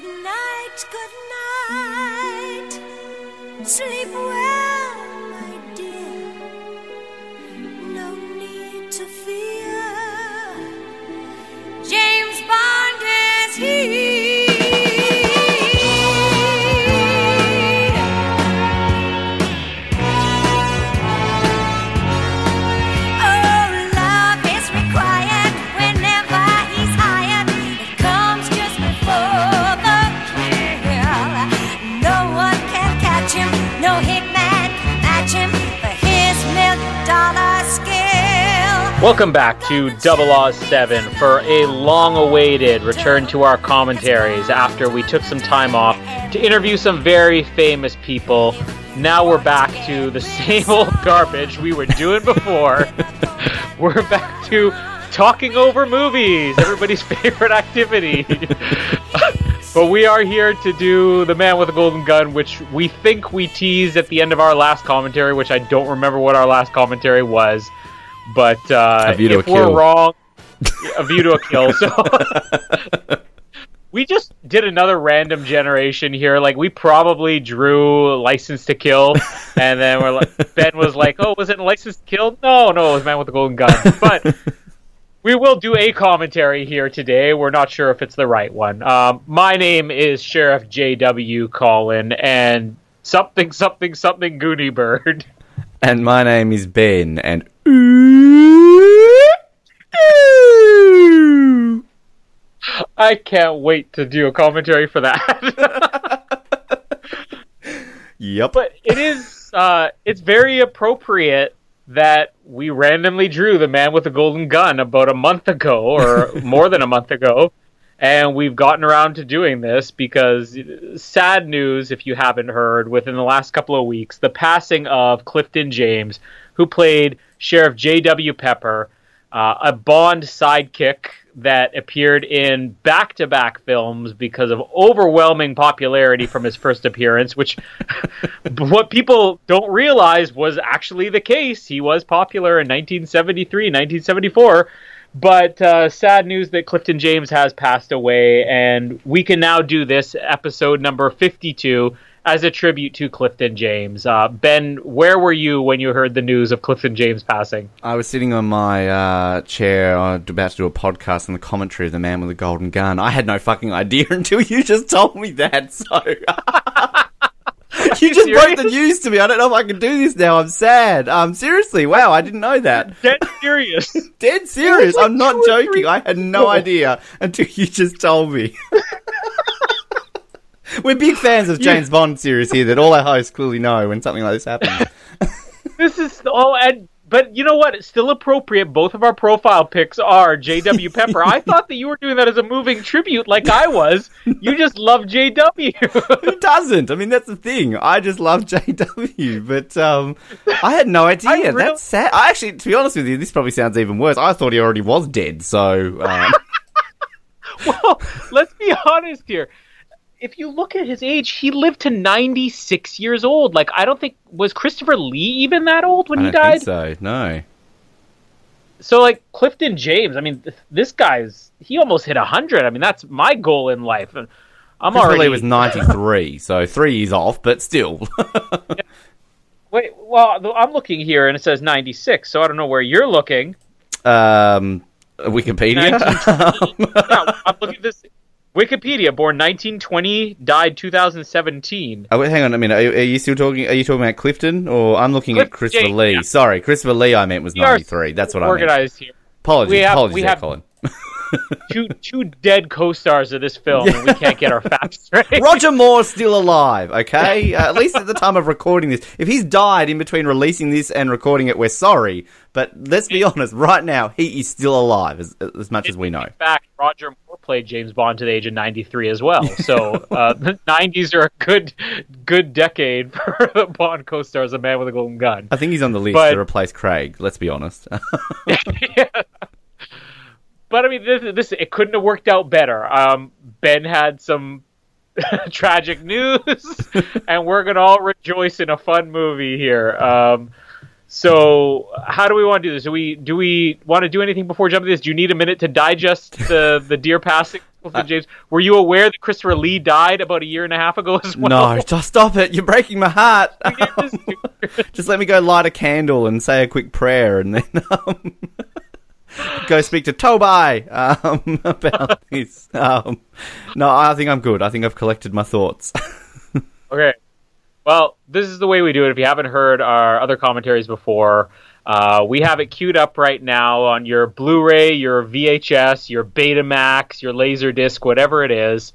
Good night, good night. Sleep well, Welcome back to Double Oz 7 for a long awaited return to our commentaries after we took some time off to interview some very famous people. Now we're back to the same old garbage we were doing before. we're back to talking over movies, everybody's favorite activity. but we are here to do The Man with the Golden Gun, which we think we teased at the end of our last commentary, which I don't remember what our last commentary was. But uh, A View to if we're Kill. wrong, a view to a kill. So we just did another random generation here. Like we probably drew License to Kill, and then we're like, Ben was like, "Oh, was it License to Kill?" No, no, it was Man with the Golden Gun. But we will do a commentary here today. We're not sure if it's the right one. Um, my name is Sheriff J.W. Collin, and something, something, something Goonie Bird. And my name is Ben, and I can't wait to do a commentary for that. yep. but it is uh, it's very appropriate that we randomly drew the man with the golden gun about a month ago or more than a month ago and we've gotten around to doing this because sad news if you haven't heard within the last couple of weeks the passing of clifton james who played sheriff j.w pepper uh, a bond sidekick that appeared in back-to-back films because of overwhelming popularity from his first appearance which what people don't realize was actually the case. He was popular in 1973 1974 but uh, sad news that clifton james has passed away and we can now do this episode number 52 as a tribute to clifton james uh, ben where were you when you heard the news of clifton james passing I was sitting on my uh, chair, uh, about to do a podcast on the commentary of the Man with the Golden Gun. I had no fucking idea until you just told me that. So you just broke the news to me. I don't know if I can do this now. I'm sad. Um, seriously, wow, I didn't know that. dead serious Dead serious. like I'm not joking. I had no idea until you just told me. We're big fans of James Bond series here that all our hosts clearly know when something like this happens. this is oh and but you know what it's still appropriate both of our profile pics are jw pepper i thought that you were doing that as a moving tribute like i was you just love jw Who doesn't? I mean, that's the thing. I just love JW, but um, I had no idea. I real- That's sad. I actually, to be honest with you, this probably sounds even worse. I thought he already was dead. So um, well let's be honest here if you look at his age he lived to 96 years old like i don't think was christopher lee even that old when he died so. No. so like clifton james i mean th- this guy's he almost hit 100 i mean that's my goal in life i'm Christopher already Lee was 93, so three years off, but still. Wait, well, I'm looking here and it says 96, so I don't know where you're looking. um, Wikipedia. 1920. yeah, I'm looking at this. Wikipedia, born 1920, died 2017. Oh, wait, hang on a minute. Are, you- are you still talking? Are you talking about Clifton, or I'm looking at Clifton Christopher James, Lee? yeah. Sorry, Christopher Lee. I meant was We 93. That's what I meant. Organized here. Apologies. We have- apologies, we there, have- Colin. Two two dead co-stars of this film, and we can't get our facts straight. Roger Moore's still alive, okay? Uh, at least at the time of recording this. If he's died in between releasing this and recording it, we're sorry. But let's be honest, right now, he is still alive, as, as much as we know. In fact, Roger Moore played James Bond to the age of 93 as well. So uh, the 90s are a good good decade for the Bond co-stars of Man with a Golden Gun. I think he's on the list But- to replace Craig, let's be honest. But I mean, this, this it couldn't have worked out better. Um, Ben had some tragic news, and we're gonna all rejoice in a fun movie here. Um, So, how do we want to do this? Do we do we want to do anything before jumping to this? Do you need a minute to digest the the deer passing? Clifton James, were you aware that Christopher Lee died about a year and a half ago as well? No, just stop it. You're breaking my heart. just let me go light a candle and say a quick prayer and then um, go speak to Tobai um, about this. Um, no, I think I'm good. I think I've collected my thoughts. Okay. Well, this is the way we do it. If you haven't heard our other commentaries before, uh, we have it queued up right now on your Blu-ray, your VHS, your Betamax, your Laserdisc, whatever it is.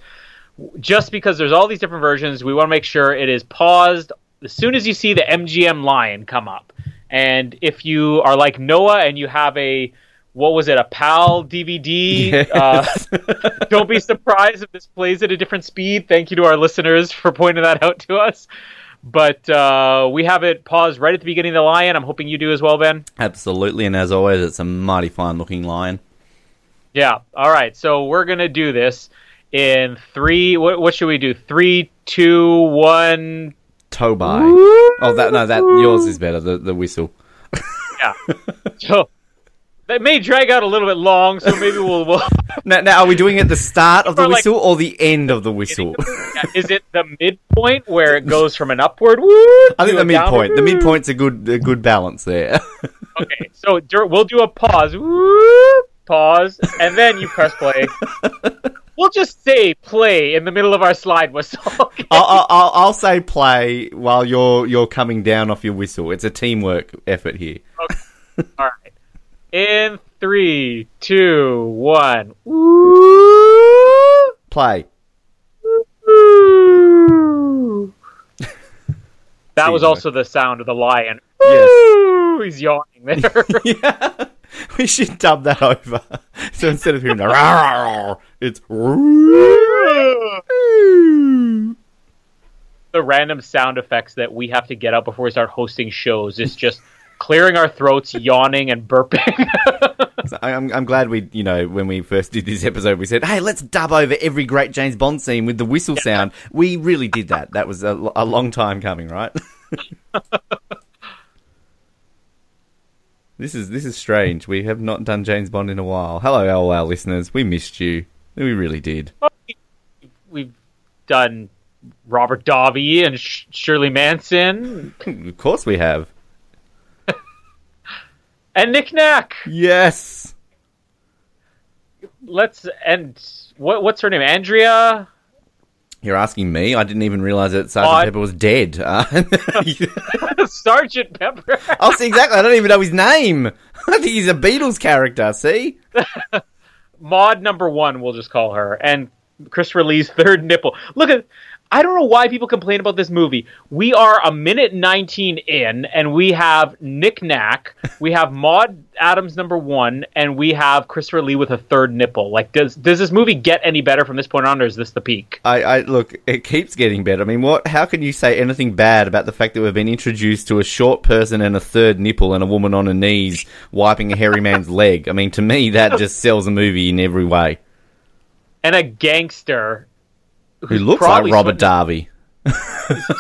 Just because there's all these different versions, we want to make sure it is paused as soon as you see the MGM lion come up. And if you are like Noah and you have a what was it, a PAL DVD? Yes. Uh, don't be surprised if this plays at a different speed. Thank you to our listeners for pointing that out to us. But uh, we have it paused right at the beginning of the lion. I'm hoping you do as well, Ben. Absolutely, and as always, it's a mighty fine looking lion. Yeah. All right. So we're gonna do this in three. What, what should we do? Three, two, one. Tobai. Oh, that no, that yours is better. The the whistle. Yeah. so that may drag out a little bit long. So maybe we'll. we'll Now, now, are we doing it at the start of the like- whistle or the end of the whistle? is it the midpoint where it goes from an upward? Woo, I think the midpoint. The midpoint's a good a good balance there. Okay, so we'll do a pause. Woo, pause, and then you press play. We'll just say play in the middle of our slide whistle. Okay? I'll, I'll, I'll say play while you're you're coming down off your whistle. It's a teamwork effort here. All right. In three, two, one. Woo, Play. woo. That was also the sound of the lion. Yes. Woo, he's yawning there. Yeah. We should dub that over. So instead of hearing the rah, it's the random sound effects that we have to get out before we start hosting shows is just clearing our throats, yawning, and burping. I'm, I'm glad we, you know, when we first did this episode, we said, hey, let's dub over every great James Bond scene with the whistle sound. We really did that. That was a, a long time coming, right? this is this is strange. We have not done James Bond in a while. Hello, all our listeners. We missed you. We really did. We've done Robert Davi and Sh- Shirley Manson Of course we have. And Nick Nack. Yes. Let's and what what's her name? Andrea. You're asking me? I didn't even realize that Sergeant Oh, Pepper was dead. Uh, Sergeant Pepper. oh, see, exactly. I don't even know his name. I think he's a Beatles character. See? Maud number one, we'll just call her, and Christopher Lee's third nipple. Look at. I don't know why people complain about this movie. We are a minute 19 in, and we have Nick Nack, we have Maud Adams number one, and we have Christopher Lee with a third nipple. Like, does does this movie get any better from this point on, or is this the peak? I, I look. It keeps getting better. I mean, what? How can you say anything bad about the fact that we've been introduced to a short person and a third nipple and a woman on her knees wiping a hairy man's leg? I mean, to me, that just sells a movie in every way. And a gangster Who looks like Robert Darby?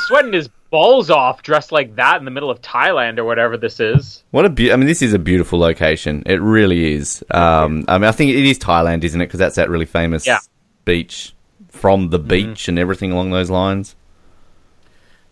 sweating his balls off, dressed like that in the middle of Thailand or whatever this is. What a be- I mean, this is a beautiful location. It really is. Um, I mean, I think it is Thailand, isn't it? Because that's that really famous Yeah. beach from the beach and everything along those lines.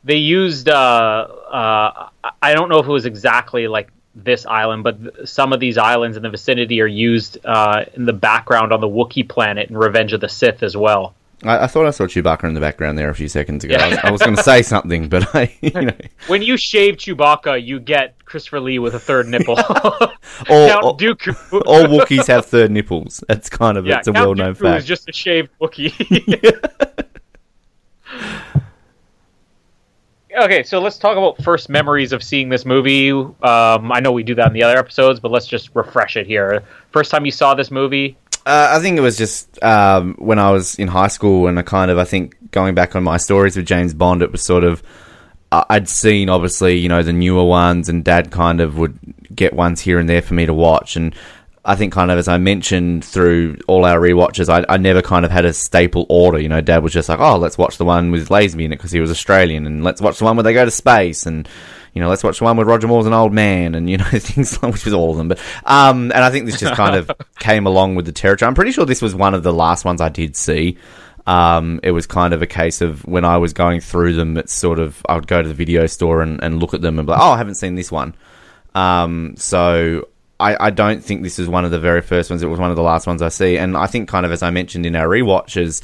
they used uh, uh, I don't know if it was exactly like this island, but th- some of these islands in the vicinity are used uh, in the background on the Wookiee planet in Revenge of the Sith as well. I, I thought I saw Chewbacca in the background there a few seconds ago. Yeah. I was, I was going to say something, but I, you know, When you shave Chewbacca, you get Christopher Lee with a third nipple. Or- Count or- Dooku. all Wookiees have third nipples. That's kind of yeah, it's a Count well-known Dooku fact. is just a shaved Wookiee. okay, so let's talk about first memories of seeing this movie. Um, I know we do that in the other episodes, but let's just refresh it here. First time you saw this movie? Uh, I think it was just um, when I was in high school, and I kind of, I think, going back on my stories with James Bond, it was sort of, I'd seen obviously, you know, the newer ones, and Dad kind of would get ones here and there for me to watch, and I think kind of as I mentioned through all our rewatches, I, I never kind of had a staple order. You know, Dad was just like, oh, let's watch the one with Lazenby in it because he was Australian, and let's watch the one where they go to space, and you know, let's watch one with Roger Moore's an old man, and you know things like which was all of them. But um, and I think this just kind of came along with the territory. I'm pretty sure this was one of the last ones I did see. Um, it was kind of a case of when I was going through them, it's sort of I would go to the video store and, and look at them and be like, oh, I haven't seen this one. Um, so I, I don't think this is one of the very first ones. It was one of the last ones I see, and I think kind of as I mentioned in our rewatches,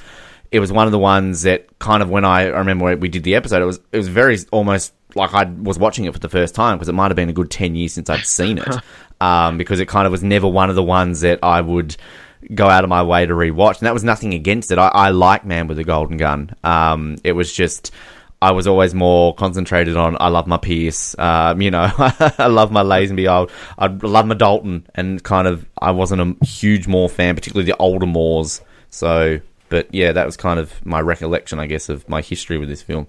it was one of the ones that kind of when I, I remember we did the episode, it was it was very almost like I was watching it for the first time because it might have been a good ten years since I'd seen it, um, because it kind of was never one of the ones that I would go out of my way to rewatch, and that was nothing against it. I, I like Man with a Golden Gun. Um, it was just. I was always more concentrated on I love my Pierce, um, you know, I love my Lazenby, I, I love my Dalton, and kind of I wasn't a huge Moore fan, particularly the older Moores. So, but yeah, that was kind of my recollection, I guess, of my history with this film.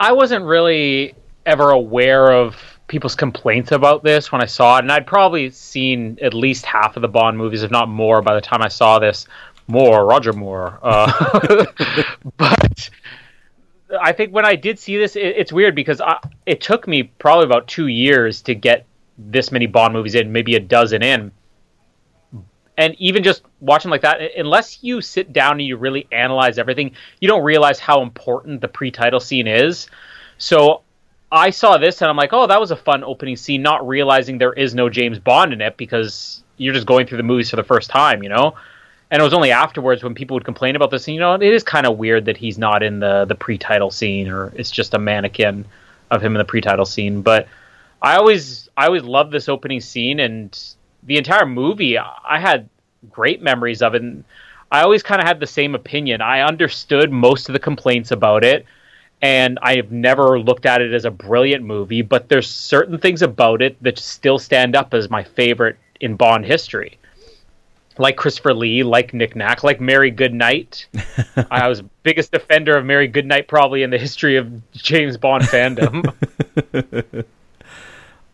I wasn't really ever aware of people's complaints about this when I saw it, and I'd probably seen at least half of the Bond movies, if not more, by the time I saw this. More Roger Moore, uh, but I think when I did see this, it, it's weird because I, it took me probably about two years to get this many Bond movies in, maybe a dozen in. And even just watching like that, unless you sit down and you really analyze everything, you don't realize how important the pre-title scene is. So I saw this and I'm like, oh, that was a fun opening scene, not realizing there is no James Bond in it because you're just going through the movies for the first time, you know. And it was only afterwards when people would complain about this. And, you know, it is kind of weird that he's not in the the pre-title scene, or it's just a mannequin of him in the pre-title scene. But I always I always love this opening scene, and the entire movie. I had great memories of it. And I always kind of had the same opinion. I understood most of the complaints about it, and I have never looked at it as a brilliant movie. But there's certain things about it that still stand up as my favorite in Bond history like Christopher Lee, like Nick Nack, like Mary Goodnight. I was biggest defender of Mary Goodnight probably in the history of James Bond fandom.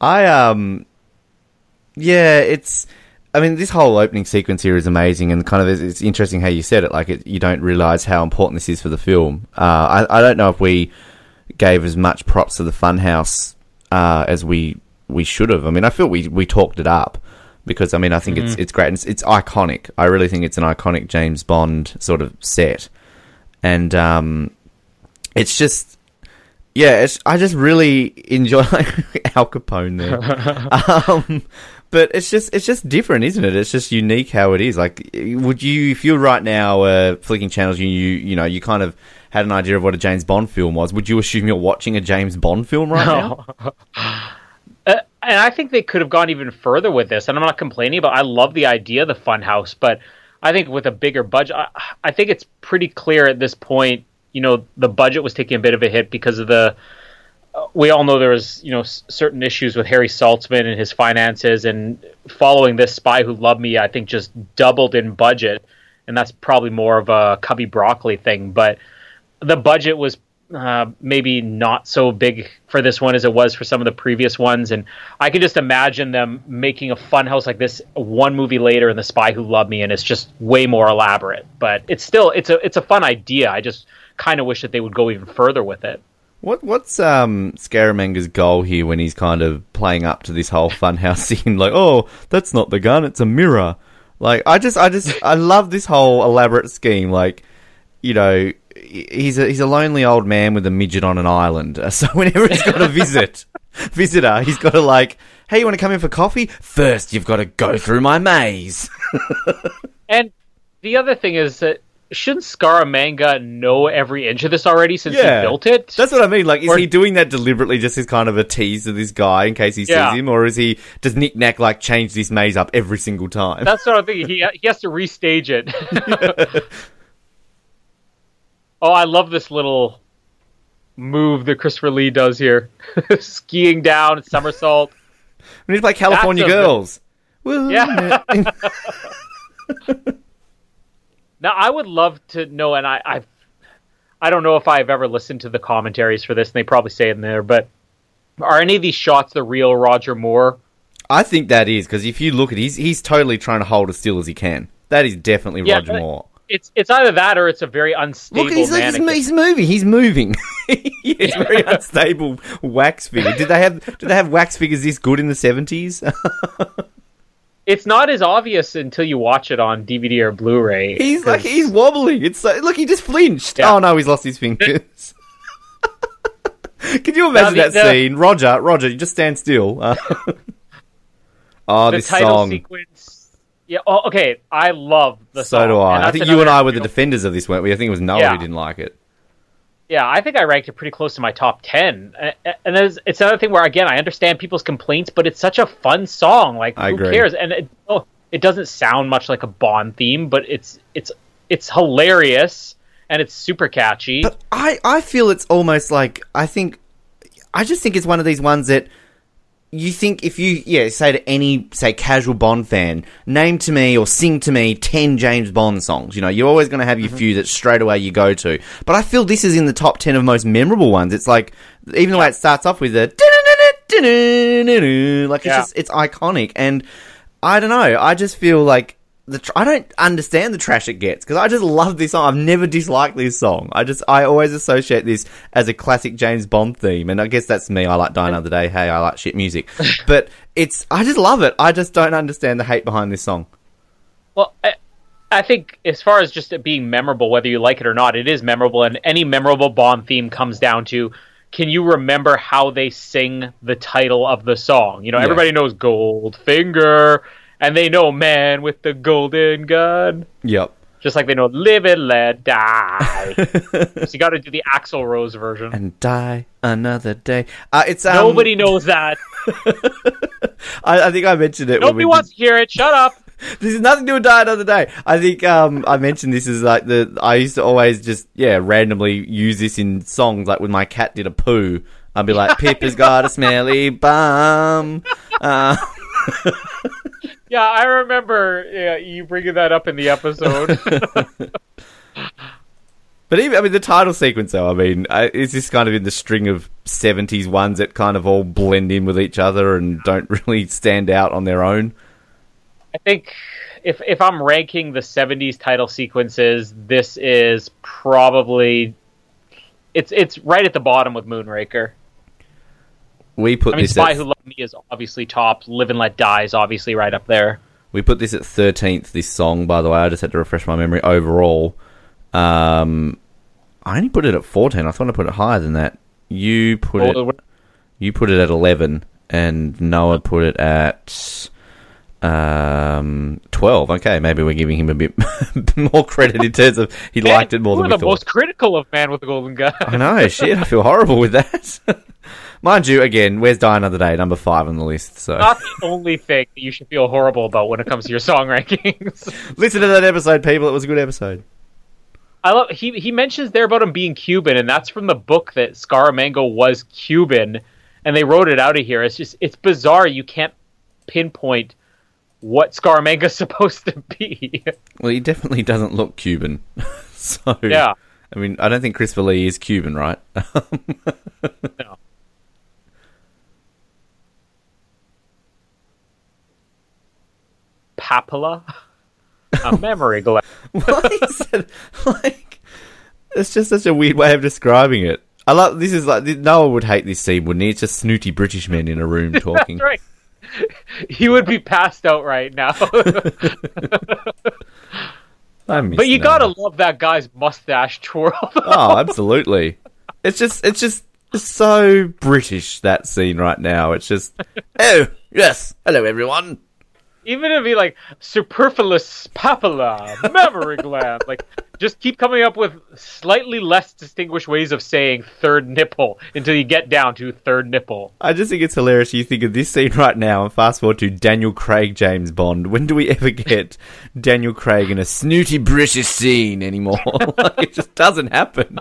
I um, yeah, it's. I mean, this whole opening sequence here is amazing, and kind of it's interesting how you said it. Like, it, you don't realize how important this is for the film. Uh, I I don't know if we gave as much props to the Funhouse uh, as we we should have. I mean, I feel we we talked it up because I mean I think mm-hmm. it's it's great and it's, it's iconic. I really think it's an iconic James Bond sort of set, and um, it's just yeah, it's, I just really enjoy Al Capone there. um, but it's just it's just different, isn't it? It's just unique how it is. Like, would you if you're right now uh, flicking channels, you you you know you kind of had an idea of what a James Bond film was. Would you assume you're watching a James Bond film right no. now? Uh, and I think they could have gone even further with this. And I'm not complaining but I love the idea of the Funhouse, but I think with a bigger budget, I, I, think it's pretty clear at this point. You know, the budget was taking a bit of a hit because of the. We all know there was you know certain issues with Harry Saltzman and his finances, and following this, Spy Who Loved Me, I think just doubled in budget, and that's probably more of a Cubby Broccoli thing, but the budget was uh, maybe not so big for this one as it was for some of the previous ones. And I can just imagine them making a fun house like this one movie later in The Spy Who Loved Me, and it's just way more elaborate. But it's still it's a it's a fun idea. I just kind of wish that they would go even further with it. What what's um Scaramanga goal here when he's kind of playing up to this whole funhouse scene? Like, oh, that's not the gun; it's a mirror. Like, I just, I just, I love this whole elaborate scheme. Like, you know, he's a he's a lonely old man with a midget on an island. So whenever he's got a visit visitor, he's got to like, hey, you want to come in for coffee? First, you've got to go through my maze. and the other thing is that shouldn't Scaramanga know every inch of this already since yeah, he built it? That's what I mean. Like, is or, he doing that deliberately just as kind of a tease to this guy in case he yeah. sees him, or is he does Nick Nack like change this maze up every single time? That's what I'm thinking. He he has to restage it. Oh, I love this little move that Christopher Lee does here, skiing down somersault. We need to play California Girls. yeah. now I would love to know, and I, I've, I don't know if I've ever listened to the commentaries for this, and they probably say it in there, but are any of these shots the real Roger Moore? I think that is because if you look at, he's he's totally trying to hold as still as he can. That is definitely yeah, Roger Moore It's it's either that or it's a very unstable Look, he's, like, he's, he's moving. He's moving. he's very unstable wax figure. Did they have did they have wax figures this good in the seventies? It's not as obvious until you watch it on DVD or Blu-ray. he's like 'cause- he's wobbling. It's so, look, he just flinched. Yeah. Oh no, he's lost his fingers. Can you imagine the- that the- scene, Roger? Roger, you just stand still. Uh, oh, the this title song. sequence. Yeah. Oh, okay. I love the So song. do I. I think you and I were the defenders of this, weren't we? I think it was Noah Yeah. who didn't like it. Yeah, I think I ranked it pretty close to my top ten. And there's, it's another thing where again I understand people's complaints, but it's such a fun song. Like I who agree. cares? And it, oh, it doesn't sound much like a Bond theme, but it's it's it's hilarious and it's super catchy. But I, I feel it's almost like I think I just think it's one of these ones that you think if you yeah say to any say casual Bond fan, name to me or sing to me ten James Bond songs. You know, you're always going to have your mm-hmm. few that straight away you go to. But I feel this is in the top ten of most memorable ones. It's like even the way it starts off with a like it's Yeah. just it's iconic and I don't know. I just feel like the tr- I don't understand the trash it gets because I just love this song. I've never disliked this song. I just I always associate this as a classic James Bond theme, and I guess that's me. I like Die Another Day. Hey, I like shit music, but it's I just love it. I just don't understand the hate behind this song. Well, I, I think as far as just it being memorable, whether you like it or not, it is memorable, and any memorable Bond theme comes down to can you remember how they sing the title of the song? You know, Yeah. everybody knows Goldfinger, and they know Man with the Golden Gun, Yep. just like they know Live and Let Die. so you got to do the Axl Rose version. And die another day. Uh, it's um, Nobody knows that. I, I think I mentioned it. Nobody wants to hear it. Shut up. this is nothing to do with Die Another Day. I think um, I mentioned this is like the I used to always just yeah randomly use this in songs like when my cat did a poo. I'd be like, Pippa's got a smelly bum. Uh, Yeah, I remember yeah, you bringing that up in the episode. but even I mean the title sequence though. I mean, I, it's just kind of in the string of '70s ones that kind of all blend in with each other and don't really stand out on their own. I think if if I'm ranking the '70s title sequences, this is probably it's it's right at the bottom with Moonraker. We put I mean, this Spy at, Who Loved Me is obviously top. Live and Let Die is obviously right up there. we put this at 13th. This song, by the way, I just had to refresh my memory overall. Um, I only put it at 14. I thought I put it higher than that. You put it. Oh, You put it at 11, and Noah put it at um, 12. Okay, maybe we're giving him a bit more credit in terms of he Man, liked it more than we the thought. most critical of Man with the Golden Gun. I know, shit, I feel horrible with that. Mind you, again, where's Die Another Day? Number five on the list. So Not the only thing that you should feel horrible about when it comes to your song rankings. listen to that episode, people. It was a good episode. I love he he mentions there about him being Cuban, and that's from the book that Scaramanga was Cuban, and they wrote it out of here. It's just it's bizarre. You can't pinpoint what Scaramanga's supposed to be. Well, he definitely doesn't look Cuban. so yeah, I mean, I don't think Christopher Lee is Cuban, right? no. Papilla, a memory gland. Why is that like? It's just such a weird way of describing it. I love this. Is like no one would hate this scene, wouldn't he? It's just snooty British men in a room talking. Right. He would be passed out right now. But you gotta love that guy's mustache twirl. Oh, absolutely. It's just, it's just so British that scene right now. It's just, oh yes, hello everyone. Even if he like superfluous papilla, memory gland, like just keep coming up with slightly less distinguished ways of saying third nipple until you get down to third nipple. I just think it's hilarious. You think of this scene right now and fast forward to Daniel Craig James Bond. When do we ever get Daniel Craig in a snooty British scene anymore? like, it just doesn't happen.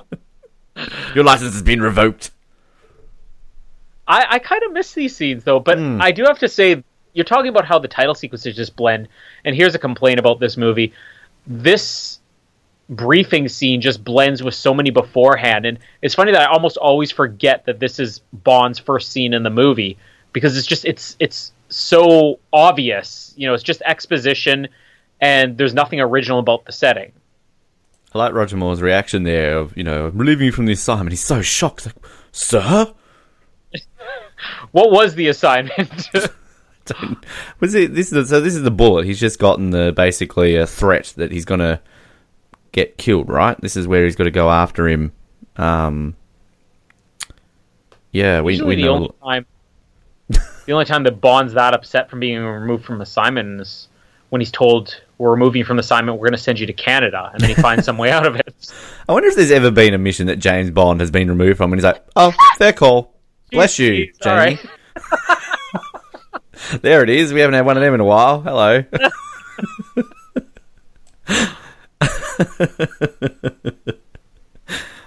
Your license has been revoked. I, I kind of miss these scenes though, but Hmm. I do have to say, you're talking about how the title sequences just blend, and here's a complaint about this movie. This briefing scene just blends with so many beforehand, and it's funny that I almost always forget that this is Bond's first scene in the movie because it's just it's it's so obvious. You know, it's just exposition, and there's nothing original about the setting. I like Roger Moore's reaction there of, you know, I'm relieving you from the assignment. He's so shocked. Like, Sir? What was the assignment? Was it this is the, so this is the bullet. He's just gotten the basically a threat that he's gonna get killed, right? This is where he's got to go after him. Um Yeah, we Usually we the know only time the only time that Bond's that upset from being removed from assignment is when he's told we're removing you from assignment, we're going to send you to Canada, and then he finds some way out of it. I wonder if there's ever been a mission that James Bond has been removed from and he's like, "Oh, fair call. Bless you, Jamie." There it is. We haven't had one of them in a while. Hello.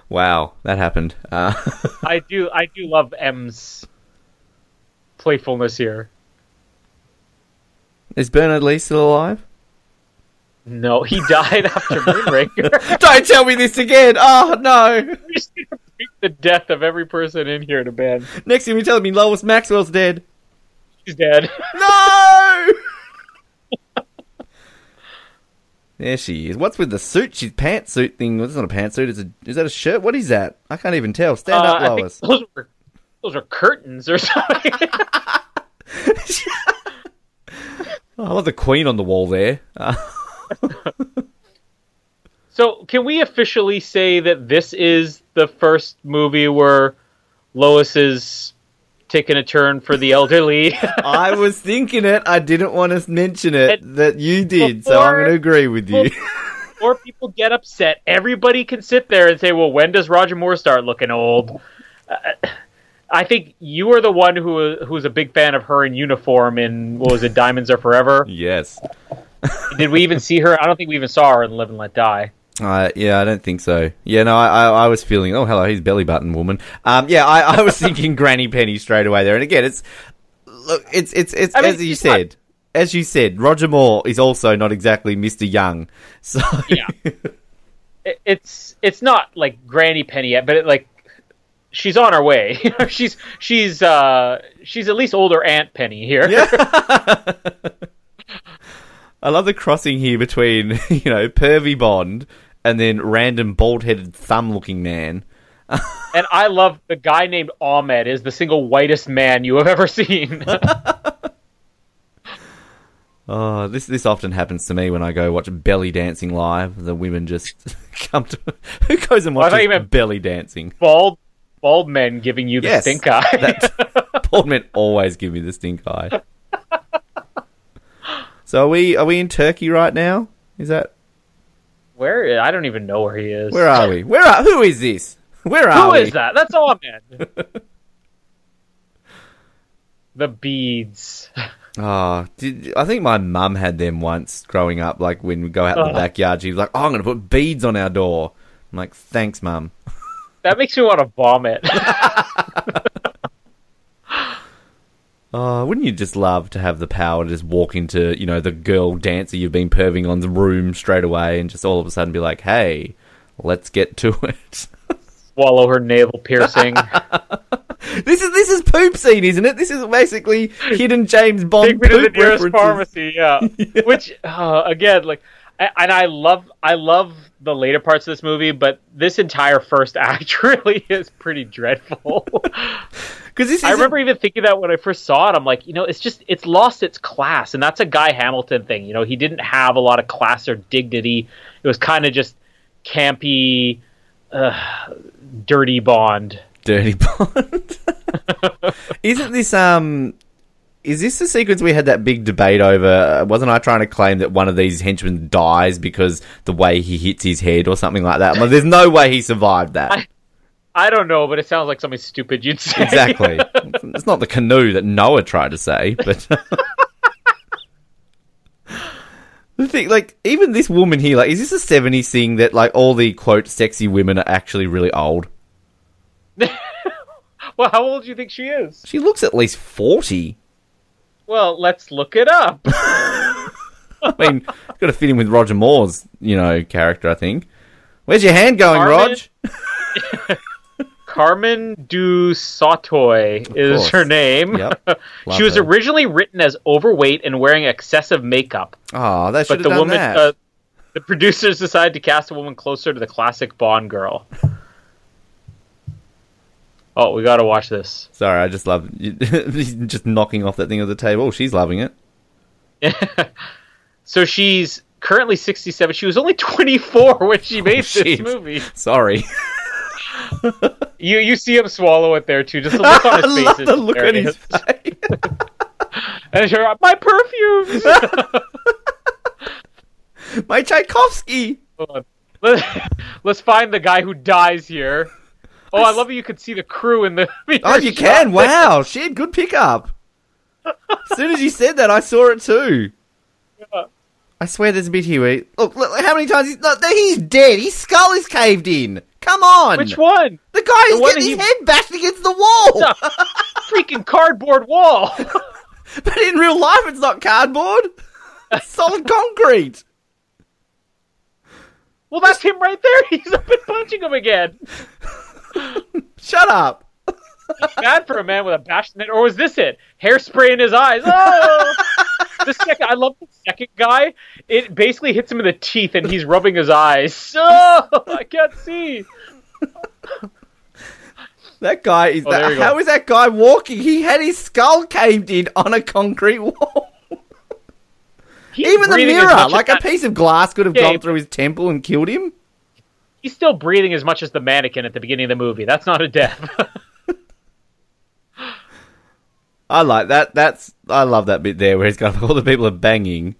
wow, that happened. Uh, I do, I do love M's playfulness here. is Bernard Lee still alive? No, he died after Moonraker. Don't tell me this again. Oh no! We just need to beat the death of every person in here to bed. Next thing you're telling me Lois Maxwell's dead. He's dead. No! there she is. What's with the suit? She's pantsuit thing. That's not a pantsuit. It's a. Is that a shirt? What is that? I can't even tell. Stand Uh, up, Lois. those were those are curtains or something. Oh, I love the Queen on the wall there. Uh, so, can we officially say that this is the first movie where Lois is taking a turn for the elderly? I was thinking it. I didn't want to mention it And that you did, so I'm going to agree with you. or people get upset. Everybody can sit there and say, "Well, when does Roger Moore start looking old?" Uh, I think you are the one who who's a big fan of her in uniform in what was it, Diamonds Are Forever? yes. Did we even see her? I don't think we even saw her in Live and Let Die. Uh, yeah, I don't think so. Yeah, no, I, I, I was feeling. Oh, hello, he's belly button woman. Um, yeah, I, I was thinking Granny Penny straight away there. And again, it's look, it's it's it's I mean, as you said, as you said. Roger Moore is also not exactly Mister Young. So Yeah. It- it's it's not like Granny Penny yet, but it, like she's on her way. she's she's uh she's at least older Aunt Penny here. Yeah. I love the crossing here between you know pervy Bond and then random bald-headed thumb-looking man. And I love the guy named Ahmed is the single whitest man you have ever seen. Oh, this this often happens to me when I go watch belly dancing live. The women just come to who goes and watches meant- belly dancing. bald bald men giving you the Yes, stink eye. that- Bald men always give me the stink eye. So are we are we in Turkey right now? Is that where I don't even know where he is. where are we? Where are who is this? Where are Who we? is that? That's Ahmed. the beads. Oh, did, I think my mum had them once growing up. Like when we go out in the uh-huh. backyard, she was like, "Oh, I'm going to put beads on our door." I'm like, "Thanks, mum." That makes me want to vomit. Oh, wouldn't you just love to have the power to just walk into, you know, the girl dancer you've been perving on's room straight away and just all of a sudden be like, "Hey, let's get to it." Swallow her navel piercing. this is this is poop scene, isn't it? This is basically hidden James Bond Take me to the nearest references. pharmacy. Yeah. Which uh, again, like, and I love, I love the later parts of this movie, but this entire first act really is pretty dreadful. Because I remember even thinking that when I first saw it. I'm like, you know, it's just it's lost its class, and that's a Guy Hamilton thing. You know, he didn't have a lot of class or dignity. It was kind of just campy, uh, dirty Bond. Dirty Bond. Isn't this um? Is this the sequence we had that big debate over? Uh, wasn't I trying to claim that one of these henchmen dies because the way he hits his head or something like that? Like, there's no way he survived that. I- I don't know, but it sounds like something stupid you'd say. exactly. it's not the canoe that Noah tried to say, but. The thing, like, even this woman here, like, is this a 70s thing that, like, all the, quote, sexy women are actually really old? well, how old do you think she is? She looks at least 40. Well, let's look it up. I mean, got to fit in with Roger Moore's, you know, character. I think. Where's your hand going, Carmen? Rog? Carmen du Sautoy is course. her name. Yep. She was her. originally written as overweight and wearing excessive makeup, Oh, they should but have the done woman, that. uh, The producers decided to cast a woman closer to the classic Bond girl. Oh, we gotta watch this. Sorry, I just love just knocking off that thing of the table. Oh, she's loving it. So she's currently 67. She was only 24 when she oh, made this shit. movie. Sorry. You you see him swallow it there too. Just the look on I his face. love the look on his face. And my perfumes. My Tchaikovsky. Let's find the guy who dies here. Oh, I love that you could see the crew in the. Oh, you can. Wow, shit, good pickup. As soon as you said that, I saw it too. I swear there's a bit here where look, look how many times he's look, he's dead. His skull is caved in. Come on. Which one? The guy who's The getting his that head bashed against the wall. Freaking cardboard wall. but in real life, it's not cardboard. It's solid concrete. well, that's him right there. He's up and punching him again. Shut up. Bad for a man with a bashed neck. Or was this it? Hairspray in his eyes. Oh! the second, I love the second guy. It basically hits him in the teeth, and he's rubbing his eyes. Oh, I can't see. That guy is. Oh, that, how is that guy walking? He had his skull caved in on a concrete wall. Even the mirror, like a piece of glass, could have Yeah, gone through his temple and killed him. He's still breathing as much as the mannequin at the beginning of the movie. That's not a death. I like that. That's I love that bit there where he's got all the people are banging,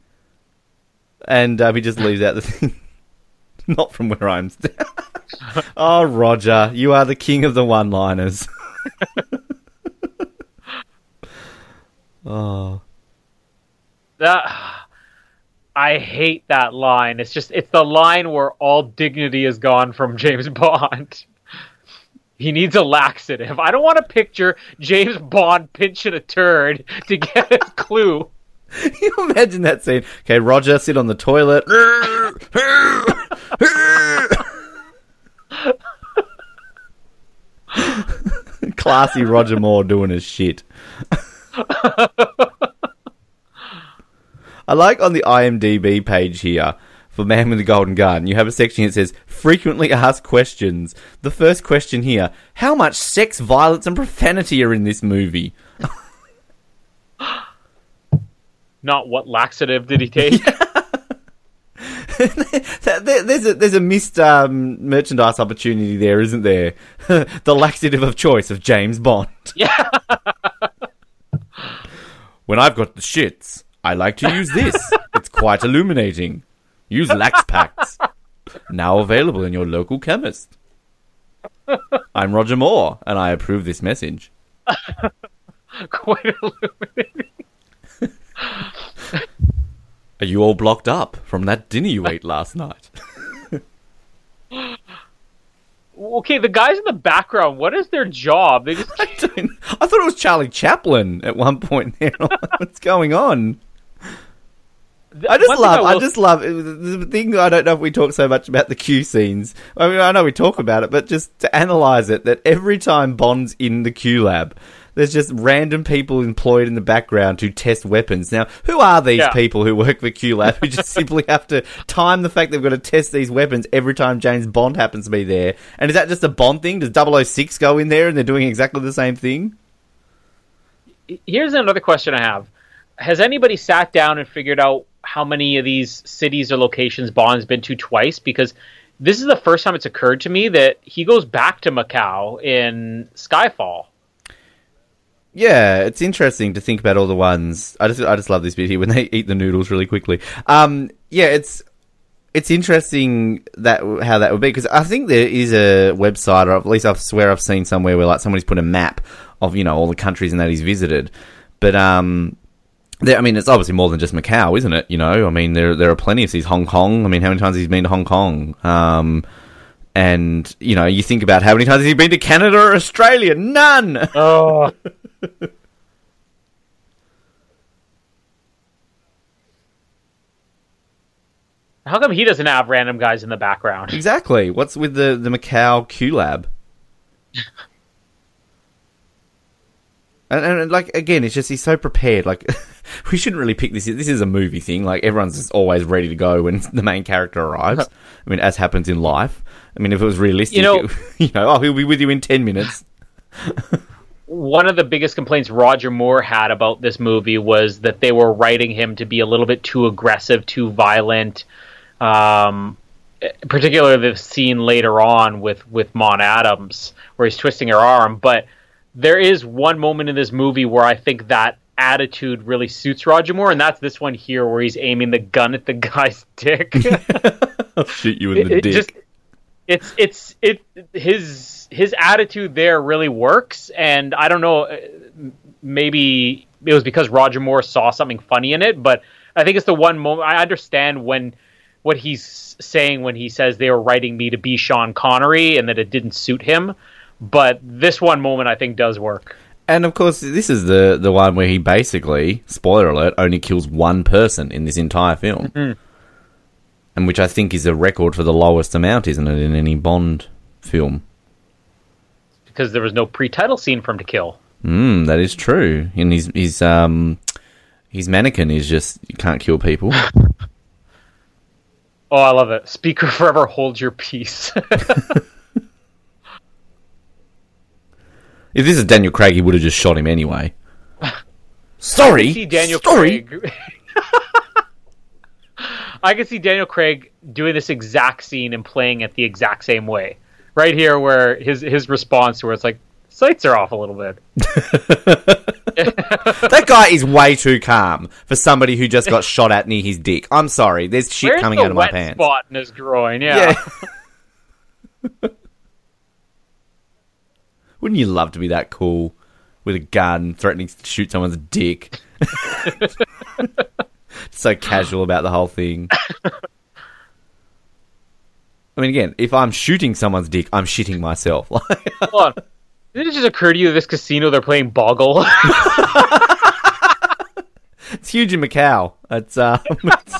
and um, he just leaves out the thing. Not from where I'm. Oh, Roger, you are the king of the one-liners. oh, that I hate that line. It's just it's the line where all dignity is gone from James Bond. He needs a laxative. I don't want to picture James Bond pinching a turd to get a clue. You imagine that scene? Okay, Roger, sit on the toilet. Classy Roger Moore doing his shit. I like on the IMDb page here for Man with the Golden Gun, you have a section that says frequently asked questions. The first question here How much sex, violence, and profanity are in this movie? Not what laxative did he take? There's a there's a missed um, merchandise opportunity there, isn't there? the laxative of choice of James Bond. yeah. When I've got the shits, I like to use this. it's quite illuminating. Use Lax Packs. Now available in your local chemist. I'm Roger Moore, and I approve this message. Quite illuminating. Are you all blocked up from that dinner you ate last night? Okay, the guys in the background, what is their job? They just I, I thought it was Charlie Chaplin at one point there. What's going on? I just One thing love. I, will- just love the thing. I don't know if we talk so much about the Q scenes. I mean, I know we talk about it, but just to analyze it, that every time Bond's in the Q lab, there's just random people employed in the background to test weapons. Now, who are these Yeah. people who work for Q lab who just simply have to time the fact they've got to test these weapons every time James Bond happens to be there? And is that just a Bond thing? Does 006 go in there and they're doing exactly the same thing? here's another question I have. Has anybody sat down and figured out how many of these cities or locations Bond's been to twice? Because this is the first time it's occurred to me that he goes back to Macau in Skyfall. Yeah, it's interesting to think about all the ones. I just I just love this bit here when they eat the noodles really quickly. Um, yeah, it's it's interesting that how that would be because I think there is a website, or at least I swear I've seen somewhere where like somebody's put a map of you know all the countries and that he's visited. But um, I mean, it's obviously more than just Macau, isn't it? You know, I mean, there there are plenty of these Hong Kong. I mean, how many times has he been to Hong Kong? Um, and you know, you think about how many times has he been to Canada or Australia? None. Oh. How come he doesn't have random guys in the background? Exactly. What's with the the Macau Q Lab? And, and like again, it's just he's so prepared. Like we shouldn't really pick this. This is a movie thing. Like everyone's just always ready to go when the main character arrives. I mean, as happens in life. I mean, if it was realistic, You know- it- you know, oh, he'll be with you in ten minutes. one of the biggest complaints Roger Moore had about this movie was that they were writing him to be a little bit too aggressive, too violent. Um, particularly the scene later on with with Maud Adams where he's twisting her arm. But there is one moment in this movie where I think that attitude really suits Roger Moore, and that's this one here where he's aiming the gun at the guy's dick. I'll shoot you in the it dick. just it's it's it his his attitude there really works and i don't know uh, maybe it was because roger moore saw something funny in it but i think it's the one moment i understand when what he's saying when he says they were writing me to be sean connery and that it didn't suit him but this one moment i think does work And of course, this is the the one where he basically, spoiler alert, only kills one person in this entire film, and which I think is a record for the lowest amount, isn't it, in any Bond film? because there was no pre-title scene for him to kill Mm, that is true. And his his um his mannequin is just you can't kill people. oh i love it speaker forever hold your peace if this is Daniel Craig, he would have just shot him anyway. Sorry, see Daniel Sorry. Craig. I can see Daniel Craig doing this exact scene and playing it the exact same way. Right here, where his his response, where it's like sights are off a little bit. That guy is way too calm for somebody who just got shot at near his dick. I'm sorry, there's shit Where's coming the out of my pants. spot in his groin? Yeah. Yeah. Wouldn't you love to be that cool with a gun threatening to shoot someone's dick? so casual about the whole thing. I mean, again, if I'm shooting someone's dick, I'm shitting myself. Hold on. Did it just occur to you this casino they're playing Boggle? it's huge in Macau. It's, um, it's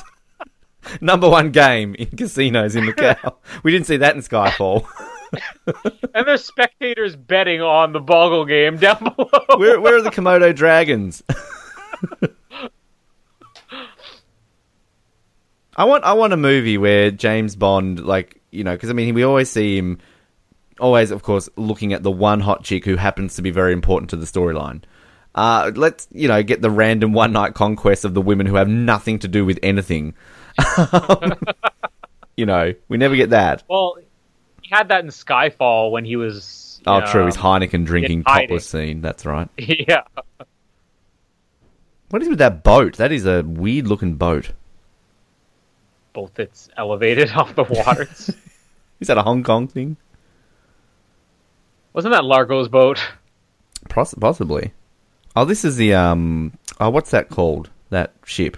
number one game in casinos in Macau. We didn't see that in Skyfall. And there's spectators betting on the Boggle game down below. Where, where are the Komodo dragons? I want I want a movie where James Bond, like you know, because I mean, we always see him, always of course, looking at the one hot chick who happens to be very important to the storyline. Uh, let's you know get the random one night conquest of the women who have nothing to do with anything. you know, we never get that. Well, had that in Skyfall when he was. Oh, you true. know, His Heineken drinking topless scene. That's right. Yeah. What is with that boat? That is a weird looking boat. Both it's elevated off the waters. Is that a Hong Kong thing? Wasn't that Largo's boat? Poss- possibly. Oh, this is the um. Oh, what's that called? That ship.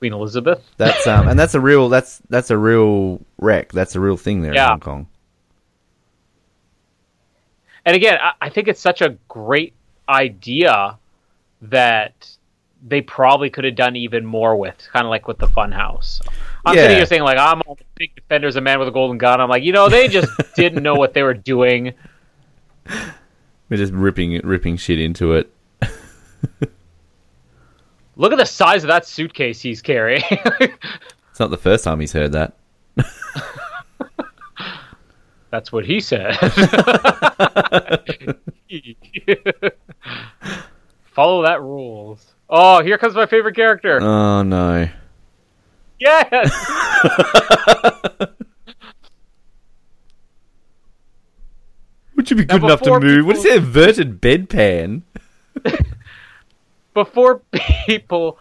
Queen Elizabeth? That's um, and that's a real. That's that's a real wreck. That's a real thing there in Hong Kong. And again, I, I think it's such a great idea that they probably could have done even more with, kind of like with the Funhouse. I'm Yeah. sitting here saying like I'm all big defenders of Man with a Golden Gun. I'm like, you know, they just didn't know what they were doing. We're just ripping ripping shit into it. Look at the size of that suitcase he's carrying. It's not the first time he's heard that. That's what he said. Follow that rules. Oh, here comes my favorite character. Oh no. Yes. Would you be good Now, enough to move? What is that inverted bedpan? Before people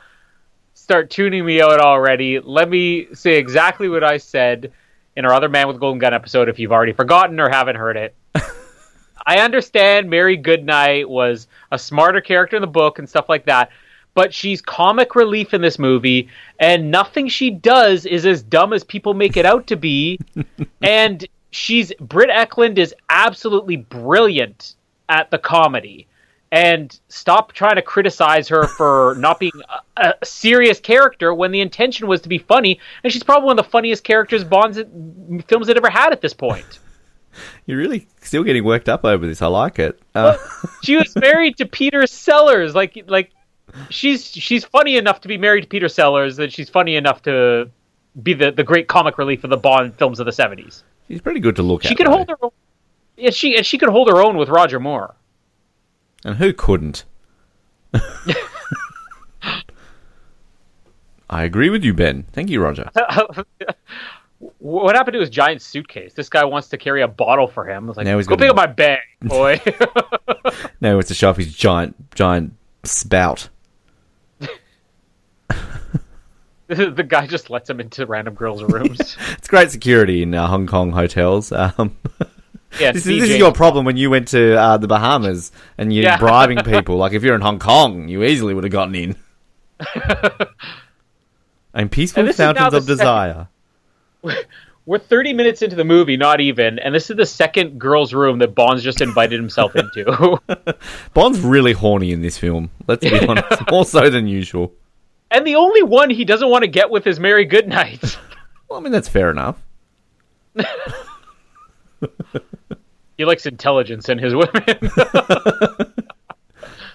start tuning me out already, let me say exactly what I said in our other Man with a Golden Gun episode if you've already forgotten or haven't heard it. I understand Mary Goodnight was a smarter character in the book and stuff like that, but she's comic relief in this movie, and nothing she does is as dumb as people make it out to be. and she's Britt Ekland is absolutely brilliant at the comedy. And stop trying to criticize her for not being a, a serious character when the intention was to be funny. And she's probably one of the funniest characters Bond's films had ever had at this point. You're really still getting worked up over this. I like it. Uh, she was married to Peter Sellers. Like like she's she's funny enough to be married to Peter Sellers that she's funny enough to be the, the great comic relief of the Bond films of the seventies. she's pretty good to look at. She could though. hold her own. Yeah, she and she could hold her own with Roger Moore. And who couldn't? I agree with you, Ben. Thank you, Roger. what happened to his giant suitcase? This guy wants to carry a bottle for him. I was like, Now he's go pick up my bag, boy. Now he wants to show off his giant, giant spout. the guy just lets him into random girls' rooms. It's great security in uh, Hong Kong hotels. Um, Yeah, this, is, this is your problem when you went to uh, the Bahamas and you're Yeah. bribing people. Like if you're in Hong Kong, you easily would have gotten in. and peaceful And this is now fountains of desire. We're 30 minutes into the movie, not even, and this is the second girls' room that Bond's just invited himself into. Bond's really horny in this film. Let's be honest, more so than usual. and the only one he doesn't want to get with is Mary Goodnight. Well, I mean that's fair enough. He likes intelligence in his women.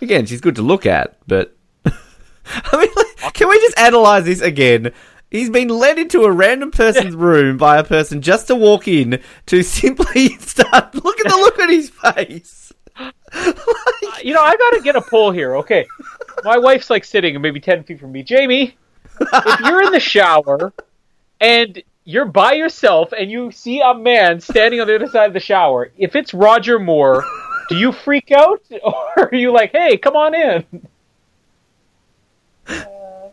Again, she's good to look at, but I mean, like, can we just analyze this again? He's been led into a random person's room by a person just to walk in to simply start. Look at the look on his face. you know, I gotta get a poll here. Okay, my wife's like sitting maybe 10 feet from me. Jamie, if you're in the shower and you're by yourself and you see a man standing on the other side of the shower, if it's Roger Moore, do you freak out or are you like, hey, come on in?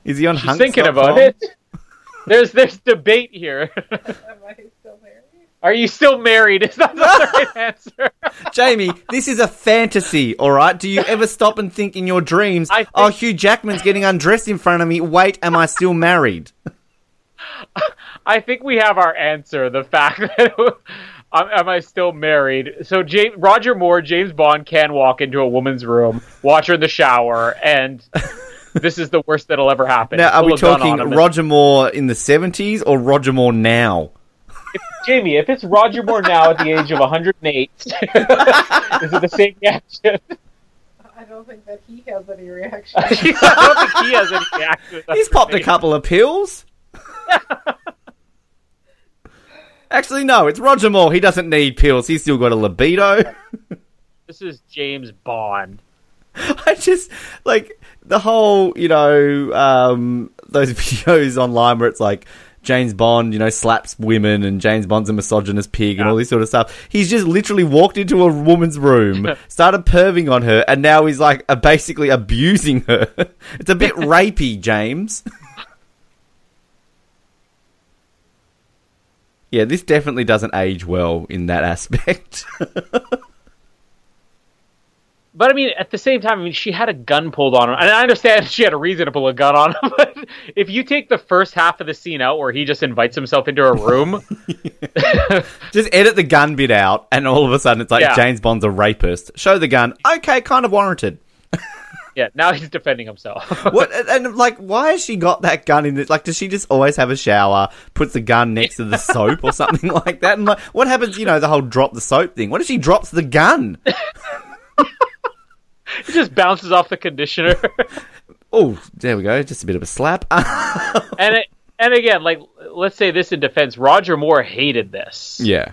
Is he on She's thinking about it. There's there's debate here. Am I still married? Are you still married? Is that not the right answer? Jamie, this is a fantasy, all right? Do you ever stop and think in your dreams, oh, think- oh, Hugh Jackman's getting undressed in front of me. Wait, am I still married? I think we have our answer. The fact that am, am I still married? So James, Roger Moore, James Bond can walk into a woman's room, watch her in the shower, and this is the worst that'll ever happen. Now, are Pull we talking on him and- Roger Moore in the 70s or Roger Moore now? Jamie, if it's Roger Moore now at the age of 108, is it the same reaction? I don't think that he has any reaction. I don't think he has any reaction. He's popped a couple of pills. Actually, no, it's Roger Moore. He doesn't need pills. He's still got a libido. This is James Bond. I just like the whole, you know, um, those videos online where it's like James Bond, you know, slaps women and James Bond's a misogynist pig and all this sort of stuff. He's just literally walked into a woman's room, started perving on her, and now he's like uh, basically abusing her. It's a bit rapey, James. Yeah, this definitely doesn't age well in that aspect. But I mean, at the same time, I mean, she had a gun pulled on her, and I understand she had a reason to pull a gun on him. But if you take the first half of the scene out, where he just invites himself into a room, Just edit the gun bit out, and all of a sudden it's like Yeah. James Bond's a rapist. Show the gun. Okay, kind of warranted. Yeah, now he's defending himself. What and, like, why has she got that gun in? The, like, does she just always have a shower? Puts the gun next to the soap or something like that? And like, what happens? You know, the whole drop the soap thing. What if she drops the gun? it just bounces off the conditioner, Oh, there we go. Just a bit of a slap. and it, and again, like let's say this in defense, Roger Moore hated this. yeah.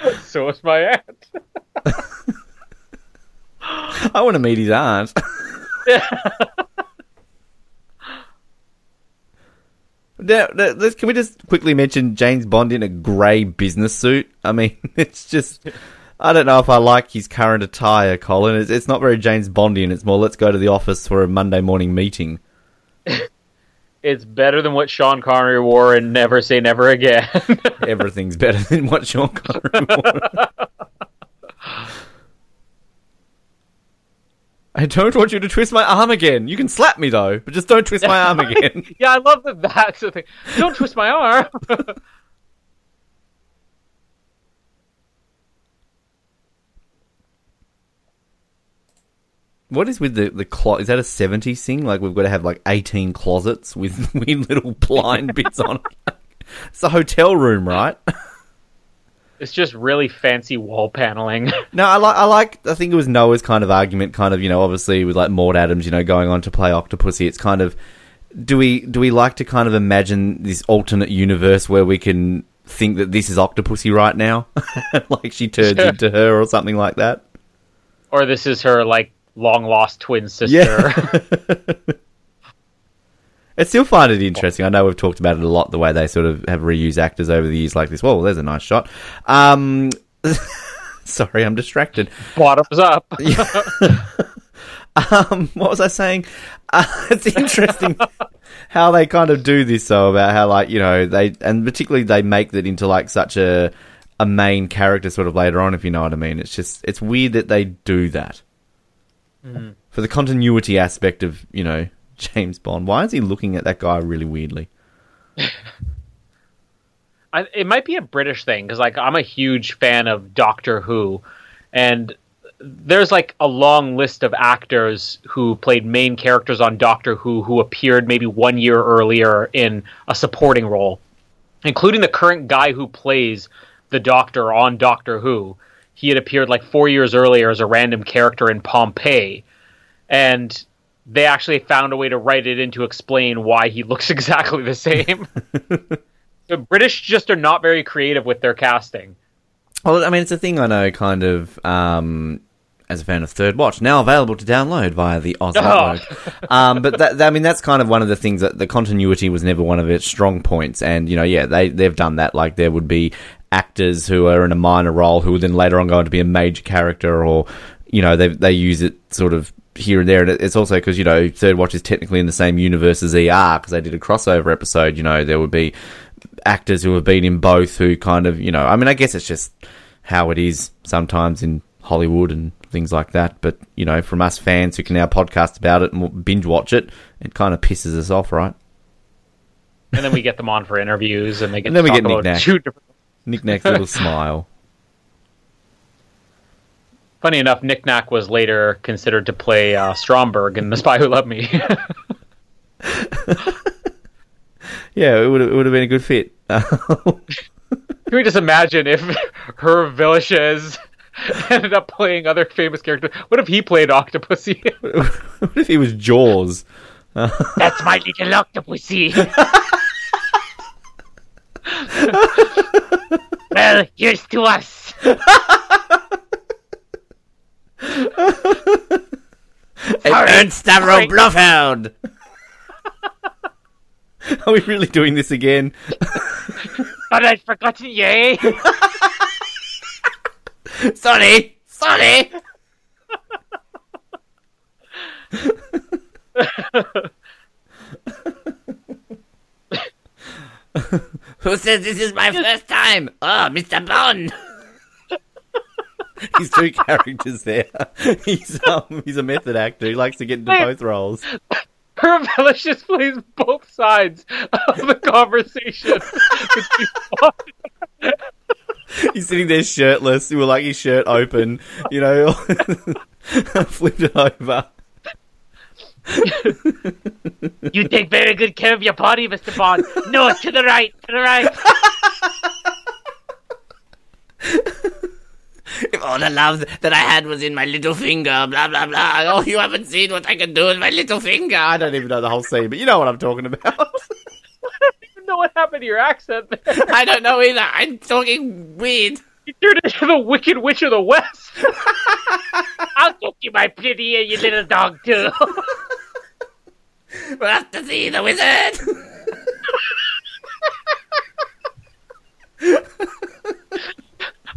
So is my aunt. I want to meet his aunt. Now, now, let's- can we just quickly mention James Bond in a grey business suit? I mean, it's just. I don't know if I like his current attire, Colin. It's, it's not very James Bondian. It's more let's go to the office for a Monday morning meeting. It's better than what Sean Connery wore in Never Say Never Again. Everything's better than what Sean Connery wore. I don't want you to twist my arm again. You can slap me though, but just don't twist my arm again. yeah, I love that. That's the thing. Don't twist my arm. What is with the the clo- Is that a seventies thing? Like we've got to have like eighteen closets with weird little blind bits on it. It's a hotel room, right? It's just really fancy wall paneling. No, I like. I like. I think it was Noah's kind of argument, kind of you know, obviously with like Maud Adams, you know, going on to play Octopussy. It's kind of do we do we like to kind of imagine this alternate universe where we can think that this is Octopussy right now, like she turns Sure. into her or something like that? or this is her like long lost twin sister. Yeah. I still find it interesting. I know we've talked about it a lot, the way they sort of have reused actors over the years like this. Well, there's a nice shot. Um, sorry, I'm distracted. Bottoms up. Um, what was I saying? Uh, it's interesting how they kind of do this, though, about how, like, you know, they, and particularly they make that into, like, such a, a main character sort of later on, if you know what I mean. It's just, it's weird that they do that. Mm. For the continuity aspect of, you know, James Bond. Why is he looking at that guy really weirdly? I, it might be a British thing because like I'm a huge fan of Doctor Who, and there's like a long list of actors who played main characters on Doctor Who who appeared maybe one year earlier in a supporting role, including the current guy who plays the Doctor on Doctor Who. He had appeared like four years earlier as a random character in Pompeii, and they actually found a way to write it in to explain why he looks exactly the same. the British just are not very creative with their casting. Well, I mean, it's a thing I know, kind of, um, as a fan of Third Watch, now available to download via the Oz Oh. Network. um, but that, I mean, that's kind of one of the things that the continuity was never one of its strong points. And, you know, yeah, they, they've done that. Like, there would be actors who are in a minor role who would then later on go on to be a major character or, you know, they, they use it sort of here and there. And it's also because, you know, Third Watch is technically in the same universe as ER because they did a crossover episode. You know, there would be actors who have been in both who kind of, you know, I mean, I guess it's just how it is sometimes in Hollywood and things like that. But, you know, from us fans who can now podcast about it and binge watch it, it kind of pisses us off, right? And then we get them on for interviews, and they get And then to we talk get about two different. Nick Nack's little smile. Funny enough, Nick Nack was later considered to play uh, Stromberg in The Spy Who Loved Me. Yeah, it would it would have been a good fit. Can we just imagine if Hervé Villechaize ended up playing other famous characters? What if he played Octopussy? what if he was Jaws? That's my little Octopussy. Well, here's to us. Ernst Stavro Sorry. Blofeld! Are we really doing this again? But I'd forgotten you? Sorry! Sorry! Who says this is my first time? Oh, Mr. Bond! he's two characters there. He's um, he's a method actor. He likes to get into both roles. Hervé Villechaize plays both sides of the conversation. He's sitting there shirtless, with like his shirt open, you know, flipped it over. You take very good care of your body, Mr. Bond. No, to the right, to the right. If all the love that I had was in my little finger, blah blah blah. Oh, you haven't seen what I can do with my little finger. I don't even know the whole scene, but you know what I'm talking about. I don't even know what happened to your accent there? I don't know either. I'm talking weird. You turned into the Wicked Witch of the West. I'll get you, my pretty, and your little dog, too. We'll have to see the wizard.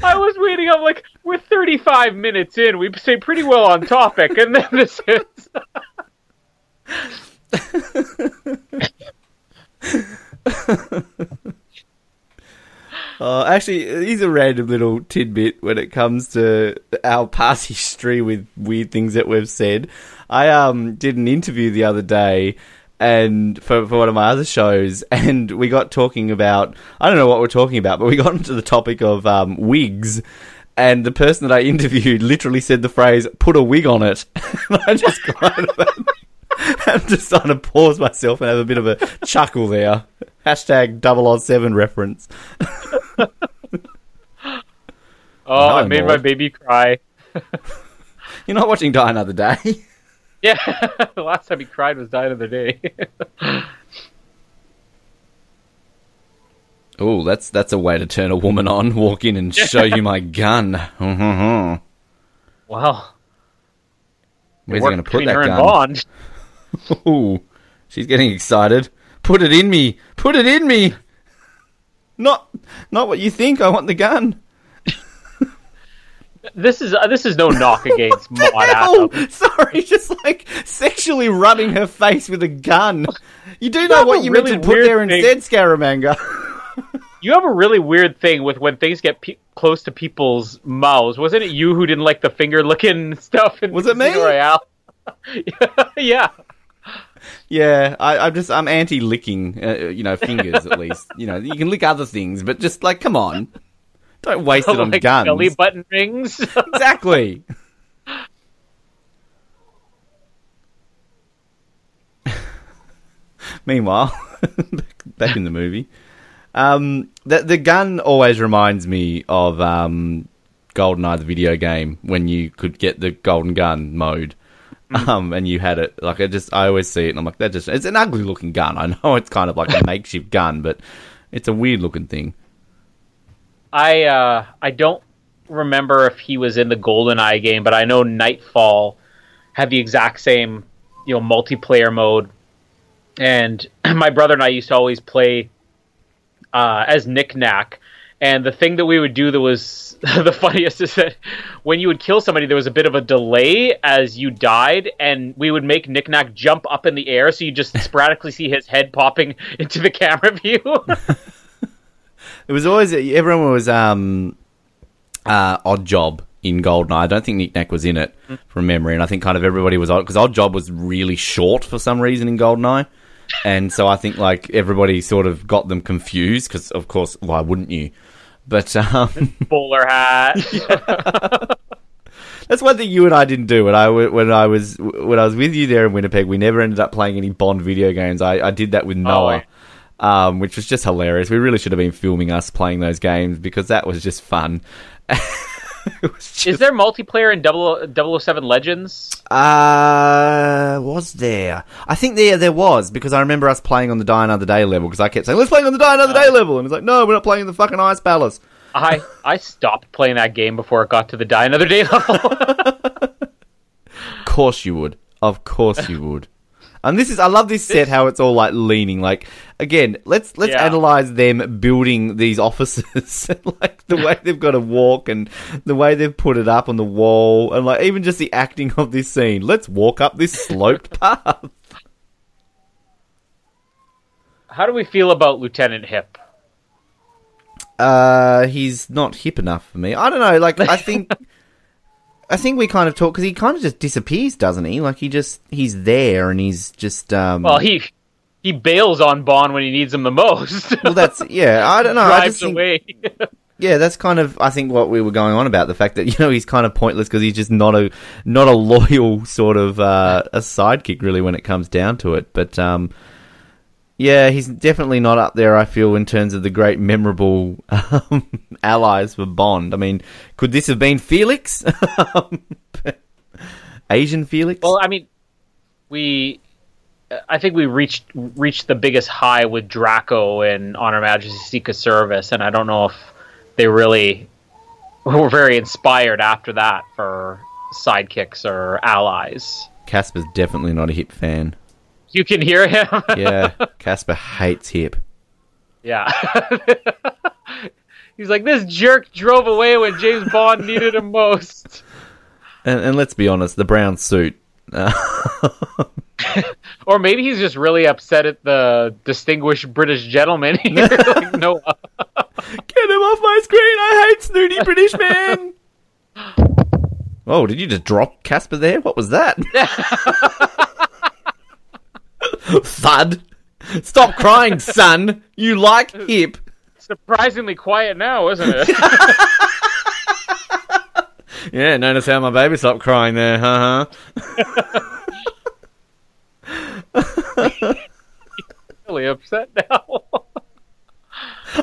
I was waiting. I'm like, we're 35 minutes in. We stay pretty well on topic, and then this is. Uh, actually, here's a random little tidbit when it comes to our past history with weird things that we've said. I um did an interview the other day, and for for one of my other shows, and we got talking about I don't know what we're talking about, but we got into the topic of um, wigs. and the person that I interviewed literally said the phrase "put a wig on it." and I just kind of, I'm just trying to pause myself and have a bit of a chuckle there. Hashtag 007 reference. Oh, I No, made my baby cry. You're not watching Die Another Day. Yeah, the last time he cried was Die Another Day. Oh, that's that's a way to turn a woman on. Walk in and show you my gun. Where's wow. he going to put that gun? Bond. Ooh, she's getting excited. Put it in me. Put it in me. Not, not what you think. I want the gun. This is uh, this is no knock against Maud! Adam. Sorry, just like sexually rubbing her face with a gun. You do know have what a you really meant to put weird there thing. instead, Scaramanga. You have a really weird thing with when things get pe- close to people's mouths. Wasn't it you who didn't like the finger licking stuff in Was it me? Casino Royale? yeah. yeah, I, I'm just I'm anti-licking. Uh, you know, fingers at least. You know, you can lick other things, but just like, come on, don't waste it on like guns. belly button rings. Exactly. Meanwhile, back, in the movie, um, the the gun always reminds me of um, GoldenEye, the video game, when you could get the golden gun mode, um, and you had it. Like I just, I always see it, and I'm like, that just, it's an ugly looking gun. I know it's kind of like a makeshift gun, but it's a weird looking thing. I uh, I don't remember if he was in the GoldenEye game, but I know Nightfire had the exact same you know multiplayer mode, and my brother and I used to always play uh, as Nick Nack. And the thing that we would do that was the funniest is that when you would kill somebody, there was a bit of a delay as you died, and we would make Nick Nack jump up in the air, so you just sporadically see his head popping into the camera view. It was always everyone was um, uh, Oddjob in Goldeneye. I don't think Nick Nack was in it from memory, and I think kind of everybody was odd because Oddjob was really short for some reason in Goldeneye, and so I think like everybody sort of got them confused because of course why wouldn't you? But um, Bowler hat. that's one thing you and I didn't do when I when I was when I was with you there in Winnipeg. We never ended up playing any Bond video games. I, I did that with Noah. Um, which was just hilarious. We really should have been filming us playing those games because that was just fun. Was just- Is there multiplayer in 0- 007 Legends? Uh, was there? I think there there was because I remember us playing on the Die Another Day level because I kept saying let's play on the Die Another Day level and it's like no we're not playing the fucking Ice Palace. I I stopped playing that game before it got to the Die Another Day level. Of course you would. Of course you would. And this is I love this set how it's all like leaning like again let's let's Yeah. analyze them building these offices like the way they've got to walk and the way they've put it up on the wall and like even just the acting of this scene let's walk up this sloped path How do we feel about Lieutenant Hip? Uh, he's not hip enough for me. I don't know. Like, I think, I think we kind of talk because he kind of just disappears, doesn't he? Like, he just he's there and he's just um. Well, he he bails on Bond when he needs him the most. well, that's yeah. I don't know. I just think, away. yeah, that's kind of I think what we were going on about the fact that you know he's kind of pointless because he's just not a not a loyal sort of uh, a sidekick really when it comes down to it. But um. Yeah, he's definitely not up there. I feel in terms of the great memorable um, allies for Bond. I mean, could this have been Felix? Asian Felix? well, I mean, we. I think we reached reached the biggest high with Draco and On Her Majesty's Secret Service, and I don't know if they really were very inspired after that for sidekicks or allies. Casper's definitely not a hip fan. You can hear him. Yeah, Casper hates hip. Yeah. He's like, this jerk drove away when James Bond needed him most. And, and let's be honest, the brown suit. Uh, Or maybe he's just really upset at the distinguished British gentleman like, no, Get him off my screen! I hate snooty British man! Oh, did you just drop Casper there? What was that? Thud! Stop crying, son! You like hip! surprisingly quiet now, isn't it? Yeah, notice how my baby stopped crying there, huh? really upset now.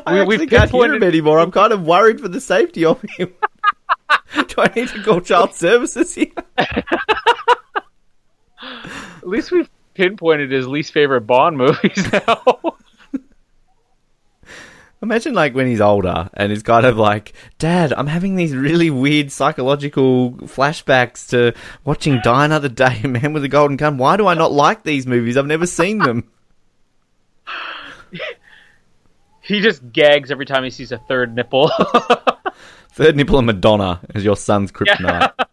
I We- actually can't hear him anymore. I'm kind of worried for the safety of him. Do I need to call child services here? At least we've pinpointed his least favorite Bond movies now. Imagine like when he's older and he's kind of like, Dad, I'm having these really weird psychological flashbacks to watching Die Another Day and Man with a Golden Gun. Why do I not like these movies? I've never seen them. he just gags every time he sees a third nipple. Third nipple of Madonna is your son's kryptonite. Uh.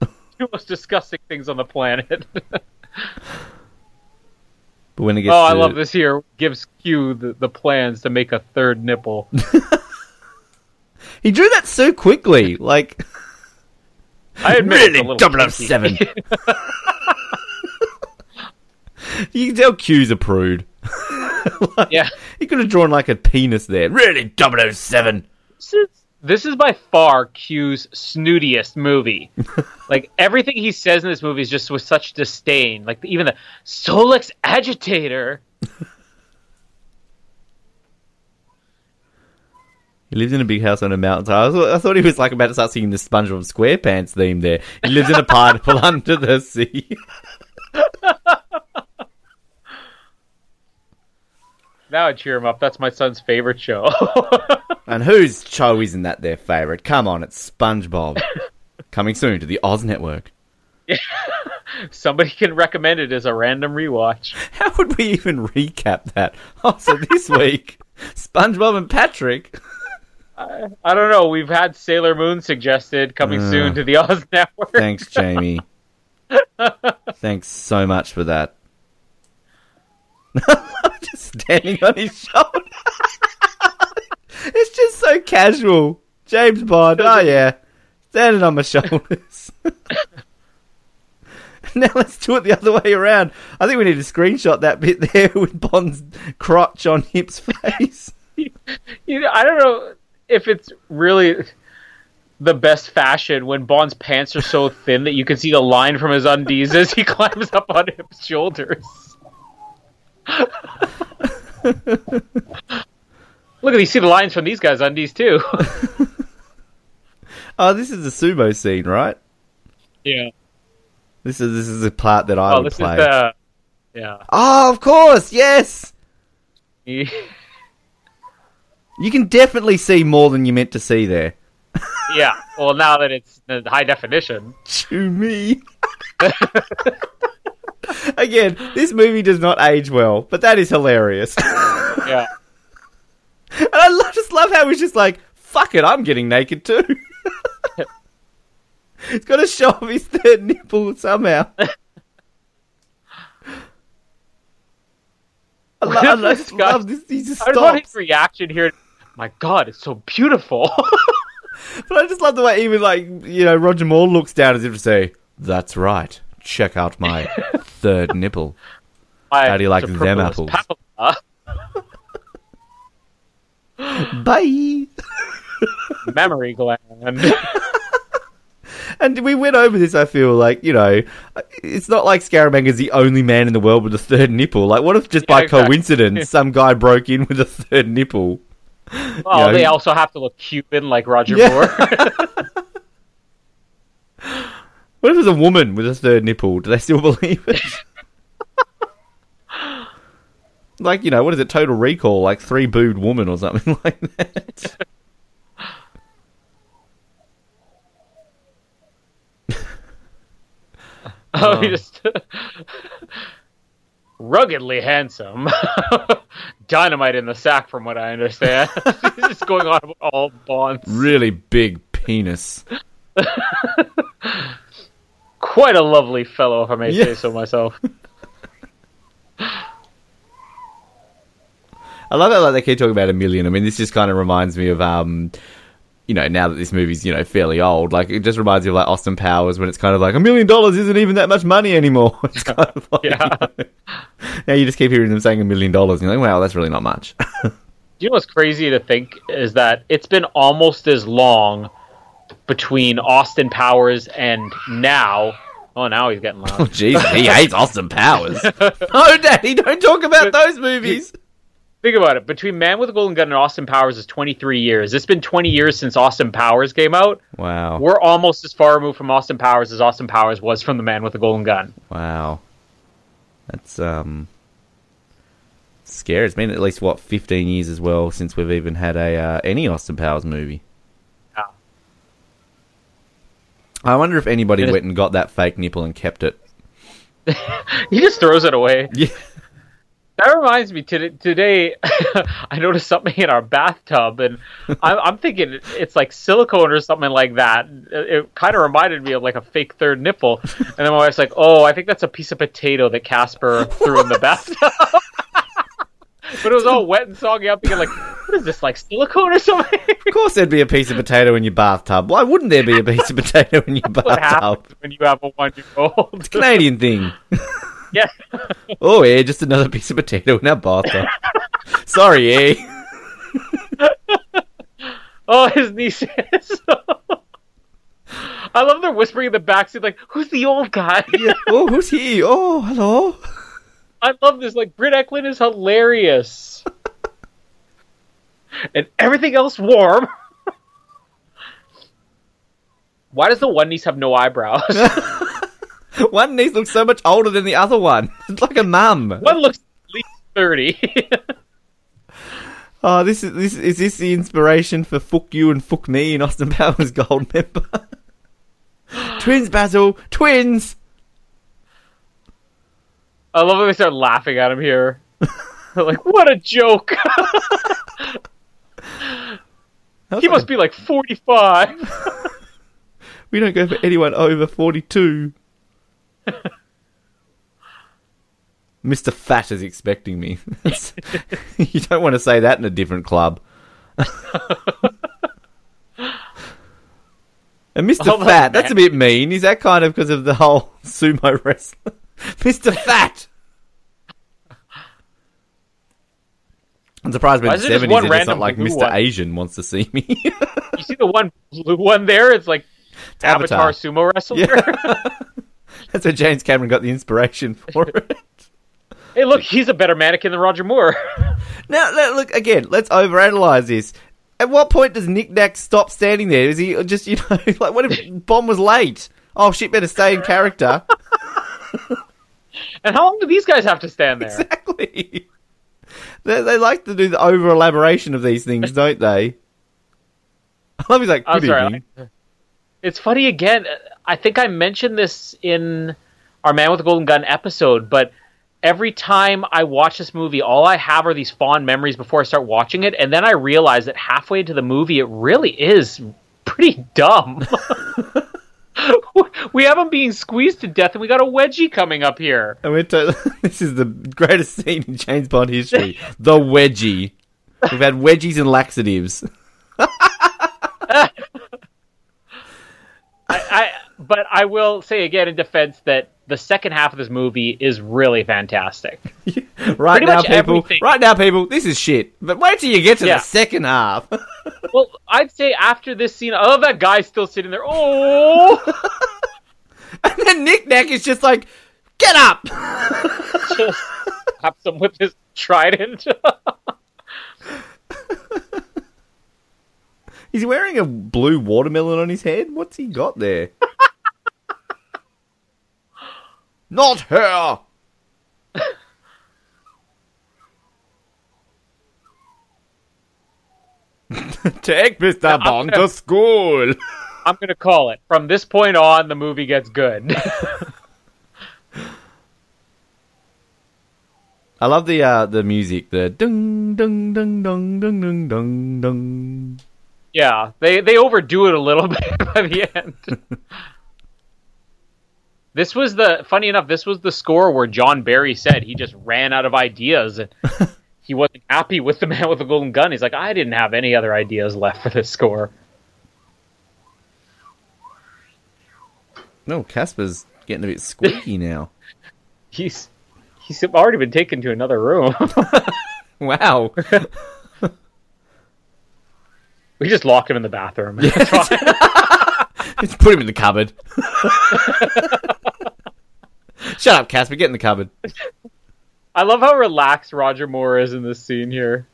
the most disgusting things on the planet. But when it gets oh, I to- love this here. Gives Q the, the plans to make a third nipple. He drew that so quickly. Like, I admit Really, it's a little 007. you can tell Q's a prude. Like, yeah. He could have drawn like a penis there. Really, 007. This is, this is by far Q's snootiest movie. like everything he says in this movie is just with such disdain. Like even the Solex agitator. He lives in a big house on a mountain. I, thought, I thought he was like about to start singing the SpongeBob SquarePants theme there. He lives in a pineapple under the sea. Now I cheer him up. That's my son's favorite show. And whose show isn't that their favourite? Come on, it's SpongeBob. Coming soon to the Oz Network. Somebody can recommend it as a random rewatch. How would we even recap that? Oh, so this week, SpongeBob and Patrick. I don't know. We've had Sailor Moon suggested coming Uh, soon to the Oz Network. Thanks, Jamie. Thanks so much for that. Standing on his shoulder. it's just so casual. James Bond. Oh yeah, standing on my shoulders. now let's do it the other way around. I think we need to screenshot that bit there with Bond's crotch on Hip's face. You know, I don't know if it's really the best fashion when Bond's pants are so thin that you can see the line from his undies as he climbs up on his shoulders. Look at you see the lines from these guys' undies too. Oh, this is the sumo scene, right? yeah. This is this is the part that I Oh, would play. the yeah. Oh, of course, yes. You can definitely see more than you meant to see there. yeah. Well, now that it's the high definition, To me. Again, this movie does not age well, but that is hilarious. Yeah. And. I lo- just love how he's just like, fuck it, I'm getting naked too. he's got to show off his third nipple somehow. I, lo- I lo- just love this. He just I just want stops. his reaction here. My God, it's so beautiful. But I just love the way even like you know Roger Moore looks down as if to say, "That's right. Check out my third nipple." How do you like them apples? Bye. mammary gland. And we went over this. I feel like you know, it's not like Scaramanga Scaramanga's the only man in the world with a third nipple. Like, what if just by Yeah, exactly. coincidence some guy broke in with a third nipple? Well, Yeah, they also have to look Cuban like Roger Yeah. Moore. What if it's a woman with a third nipple? Do they still believe it? like you know, what is it? Total Recall, like three boobed woman or something like that. oh, he just ruggedly handsome. Dynamite in the sack, from what I understand. He's just going on all bonds. really big penis. Quite a lovely fellow, if I may Yeah. say so myself. I love how like they keep talking about a million. I mean, this just kind of reminds me of um, you know, now that this movie's you know fairly old, like it just reminds me of like Austin Powers when it's kind of like a million dollars isn't even that much money anymore. It's kind of like, Yeah. you know, now you just keep hearing them saying a million dollars, and you're like, wow, that's really not much. Do you know what's crazy to think is that it's been almost as long between Austin Powers and now. Oh, now he's getting Oh, loud. jeez, he hates Austin Powers. oh, Daddy, don't talk about those movies. Think about it. Between Man with a Golden Gun and Austin Powers is 23 years. It's been 20 years since Austin Powers came out. Wow, We're almost as far removed from Austin Powers as Austin Powers was from the Man with the Golden Gun. wow, that's um scary. It's been at least what fifteen years as well since we've even had a uh, any Austin Powers movie. Yeah. I wonder if anybody went and got that fake nipple and kept it. He just throws it away. Yeah. That reminds me today. Today, I noticed something in our bathtub, and I'm, I'm thinking it's like silicone or something like that. It, it kind of reminded me of like a fake third nipple. And then my wife's like, "Oh, I think that's a piece of potato that Casper threw in the bathtub." But it was all wet and soggy. I'm thinking like, "What is this like silicone or something?" Of course, there'd be a piece of potato in your bathtub. Why wouldn't there be a piece of potato in your bathtub? when you have a one-year-old? Canadian thing. yeah. Oh yeah, just another piece of potato in our bathtub. Sorry, eh? Oh, his niece is. I love they're whispering in the backseat, like, "Who's the old guy?" Oh, who's he? Oh, hello. I love this. Like, Britt Ekland is hilarious, and everything else warm. Why does the one niece have no eyebrows? One niece looks so much older than the other one. It's like a mum. one looks at least thirty. Oh, this is this is this the inspiration for "fuck you" and "fuck me" in Austin Powers Goldmember? twins, Basil, twins. I love when they start laughing at him here. Like, what a joke! he must be like forty-five. We don't go for anyone over forty-two. Mr. Fat is expecting me. you don't want to say that in a different club. and Mr. Oh, Fat, that's a bit mean. Is that kind of because of the whole sumo wrestler? Mr. Fat! I'm surprised Why the there just 70s one it's not like Mr. one? Asian wants to see me. You see the one blue one there? It's like Avatar, Avatar. sumo wrestler. Yeah. That's where James Cameron got the inspiration for it. hey, look, he's a better mannequin than Roger Moore. Now, now, look again. Let's overanalyze this. At what point does Nick Nack stop standing there? Is he just you know like what if Bond was late? Oh shit! Better stay in character. And how long do these guys have to stand there? exactly. They, they like to do the over elaboration of these things, don't they? I love he's like, I'm sorry. It's funny again. I think I mentioned this in our Man with the Golden Gun episode, but every time I watch this movie, all I have are these fond memories before I start watching it, and then I realize that halfway into the movie, it really is pretty dumb. we have him being squeezed to death, and we got a wedgie coming up here. And we're to- this is the greatest scene in James Bond history. the wedgie. We've had wedgies and laxatives. I, I, but I will say again in defense that the second half of this movie is really fantastic. Right Pretty now, people. everything. Right now, people. This is shit. But wait till you get to Yeah. the second half. well, I'd say after this scene, I love that guy still sitting there. Oh. and then Nick Nack is just like, "Get up!" just slaps him with his trident. He's wearing a blue watermelon on his head. What's he got there? Not her. Take Mr. Bond to school. I'm gonna call it. From this point on, the movie gets good. I love the uh, the music. The dung dung dung dung dung dung dung dung. yeah, they they overdo it a little bit by the end. This was the funny enough. This was the score where John Barry said he just ran out of ideas and he wasn't happy with the man with the golden gun. He's like, I didn't have any other ideas left for this score. No, Casper's getting a bit squeaky now. He's he's already been taken to another room. Wow. we just locked him in the bathroom. Just put him in the cupboard. Shut up, Casper. Get in the cupboard. I love how relaxed Roger Moore is in this scene here.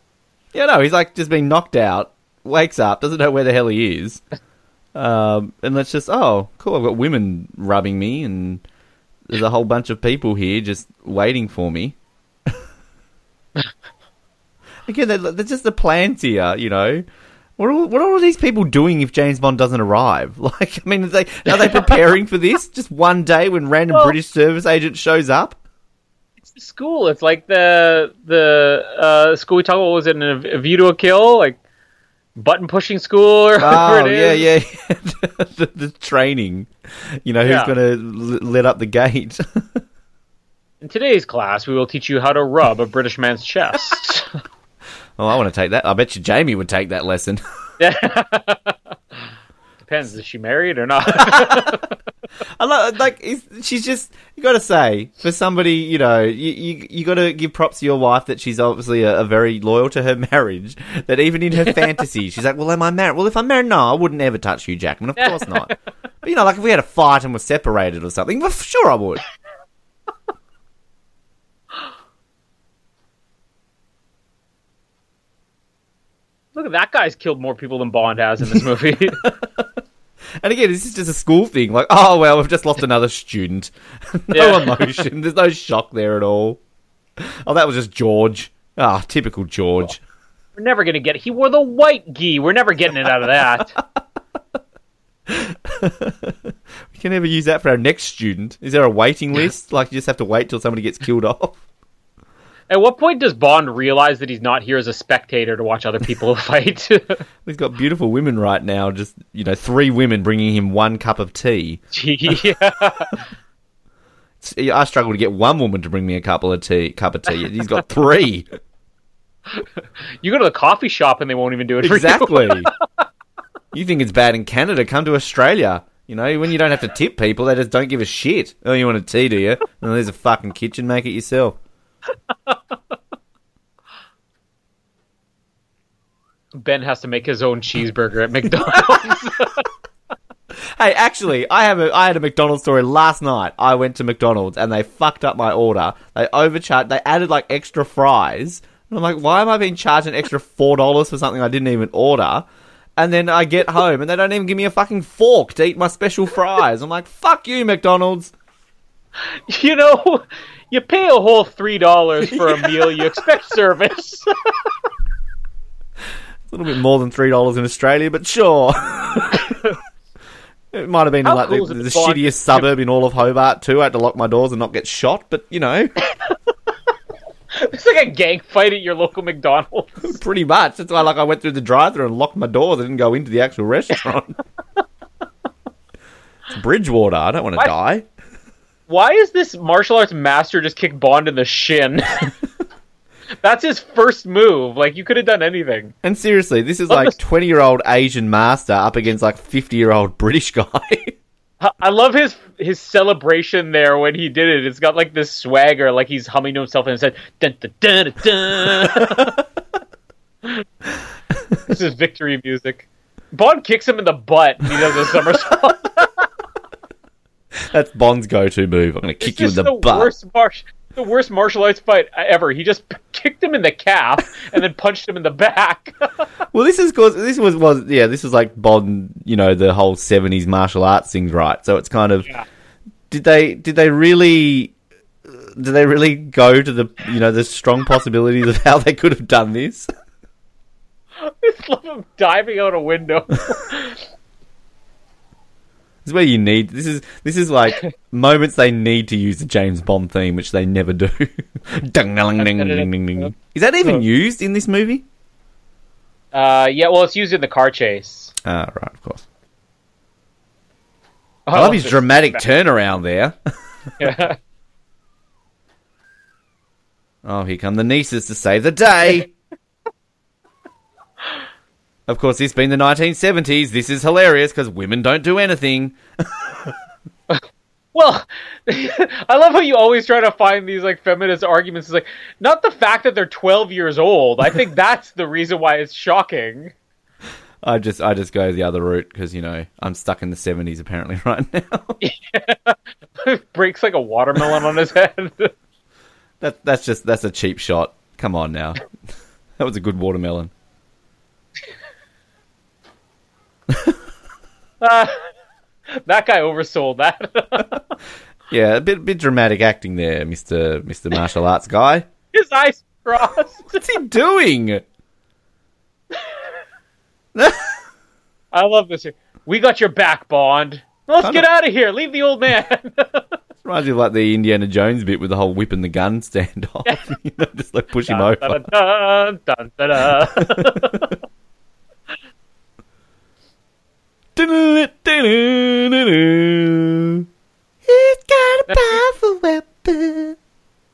Yeah, no, he's like just being knocked out, wakes up, doesn't know where the hell he is. Um, and let's just, oh, cool, I've got women rubbing me, and there's a whole bunch of people here just waiting for me. Again, they're, they're just the plans here, you know. What are, what are all these people doing if James Bond doesn't arrive? Like, I mean, are they, are they preparing for this? Just one day when random Well- British service agent shows up? It's the school. It's like the the uh, school we talked about. Was it a, a View to a Kill? Like button pushing school or whatever Oh, yeah, yeah. the, the training. You know, who's Yeah. going to l- let up the gate? In today's class, we will teach you how to rub a British man's chest. oh, I want to take that. I bet you Jamie would take that lesson. Depends. Is she married or not? I love, like, she's just, you got to say, for somebody, you know, you, you, you got to give props to your wife that she's obviously a, a very loyal to her marriage, that even in her fantasy, she's like, well, am I married? Well, if I'm married, no, I wouldn't ever touch you, Jackman. Of course not. But, you know, like, if we had a fight and were separated or something, well, sure I would. Look at that guy's killed more people than Bond has in this movie. And again, this is just a school thing. Like, oh well, we've just lost another student. no Yeah. emotion. There's no shock there at all. Oh, that was just George. Ah, typical George. We're never gonna get. It. He wore the white gi. We're never getting it out of that. We can never use that for our next student. Is there a waiting list? Like, you just have to wait till somebody gets killed off? At what point does Bond realize that he's not here as a spectator to watch other people fight? He's got beautiful women right now. Just you know, three women bringing him one cup of tea. yeah. I struggle to get one woman to bring me a couple of tea, cup of tea. He's got three. You go to the coffee shop and they won't even do it for you. Exactly. you think it's bad in Canada? Come to Australia. You know, when you don't have to tip people, they just don't give a shit. Oh, you want a tea, do you? There's a fucking kitchen. Make it yourself. Ben has to make his own cheeseburger at McDonald's. Hey, actually, I have a I had a McDonald's story last night. I went to McDonald's and they fucked up my order. They overcharged. They added like extra fries. And I'm like, why am I being charged an extra four dollars for something I didn't even order? And then I get home and they don't even give me a fucking fork to eat my special fries. I'm like, fuck you, McDonald's. you know, you pay a whole three dollars for a meal. You expect service. A little bit more than three dollars in Australia, but sure. it might have been How like cool the, the to shittiest suburb in all of Hobart too. I had to lock my doors and not get shot, but you know, it's like a gang fight at your local McDonald's. pretty much. That's why like I went through the drive-through and locked my doors. I didn't go into the actual restaurant. it's Bridgewater. I don't want to die. Why is this martial arts master just kick Bond in the shin? That's his first move. Like you could have done anything. And seriously, this is Love like twenty-year-old Asian master up against like fifty-year-old British guy. I- love his his celebration there when he did it. It's got like this swagger, like he's humming to himself and said dun dun dun. dun. this is victory music. Bond kicks him in the butt and he does a somersault. That's Bond's go-to move. I'm gonna kick you in the, the, butt. worst martial the worst martial arts fight ever. He just kicked him in the calf and then punched him in the back. Well, this is cause this was was yeah, this was like Bond, you know, the whole seventies martial arts things, right? So it's kind of Yeah. did they did they really did they really go to the you know the strong possibilities of how they could have done this? I just love him diving out a window. This is where you need this is this is like moments they need to use the James Bond theme, which they never do. Ding, ding, ding, ding, ding, ding. Is that even used in this movie? Uh, yeah, well, it's used in the car chase. Ah, right, of course. I love his dramatic turnaround there. Yeah. Oh, here come the nieces to save the day. Of course, this being the 1970s, this is hilarious because women don't do anything. Well, I love how you always try to find these like feminist arguments. It's like not the fact that they're twelve years old. I think that's the reason why it's shocking. I just I just go the other route because you know I'm stuck in the seventies apparently right now. Breaks like a watermelon on his head. that that's just that's a cheap shot. Come on now, that was a good watermelon. Uh, that guy oversold that. Yeah, a bit bit dramatic acting there, Mister Mister Martial Arts guy. his eyes crossed. What's he doing? I love this here. We got your back, Bond. Let's Kinda- get out of here. Leave the old man. Reminds me of like the Indiana Jones bit with the whole whip and the gun standoff. you know, just like push him dun, over. dun, dun, dun, dun. He's got a powerful weapon.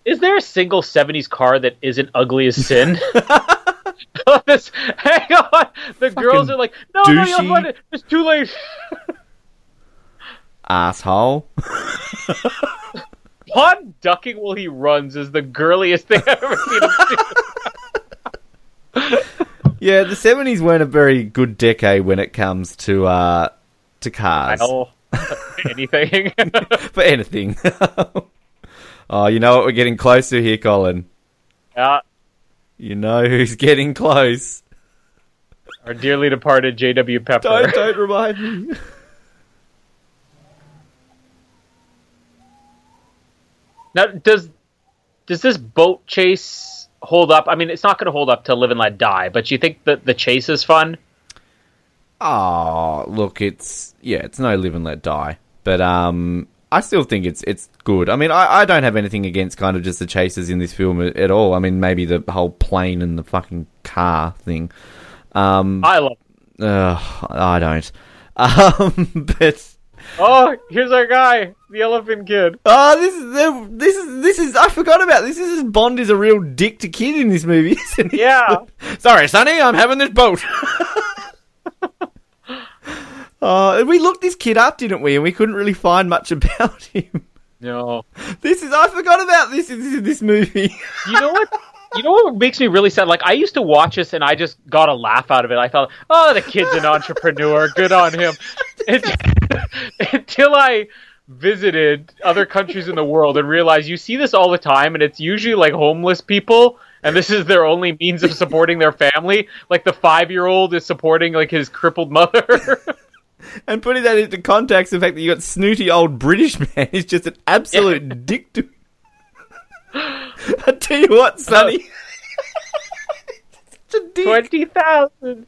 Is there a single '70s car that isn't ugly as sin? this, hang on. The girls are like, no, no, you'll find it. It's too late. Asshole. Bond ducking while he runs is the girliest thing I've ever seen him do. Yeah, the seventies weren't a very good decade when it comes to uh to cars anything. for anything. oh, you know what we're getting close to here, Colin. yeah, You know who's getting close. our dearly departed J.W. Pepper. Don't don't remind me. Now, does does this boat chase hold up? I mean, it's not going to hold up to Live and Let Die, but you think that the chase is fun? Oh, look, it's yeah, it's no live and let die, but um, I still think it's it's good. I mean, I, I don't have anything against kind of just the chases in this film at, all. I mean, maybe the whole plane and the fucking car thing. Um, I love. ugh, I don't. Um, but Oh, here's our guy, the Elephant Kid. oh, this is this is this is I forgot about this. This is Bond is a real dick to kid in this movie, isn't he? Yeah. Sorry, Sonny, I'm having this boat. Uh, we looked this kid up, didn't we? And we couldn't really find much about him. No. This is I forgot about this in this, this movie. You know what? You know what makes me really sad? Like I used to watch this and I just got a laugh out of it. I thought, oh, the kid's an entrepreneur. Good on him. It- until I visited other countries in the world and realized you see this all the time, and it's usually like homeless people. And this is their only means of supporting their family. Like the five-year-old is supporting like his crippled mother. and putting that into context, the fact that you got snooty old British man is just an absolute dick to. I tell you what, Sonny. Uh, dick. Twenty thousand.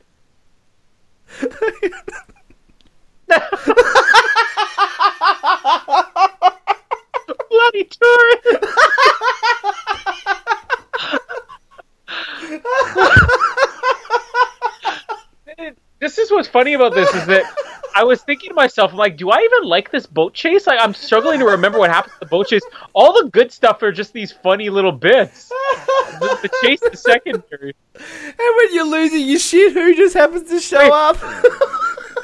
Bloody tourist. this is what's funny about this is that I was thinking to myself, I'm like, do I even like this boat chase? Like, I'm struggling to remember what happened to the boat chase. All the good stuff are just these funny little bits. The, the chase is secondary. And when you're losing your shit, who just happens to show Wait. up?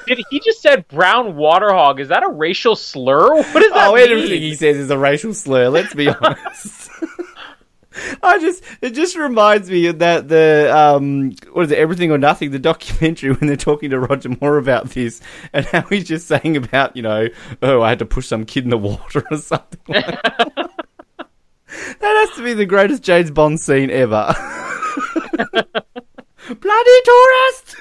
Did he just said brown water hog? Is that a racial slur? What does that oh, mean? everything he says is a racial slur. Let's be honest. I just it just reminds me of that the um what is it everything or nothing the documentary when they're talking to Roger Moore about this and how he's just saying about you know oh I had to push some kid in the water or something. Like that. that has to be the greatest James Bond scene ever. Bloody tourist!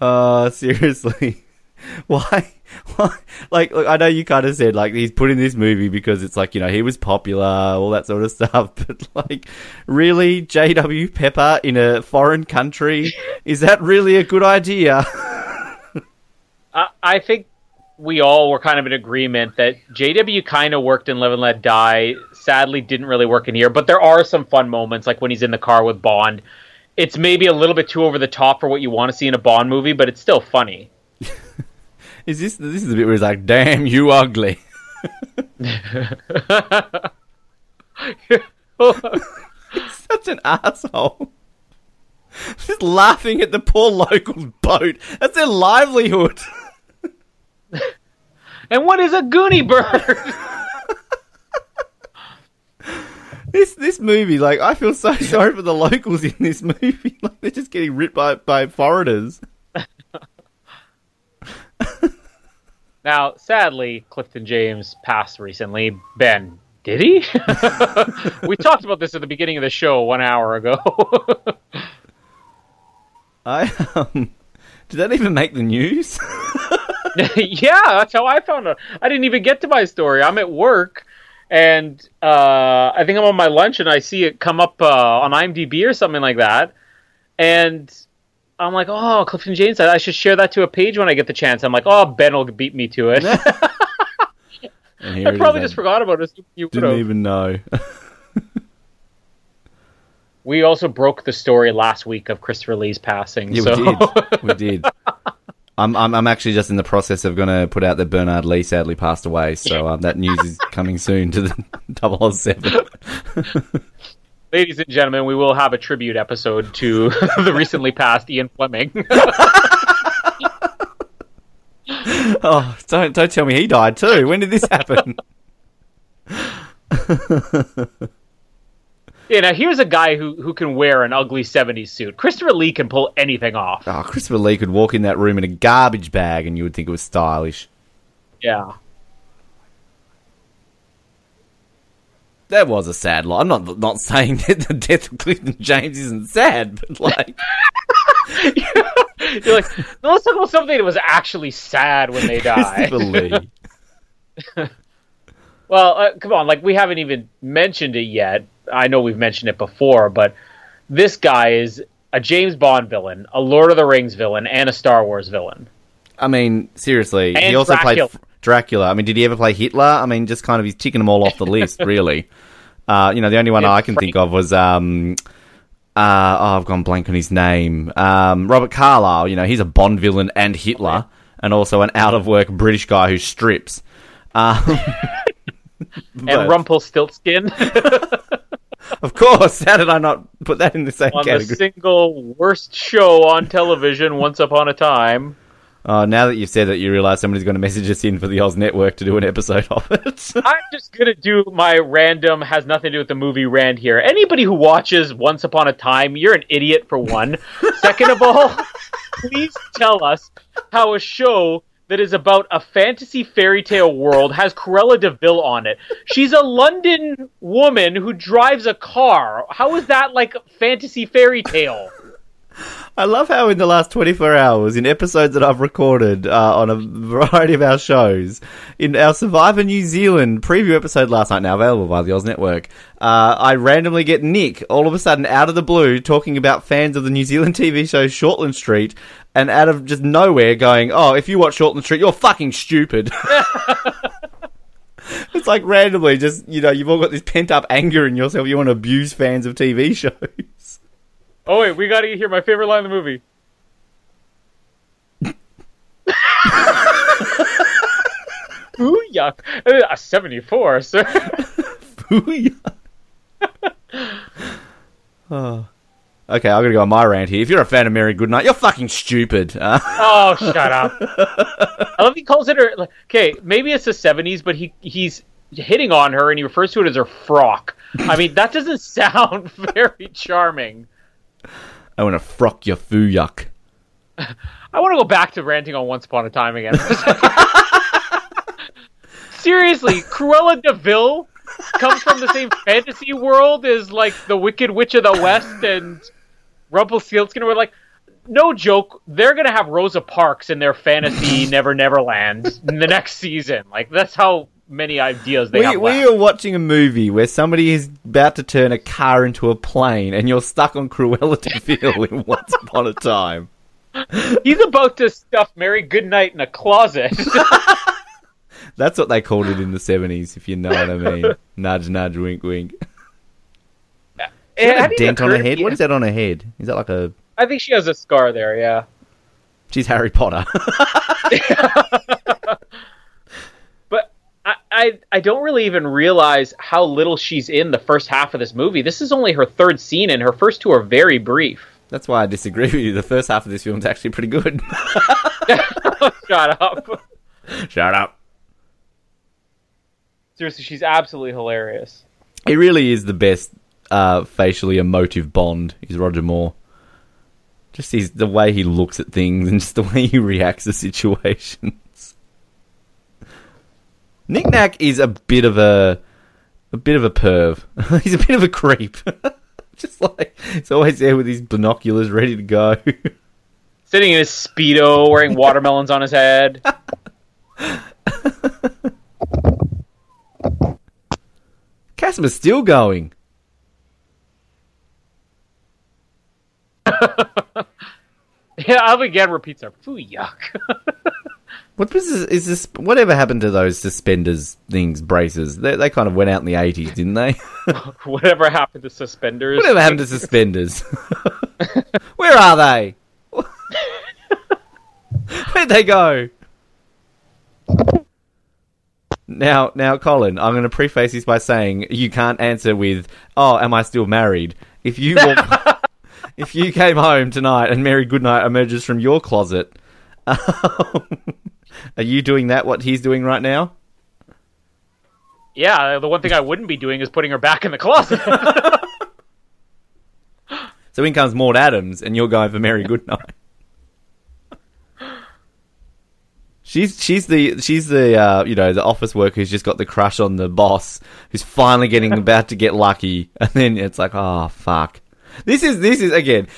Uh, seriously. Why? Why? Like, look, I know you kind of said, like, he's put in this movie because it's like, you know, he was popular, all that sort of stuff. But, like, really? J.W. Pepper in a foreign country? Is that really a good idea? I, I think we all were kind of in agreement that JW kind of worked in Live and Let Die. Sadly, didn't really work in here, but there are some fun moments, like when he's in the car with Bond. It's maybe a little bit too over the top for what you want to see in a Bond movie, but it's still funny. Is this, this is the bit where he's like, damn, you ugly. Such an asshole. Just laughing at the poor local's boat. That's their livelihood. and what is a Goonie bird? This this movie, like, I feel so sorry for the locals in this movie. Like, they're just getting ripped by by foreigners. Now, sadly, Clifton James passed recently. Ben, did he? we talked about this at the beginning of the show one hour ago. I um, did that even make the news? yeah, that's how I found out. I didn't even get to my story. I'm at work, and uh, I think I'm on my lunch, and I see it come up uh, on IMDb or something like that, and I'm like, oh, Clifton James, I should share that to a page when I get the chance. I'm like, oh, Ben will beat me to it. I probably just forgot about it. You Didn't would've. even know. We also broke the story last week of Christopher Lee's passing. Yeah, so we did. We did. I'm, I'm I'm actually just in the process of going to put out that Bernard Lee sadly passed away, so um, that news is coming soon to the 007. ladies and gentlemen, we will have a tribute episode to the recently passed Ian Fleming. oh, don't don't tell me he died too. When did this happen? Yeah, now here's a guy who who can wear an ugly '70s suit. Christopher Lee can pull anything off. Oh, Christopher Lee could walk in that room in a garbage bag, and you would think it was stylish. Yeah. That was a sad line. I'm not not saying that the death of Clifton James isn't sad, but like, You're like, no, let's talk about something that was actually sad when they die. Christopher Lee. Well, uh, come on, like we haven't even mentioned it yet. I know we've mentioned it before, but this guy is a James Bond villain, a Lord of the Rings villain, and a Star Wars villain. I mean, seriously, he also Dracula. played Dracula. I mean, did he ever play Hitler? I mean, just kind of he's ticking them all off the list, really. Uh, you know, the only one Yeah, I can think of was um, uh, oh, I've gone blank on his name. Um, Robert Carlyle. You know, he's a Bond villain and Hitler, and also an out of work British guy who strips. Um, And Rumpelstiltskin of course. How did I not put that in the same on the single worst show on television once upon a time. Oh, now that you've said that, you realise somebody's going to message us in for the Oz Network to do an episode of it. I'm just gonna do my random has nothing to do with the movie rand here. Anybody who watches Once Upon a Time, you're an idiot for one. Second of all, please tell us how a show that is about a fantasy fairy tale world has Cruella de Vil on it. She's a London woman who drives a car. How is that like fantasy fairy tale? I love how in the last 24 hours, in episodes that I've recorded uh, on a variety of our shows, in our Survivor New Zealand preview episode last night, now available by the Oz Network, uh, I randomly get Nick, all of a sudden, out of the blue, talking about fans of the New Zealand TV show Shortland Street, and out of just nowhere going, oh, if you watch Shortland Street, you're fucking stupid. It's like randomly, just, you know, you've all got this pent up anger in yourself. You want to abuse fans of TV shows. Oh wait, we gotta hear my favorite line in the movie. Ooh, yuck. Uh, A 74, sir. Booyah. oh. Okay, I'm gonna go on my rant here. If you're a fan of Mary Goodnight, you're fucking stupid. Uh, Oh, shut up. I love he calls it her. like, Okay, maybe it's the 70s, but he he's hitting on her and he refers to it as her frock. I mean, that doesn't sound very charming. I want to frock your foo yuck. I want to go back to ranting on Once Upon a Time again. Seriously, Cruella de Vil comes from the same fantasy world as like the Wicked Witch of the West and Rumpelstiltskin. We're like, no joke, they're gonna have Rosa Parks in their fantasy Never Never Land in the next season. Like that's how many ideas they We, have. we are watching a movie where somebody is about to turn a car into a plane, and you're stuck on Cruella de Vil in Once Upon a Time. He's about to stuff Mary Goodnight in a closet. That's what they called it in the 70s, if you know what I mean. nudge, nudge, wink, wink. It Is that a dent on her head? What is that on her head? Is that like a. I think she has a scar there. Yeah. She's Harry Potter. But I, I I don't really even realize how little she's in the first half of this movie. This is only her third scene, and her first two are very brief. That's why I disagree with you. The first half of this film is actually pretty good. Shut up. Shut up. Seriously, she's absolutely hilarious. It really is the best uh, facially emotive Bond is Roger Moore. Just his the way he looks at things and just the way he reacts to situations. Nick Nack is a bit of a a bit of a perv. he's a bit of a creep. just like he's always there with his binoculars ready to go. Sitting in his speedo, wearing watermelons on his head. Casper's still going. Yeah, again repeats her. Foo yuck. What was this, is this? Whatever happened to those suspenders things, braces? They, they kind of went out in the eighties, didn't they? Whatever happened to suspenders? Whatever happened to suspenders? Where are they? Where'd they go? Now, now, Colin, I'm going to preface this by saying you can't answer with, "Oh, am I still married?" If you walk, if you came home tonight and Mary Goodnight emerges from your closet, um, are you doing that? What he's doing right now? Yeah, the one thing I wouldn't be doing is putting her back in the closet. So in comes Maud Adams, and you're going for Mary Goodnight. She's she's the she's the uh, you know the office worker who's just got the crush on the boss who's finally getting about to get lucky, and then it's like oh fuck. This is this is again.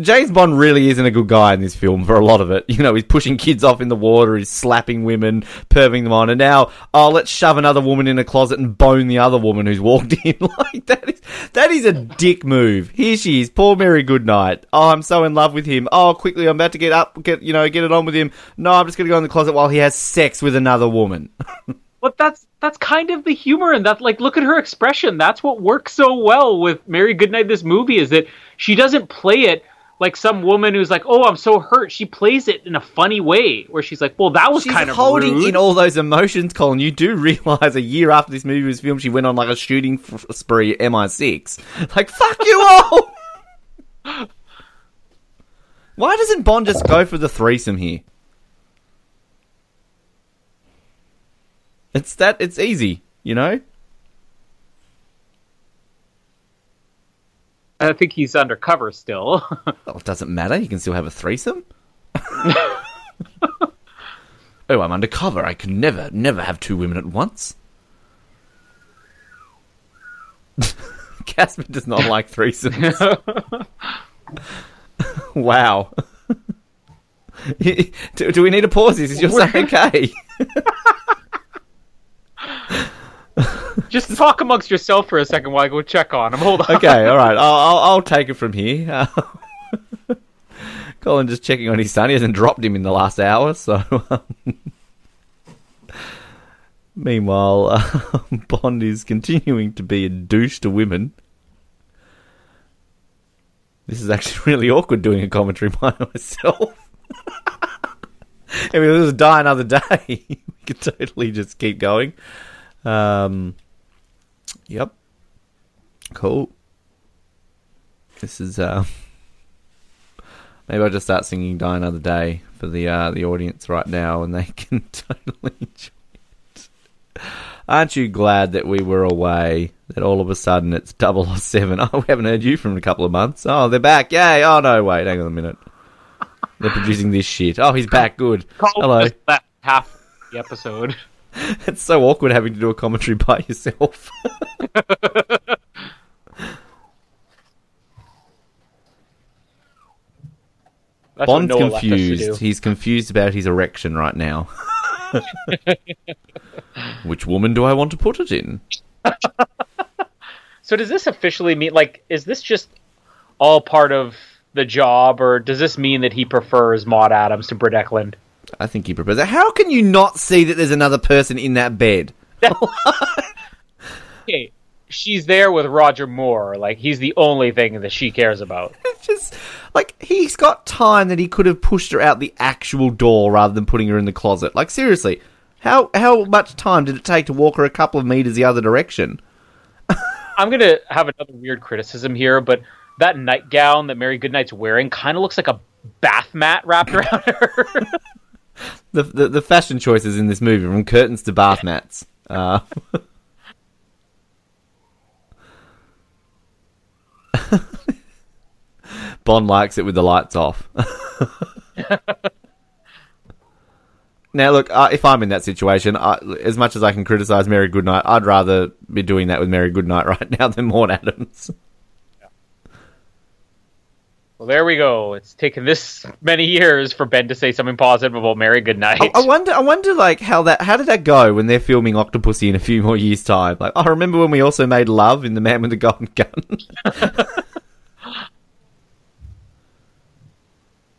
James Bond really isn't a good guy in this film for a lot of it. You know, he's pushing kids off in the water, he's slapping women, perving them on, and now, oh, let's shove another woman in a closet and bone the other woman who's walked in. like that is that is a dick move. Here she is, poor Mary Goodnight. Oh, I'm so in love with him. Oh, quickly, I'm about to get up, get you know, get it on with him. No, I'm just gonna go in the closet while he has sex with another woman. but that's that's kind of the humor and that like look at her expression. That's what works so well with Mary Goodnight this movie is that she doesn't play it like some woman who's like, "Oh, I'm so hurt." She plays it in a funny way where she's like, "Well, that was She's kind of holding rude." in all those emotions, Colin. You do realize a year after this movie was filmed, she went on like a shooting f- spree at MI6. Like, fuck you all! Why doesn't Bond just go for the threesome here? It's that, it's easy, you know? I think he's undercover still. Well, oh, it doesn't matter. You can still have a threesome. oh, I'm undercover. I can never, never have two women at once. Casper does not like threesomes. wow. do, do we need to pause Is this? Is your son okay? Just talk amongst yourself for a second while I go check on him. Hold on. okay, all right. I'll, I'll, I'll take it from here. Uh, Colin just checking on his son. He hasn't dropped him in the last hour, so. Um, meanwhile, uh, Bond is continuing to be a douche to women. This is actually really awkward doing a commentary by myself. I mean, this was Die Another Day. we could totally just keep going. Um, yep. Cool. This is uh maybe I'll just start singing Die Another Day for the uh the audience right now and they can totally enjoy it. Aren't you glad that we were away? That all of a sudden it's 007. Oh, we haven't heard you from a couple of months. Oh, they're back. Yay. Oh, no, wait. Hang on a minute. They're producing this shit. Oh, he's back. Good. Hello. Just that half the episode. It's so awkward having to do a commentary by yourself. Bond's what Noah left us to confused. He's confused about his erection right now. Which woman do I want to put it in? So does this officially mean like is this just all part of the job, or does this mean that he prefers Maud Adams to Britt Ekland? I think he proposed. How can you not see that there's another person in that bed? Okay, she's there with Roger Moore. Like he's the only thing that she cares about. Just like he's got time that he could have pushed her out the actual door rather than putting her in the closet. Like seriously, how how much time did it take to walk her a couple of meters the other direction? I'm gonna have another weird criticism here, but that nightgown that Mary Goodnight's wearing kind of looks like a bath mat wrapped around her. the, the, the fashion choices in this movie, from curtains to bath mats. Uh, Bond likes it with the lights off. now, look, uh, if I'm in that situation, I, as much as I can criticize Mary Goodnight, I'd rather be doing that with Mary Goodnight right now than Maud Adams. Well, there we go. It's taken this many years for Ben to say something positive about Mary Goodnight. I, I wonder, I wonder, like how that, how did that go when they're filming Octopussy in a few more years' time? Like, I remember when we also made Love in The Man with the Golden Gun.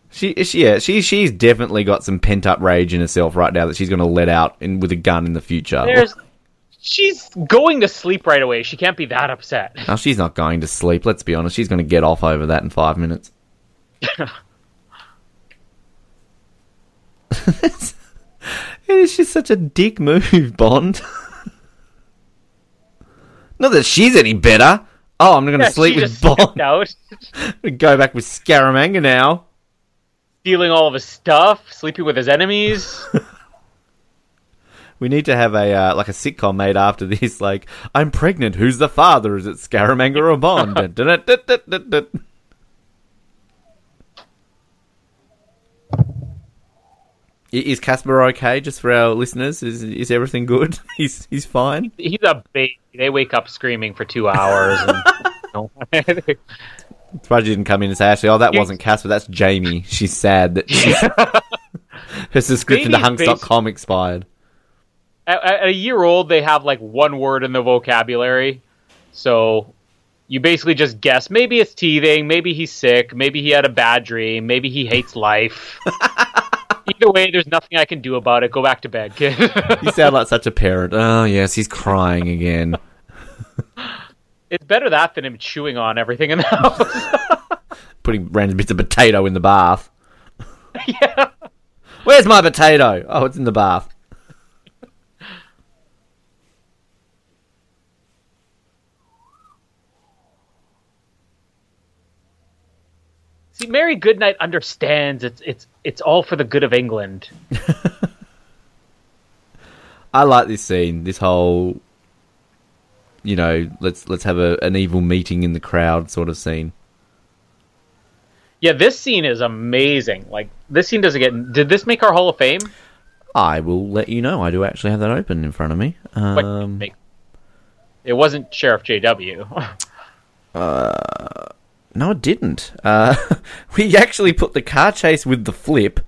she, she, yeah, she, she's definitely got some pent up rage in herself right now that she's going to let out in, with a gun in the future. There's, she's going to sleep right away. She can't be that upset. Now she's not going to sleep. Let's be honest. She's going to get off over that in five minutes. it's just such a dick move, Bond. not that she's any better. Oh, I'm going to Yeah, sleep with Bond. out, Go back with Scaramanga now. stealing all of his stuff, sleeping with his enemies. We need to have a uh, like a sitcom made after this. Like, I'm pregnant. Who's the father? Is it Scaramanga or Bond? Is Casper okay? Just for our listeners, is is everything good? He's he's fine. He's a baby. They wake up screaming for two hours. And, you Surprised you didn't come in and say, actually, oh, that wasn't Casper. That's Jamie. She's sad that she's, her subscription to Baby's Hunks.com expired. At, at a year old, they have like one word in the vocabulary. So you basically just guess. Maybe it's teething. Maybe he's sick. Maybe he had a bad dream. Maybe he hates life. Either way, there's nothing I can do about it. Go back to bed, kid. You sound like such a parent. Oh yes, he's crying again. it's better that than him chewing on everything in the house. Putting random bits of potato in the bath. yeah. Where's my potato? Oh, it's in the bath. See, Mary Goodnight understands it's it's it's all for the good of England. I like this scene. This whole, you know, let's let's have a, an evil meeting in the crowd sort of scene. Yeah, this scene is amazing. Like this scene doesn't get. Did this make our Hall of Fame? I will let you know. I do actually have that open in front of me. Um, It wasn't Sheriff J.W. no, it didn't. Uh, we actually put the car chase with the flip,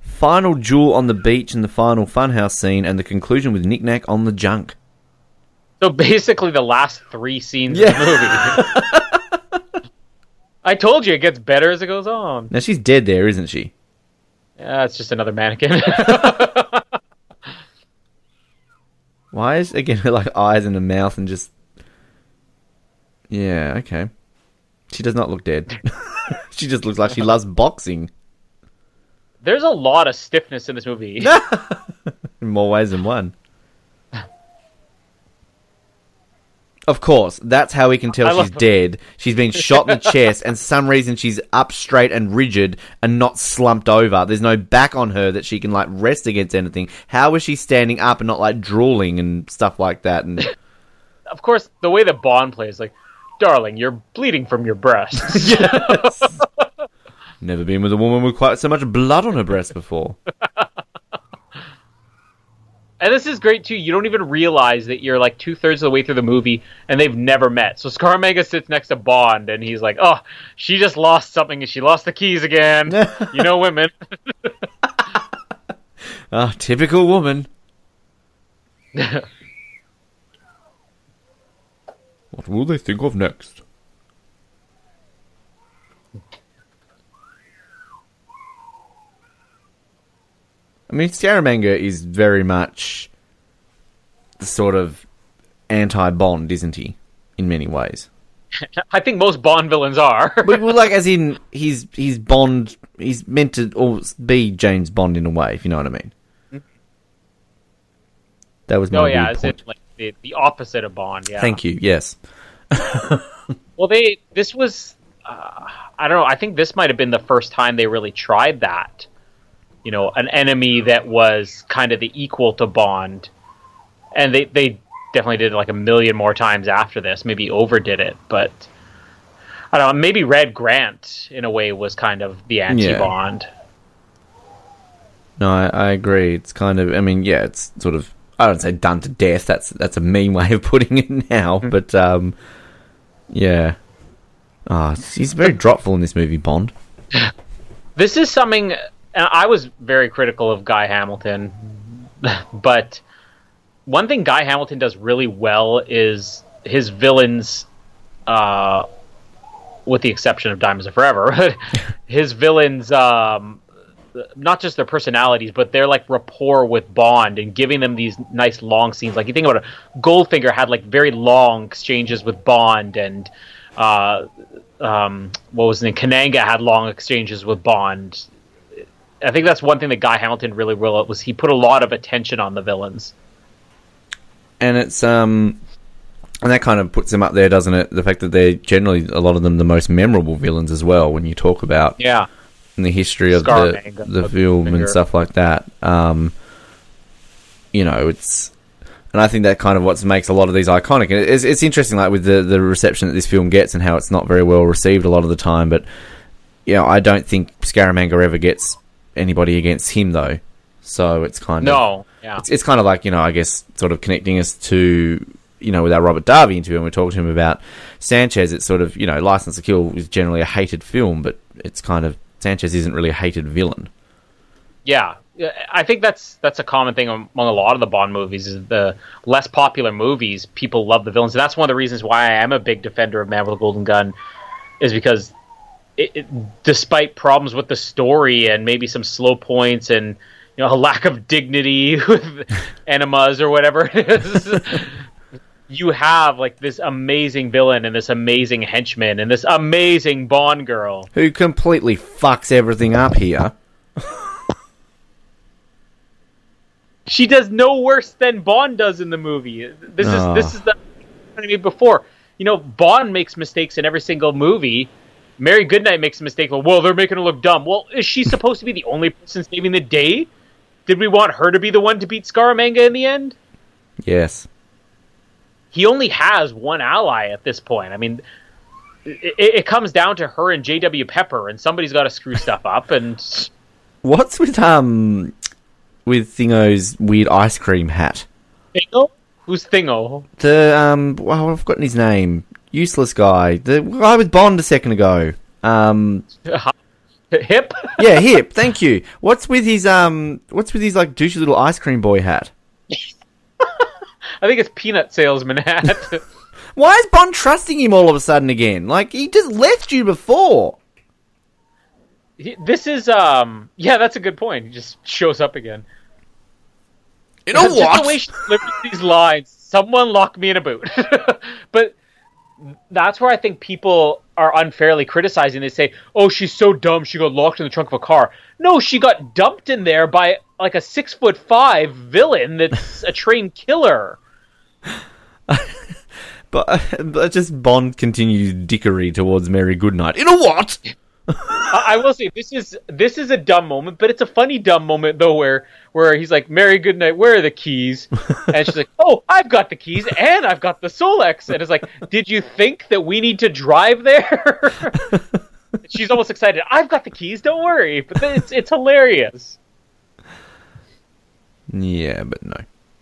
final duel on the beach and the final funhouse scene, and the conclusion with Nick Nack on the junk. so basically, the last three scenes of the movie. I told you it gets better as it goes on. Now she's dead there, isn't she? Yeah, it's just another mannequin. Why is again her like eyes and a mouth and just Yeah, okay. She does not look dead. she just looks like she loves boxing There's a lot of stiffness in this movie. in more ways than one. Of course, that's how we can tell she's dead. She's been shot in the chest, and some reason she's up straight and rigid and not slumped over. There's no back on her that she can like rest against anything. How is she standing up and not like drooling and stuff like that? And Of course, the way that Bond plays, like, darling, you're bleeding from your breasts. Never been with a woman with quite so much blood on her breast before. And this is great too. You don't even realize that you're like two thirds of the way through the movie and they've never met. So Scaramanga sits next to Bond and he's like, "Oh, she just lost something and she lost the keys again." you know, women. Ah, typical woman. What will they think of next? I mean, Scaramanga is very much the sort of anti-Bond, isn't he? In many ways. I think most Bond villains are. But well, like, as in, he's he's Bond. He's meant to be James Bond in a way, if you know what I mean. Mm-hmm. That was my oh yeah, weird it's in, point. like the, the opposite of Bond. Yeah. Thank you. Yes. Well, they this was uh, I don't know. I think this might have been the first time they really tried that. You know, an enemy that was kind of the equal to Bond, and they they definitely did it like a million more times after this. Maybe overdid it, but I don't know. Maybe Red Grant, in a way, was kind of the anti-Bond. No, I, I agree. It's kind of. I mean, yeah, it's sort of. I don't say done to death. That's that's a mean way of putting it now, Hmm. but um, yeah. Ah, he's very dropful in this movie, Bond. This is something. and I was very critical of Guy Hamilton, but one thing Guy Hamilton does really well is his villains. Uh, with the exception of Diamonds Are Forever, his villains, um, not just their personalities, but their like rapport with Bond and giving them these nice long scenes. Like you think about it, Goldfinger had like very long exchanges with Bond, and uh, um, what was name? Kananga had long exchanges with Bond. I think that's one thing that Guy Hamilton really realized was he put a lot of attention on the villains. and it's um and that kind of puts them up there doesn't it the fact that they're generally a lot of them the most memorable villains as well when you talk about Yeah, in the history of the, the film and stuff like that um you know it's and I think that kind of what makes a lot of these iconic. And it's, it's interesting, like with the, the reception that this film gets and how it's not very well received a lot of the time. But you know, I don't think Scaramanga ever gets anybody against him though. So it's kind of no, yeah, it's, it's kind of like you know I guess sort of connecting us to you know with our Robert Davi interview and we talked to him about Sanchez. It's sort of you know License to Kill is generally a hated film, but it's kind of Sanchez isn't really a hated villain. yeah. I think that's that's a common thing among a lot of the Bond movies. Is the less popular movies, people love the villains, that's one of the reasons why I am a big defender of Man with a Golden Gun, is because it, it, despite problems with the story and maybe some slow points and you know a lack of dignity with enemas or whatever it is, you have like this amazing villain and this amazing henchman and this amazing Bond girl. Who completely fucks everything up here? She does no worse than Bond does in the movie. This Ah. is this is the I mean before. You know, Bond makes mistakes in every single movie. Mary Goodnight makes a mistake. Well, they're making her look dumb. Well, is she supposed to be the only person saving the day? Did we want her to be the one to beat Scaramanga in the end? Yes. He only has one ally at this point. I mean, it, it comes down to her and J.W. Pepper, and somebody's got to screw stuff up. And What's with um with Thingo's weird ice cream hat? Thingo, who's Thingo? The um well I've forgotten his name. Useless guy. The guy with Bond a second ago. Um Hip. yeah, hip. Thank you. What's with his um? What's with his like douchey little ice cream boy hat? I think it's peanut salesman hat. Why is Bond trusting him all of a sudden again? Like he just left you before. He- this is um yeah that's a good point he just shows up again You know Just the way what? she delivers these lines someone lock me in a boot but that's where i think people are unfairly criticizing they say oh she's so dumb she got locked in the trunk of a car no she got dumped in there by like a six foot five villain that's a trained killer But, but just Bond continues dickery towards Mary Goodnight. You know what? I, I will say this is this is a dumb moment, but it's a funny dumb moment though, where where he's like, "Mary, good night. Where are the keys?" And she's like, "Oh, I've got the keys, and I've got the Solex." And it's like, "Did you think that we need to drive there?" she's almost excited. I've got the keys. Don't worry. But it's it's hilarious. Yeah, but no.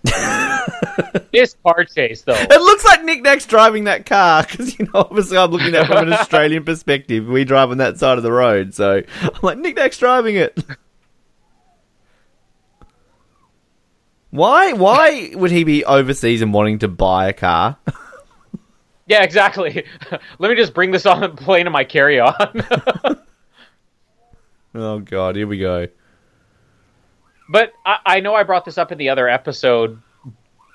This car chase though. It looks like Nick Nack's driving that car because you know obviously I'm looking at it from an Australian perspective. We drive on that side of the road, so I'm like Nick Nack's driving it. Why? Why would he be overseas and wanting to buy a car? Yeah, exactly. Let me just bring this on the plane in my carry-on. oh God, here we go. But I, I know I brought this up in the other episode.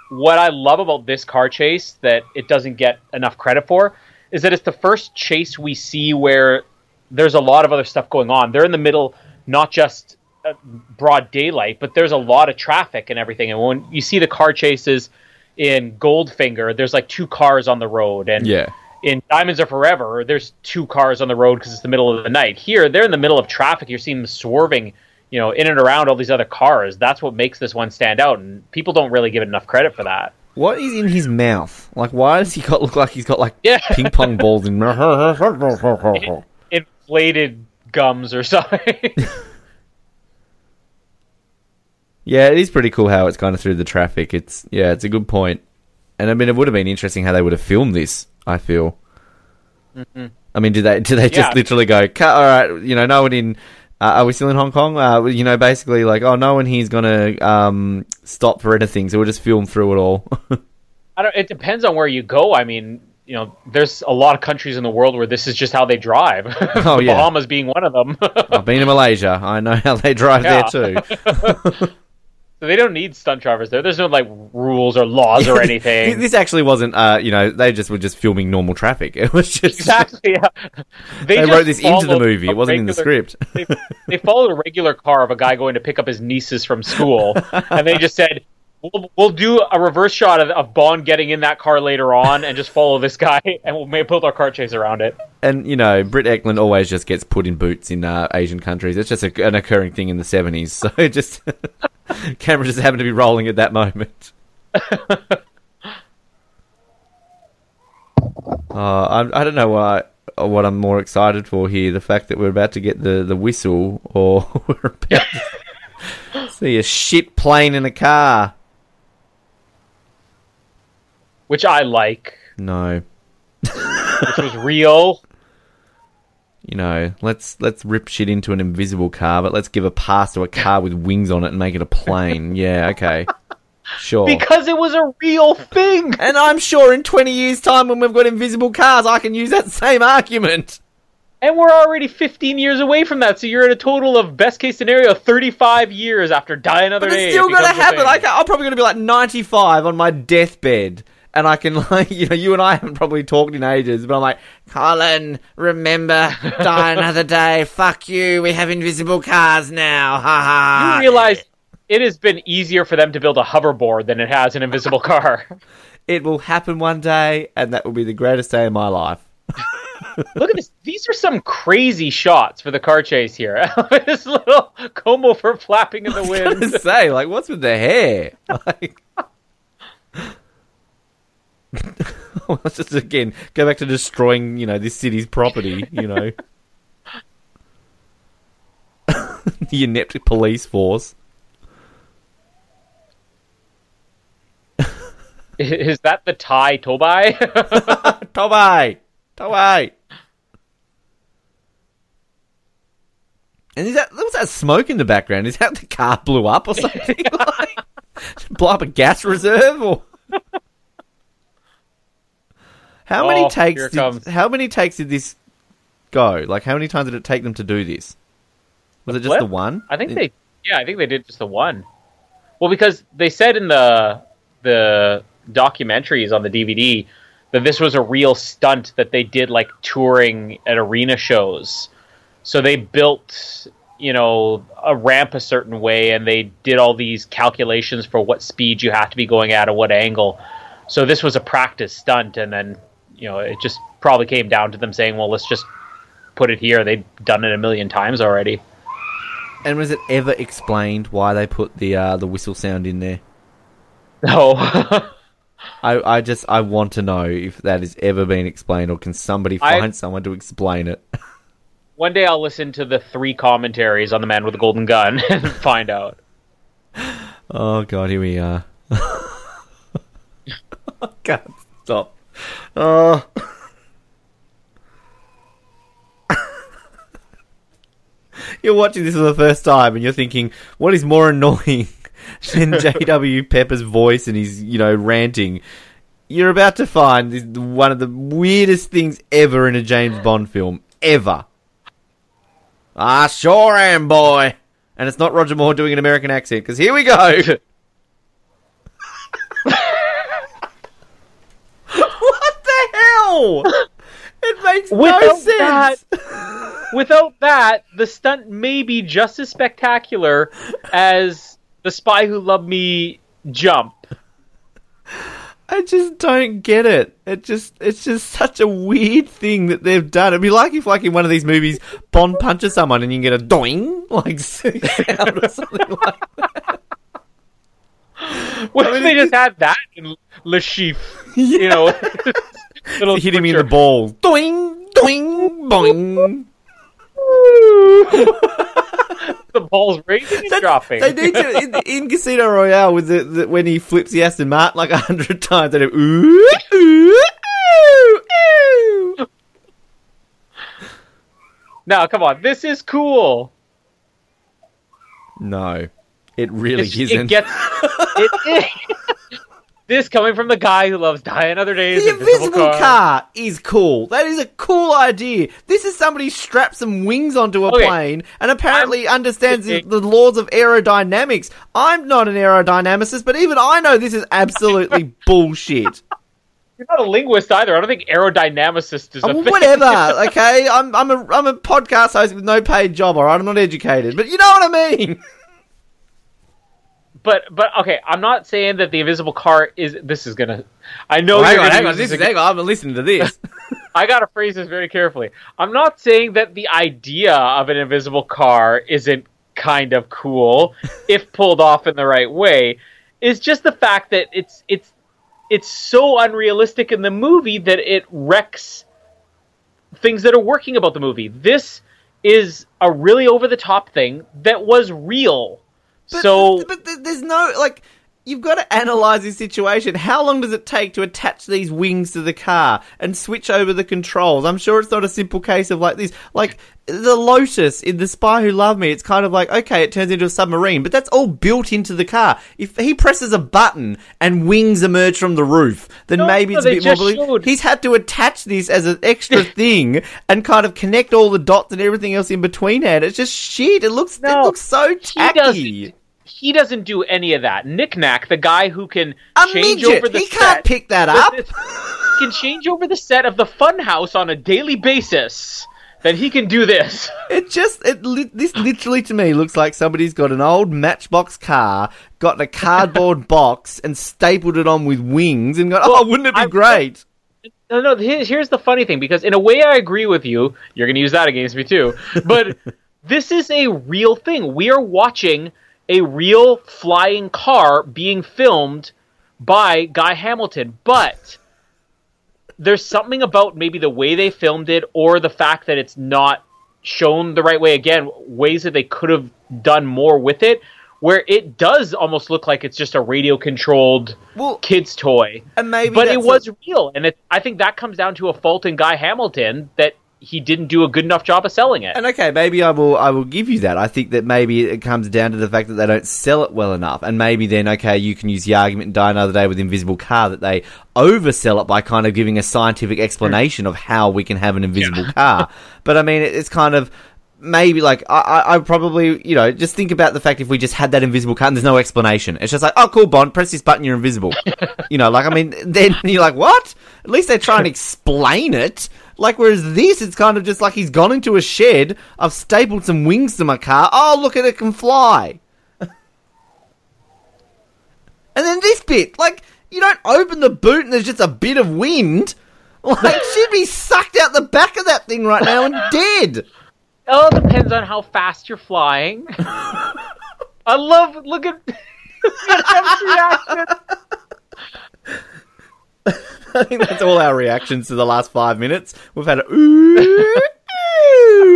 What I love about this car chase that it doesn't get enough credit for is that it's the first chase we see where there's a lot of other stuff going on. They're in the middle, not just uh, broad daylight, but there's a lot of traffic and everything. And when you see the car chases in Goldfinger, there's like two cars on the road, and Yeah. in Diamonds Are Forever, there's two cars on the road because it's the middle of the night. Here, they're in the middle of traffic. You're seeing them swerving, you know, in and around all these other cars. That's what makes this one stand out, and people don't really give it enough credit for that. What is in his mouth? Like, why does he got look like he's got like Yeah. ping pong balls in? Inflated gums or something. yeah, it is pretty cool how it's kind of through the traffic. It's yeah, it's a good point. And I mean, it would have been interesting how they would have filmed this. I feel. Mm-hmm. I mean, did they did they just Yeah. literally go? "Cut, All right, you know, no one in. Uh, are we still in Hong Kong? Uh, you know, basically like, oh, no one here's gonna um, stop for anything, so we'll just film through it all. I don't. It depends on where you go. I mean, you know, there's a lot of countries in the world where this is just how they drive. Oh, the yeah. Bahamas being one of them. I've been to Malaysia. I know how they drive Yeah. there too. So they don't need stunt drivers there. There's no like rules or laws or anything. This actually wasn't, uh, you know, they just were just filming normal traffic. It was just exactly. Yeah. they just wrote this into the movie. It wasn't in the script. they, they followed a regular car of a guy going to pick up his nieces from school, and they just said, "We'll, we'll do a reverse shot of, of Bond getting in that car later on, and just follow this guy, and we'll maybe build our car chase around it." and you know, Britt Ekland always just gets put in boots in uh, Asian countries. It's just a, an occurring thing in the seventies. So it just camera just happened to be rolling at that moment. Uh, I, I don't know why, what I'm more excited for here. The fact that we're about to get the, the whistle, or we're about to see a shit plane in a car. Which I like, No, which was real. you know, let's let's rip shit into an invisible car, but let's give a pass to a car with wings on it and make it a plane. yeah, okay, sure. Because it was a real thing. and I'm sure in 20 years' time, when we've got invisible cars, I can use that same argument. And we're already 15 years away from that, so you're at a total of best case scenario 35 years after Die Another But Day. it's still gonna happen. I I'm probably gonna be like 95 on my deathbed. And I can, like, you know, you and I haven't probably talked in ages, but I'm like, Colin, remember, die another day. Fuck you. We have invisible cars now. Ha ha. You realize it has been easier for them to build a hoverboard than it has an invisible car. it will happen one day, and that will be the greatest day of my life. Look at this. These are some crazy shots for the car chase here. this little comb over flapping in the I wind. say, like, what's with the hair? Like, just again go back to destroying, you know, this city's property. You know, the inept police force. Is that the Thai Tobai? Tobai, Tobai. And is that was that smoke in the background? Is that the car blew up or something? like, blow up a gas reserve or? How many Oh, takes? Did, how many takes did this go? Like, how many times did it take them to do this? Was it just flip? the one? I think they, yeah, I think they did just the one. Well, because they said in the the documentaries on the DVD that this was a real stunt that they did like touring at arena shows. So they built, you know, a ramp a certain way, and they did all these calculations for what speed you have to be going at at what angle. So this was a practice stunt, and then you know it just probably came down to them saying, "Well, let's just put it here." They'd done it a million times already. And was it ever explained why they put the uh, the whistle sound in there? No. I, I just I want to know if that has ever been explained, or can somebody I- find someone to explain it? One day I'll listen to the three commentaries on the Man with the Golden Gun and find out. Oh god, here we are. God, stop. Oh. you're watching this for the first time and you're thinking, what is more annoying than JW Pepper's voice and his, you know, ranting? You're about to find one of the weirdest things ever in a James Bond film. Ever. Ah, I sure am, boy. And it's not Roger Moore doing an American accent, because here we go. what It makes no Without sense. Without that, the stunt may be just as spectacular as the Spy Who Loved Me jump. I just don't get it. It just it's just such a weird thing that they've done. It'd be like if like in one of these movies Bond punches someone and you get a doing like sound or something like that. What I if they it just had that in Le Chiffre? You know, little Hit him in the ball. Doing, doing, boing. the ball's raising and That's- dropping. They need to in, in Casino Royale with the, the when he flips the Aston Martin like a hundred times. They do ooh ooh ooh ooh. Now, come on, this is cool. No, it really It's- isn't. It gets it is. This coming from the guy who loves Die Another Day. the invisible car. is cool. That is a cool idea. This is somebody strapped some wings onto a Okay. plane and apparently understands the, the laws of aerodynamics. I'm not an aerodynamicist, but even I know this is absolutely bullshit. You're not a linguist either. I don't think aerodynamicist is a thing. whatever, okay? I'm I'm a I'm a podcast host with no paid job, alright? I'm not educated. But you know what I mean. But but okay, I'm not saying that the invisible car is. This is gonna. I know hang you're on, hang on, this is hang on, I'm listening to this. I gotta phrase this very carefully. I'm not saying that the idea of an invisible car isn't kind of cool if pulled off in the right way. It's just the fact that it's it's it's so unrealistic in the movie that it wrecks things that are working about the movie. This is a really over the top thing that was real. But, so but there's no like you've got to analyze this situation. How long does it take to attach these wings to the car and switch over the controls? I'm sure it's not a simple case of like this. Like the Lotus in The Spy Who Loved Me, it's kind of like okay, it turns into a submarine, but that's all built into the car. If he presses a button and wings emerge from the roof, then No, maybe no, it's a bit more. believable. He's had to attach this as an extra thing and kind of connect all the dots and everything else in between it. It's just shit. It looks it looks so tacky. He doesn't do any of that. Nick Nack, the guy who can A change midget. over the He set, can't pick that up. can change over the set of the Funhouse on a daily basis. Then he can do this. It just it this literally to me looks like somebody's got an old Matchbox car, got a cardboard box, and stapled it on with wings, and got oh, wouldn't it be I- great? No, no. Here's the funny thing, because in a way, I agree with you. You're going to use that against me too. But this is a real thing. We are watching a real flying car being filmed by Guy Hamilton, but there's something about maybe the way they filmed it, or the fact that it's not shown the right way. Again, ways that they could have done more with it. Where it does almost look like it's just a radio controlled Well, kid's toy and maybe but it was a- real, and it, I think that comes down to a fault in Guy Hamilton that he didn't do a good enough job of selling it. And okay, maybe I will. I will give you that. I think that maybe it comes down to the fact that they don't sell it well enough, and maybe then okay, you can use the argument and Die Another Day with Invisible Car that they oversell it by kind of giving a scientific explanation of how we can have an invisible car. But I mean, it's kind of maybe like I, I, I probably you know just think about the fact if we just had that invisible car and there's no explanation, it's just like oh cool Bond, press this button, you're invisible. you know, like I mean, then you're like what? At least they try and explain it. Like, whereas this, it's kind of just like he's gone into a shed, I've stapled some wings to my car, oh, look at it can fly. and then this bit, like, you don't open the boot and there's just a bit of wind. Like, she'd be sucked out the back of that thing right now and dead. oh, it depends on how fast you're flying. I love look at, look at Em's reaction. I think that's all our reactions to the last five minutes. We've had a ooh,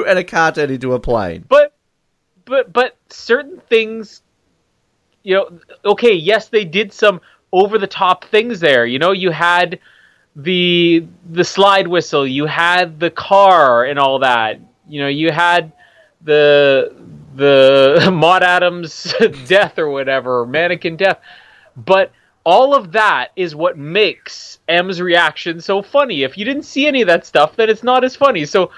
and a car turned into a plane. But but but certain things, you know, okay, yes, they did some over the top things there. You know, you had the the slide whistle, you had the car and all that. You know, you had the the Maud Adams death or whatever, mannequin death. But all of that is what makes M's reaction so funny. If you didn't see any of that stuff, then it's not as funny. So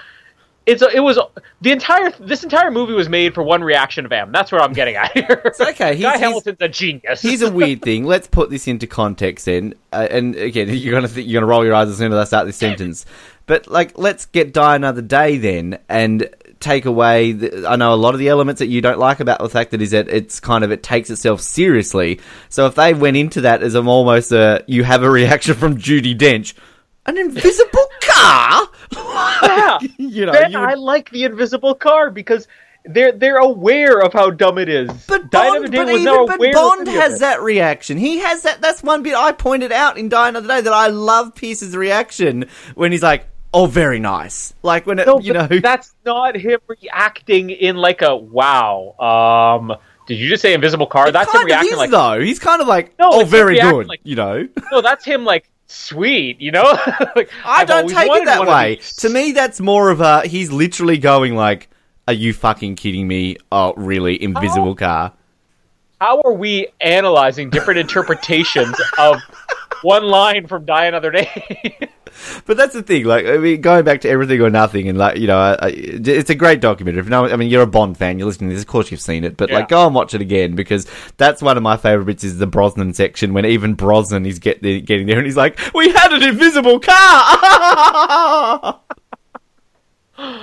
it's it was the entire this entire movie was made for one reaction of M. That's what I'm getting at here. It's okay, he's- Guy he's- Hamilton's a genius. He's a weird thing. Let's put this into context then. Uh, and again, you're gonna think, you're gonna roll your eyes as soon as I start this sentence. But like, let's get Die Another Day then, and take away. The, I know a lot of the elements that you don't like about the fact that is that it's kind of it takes itself seriously. So if they went into that as I'm almost a you have a reaction from Judi Dench, an invisible car. yeah. you know, then you I like the invisible car because they're they're aware of how dumb it is. But Bond, but was even but Bond has that reaction. He has that. That's one bit I pointed out in Die Another Day that I love Pierce's reaction when he's like, "Oh, very nice." Like when it, No, you know, that's not him reacting in like a wow. Um, did you just say invisible car? It that's him reacting is, like though. He's kind of like, No, "Oh, very good," like- you know. no, that's him like sweet. You know, like I don't take it that way. To me, that's more of a he's literally going like, "Are you fucking kidding me? Oh, really? Invisible car." How are we analyzing different interpretations of one line from Die Another Day? But that's the thing. Like, I mean, going back to everything or nothing, and like, you know, I, I, it's a great documentary. If no, I mean, you're a Bond fan, you're listening to this. Of course, you've seen it, but Yeah. like, go and watch it again because that's one of my favorite bits. Is the Brosnan section when even Brosnan is get there, getting there, and he's like, "We had an invisible car."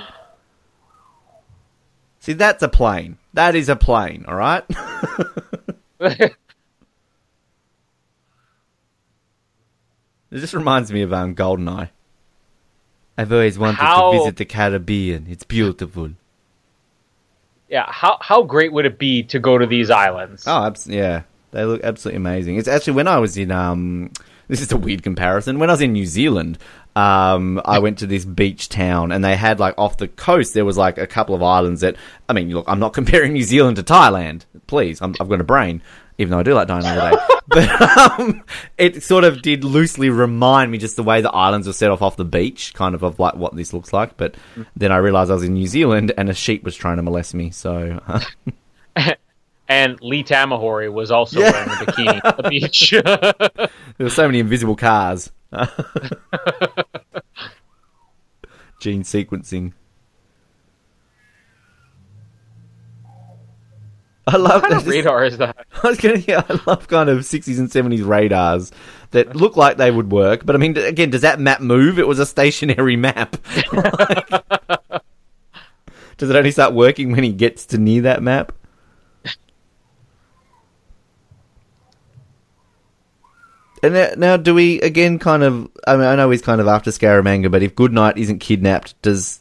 See, that's a plane. That is a plane. All right. It just reminds me of um, Goldeneye. I've always wanted How- to visit the Caribbean. It's beautiful. yeah, how how great would it be to go to these islands? Oh, abs- yeah. They look absolutely amazing. It's actually when I was in um this is a weird comparison. When I was in New Zealand, um I went to this beach town and they had like off the coast there was like a couple of islands that I mean, look, I'm not comparing New Zealand to Thailand. Please, I'm, I've got a brain, even though I do like dying another day. but um, it sort of did loosely remind me just the way the islands were set off off the beach, kind of of like what this looks like. But then I realized I was in New Zealand and a sheep was trying to molest me. So And Lee Tamahori was also Yeah. wearing a bikini at the beach. There were so many invisible cars. Gene sequencing. I love what kind of radar is that? I was gonna, yeah, I love kind of sixties and seventies radars that look like they would work, but I mean, again, does that map move? It was a stationary map. Like, does it only start working when he gets to near that map? And now, now, do we again kind of? I mean, I know he's kind of after Scaramanga, but if Goodnight isn't kidnapped, does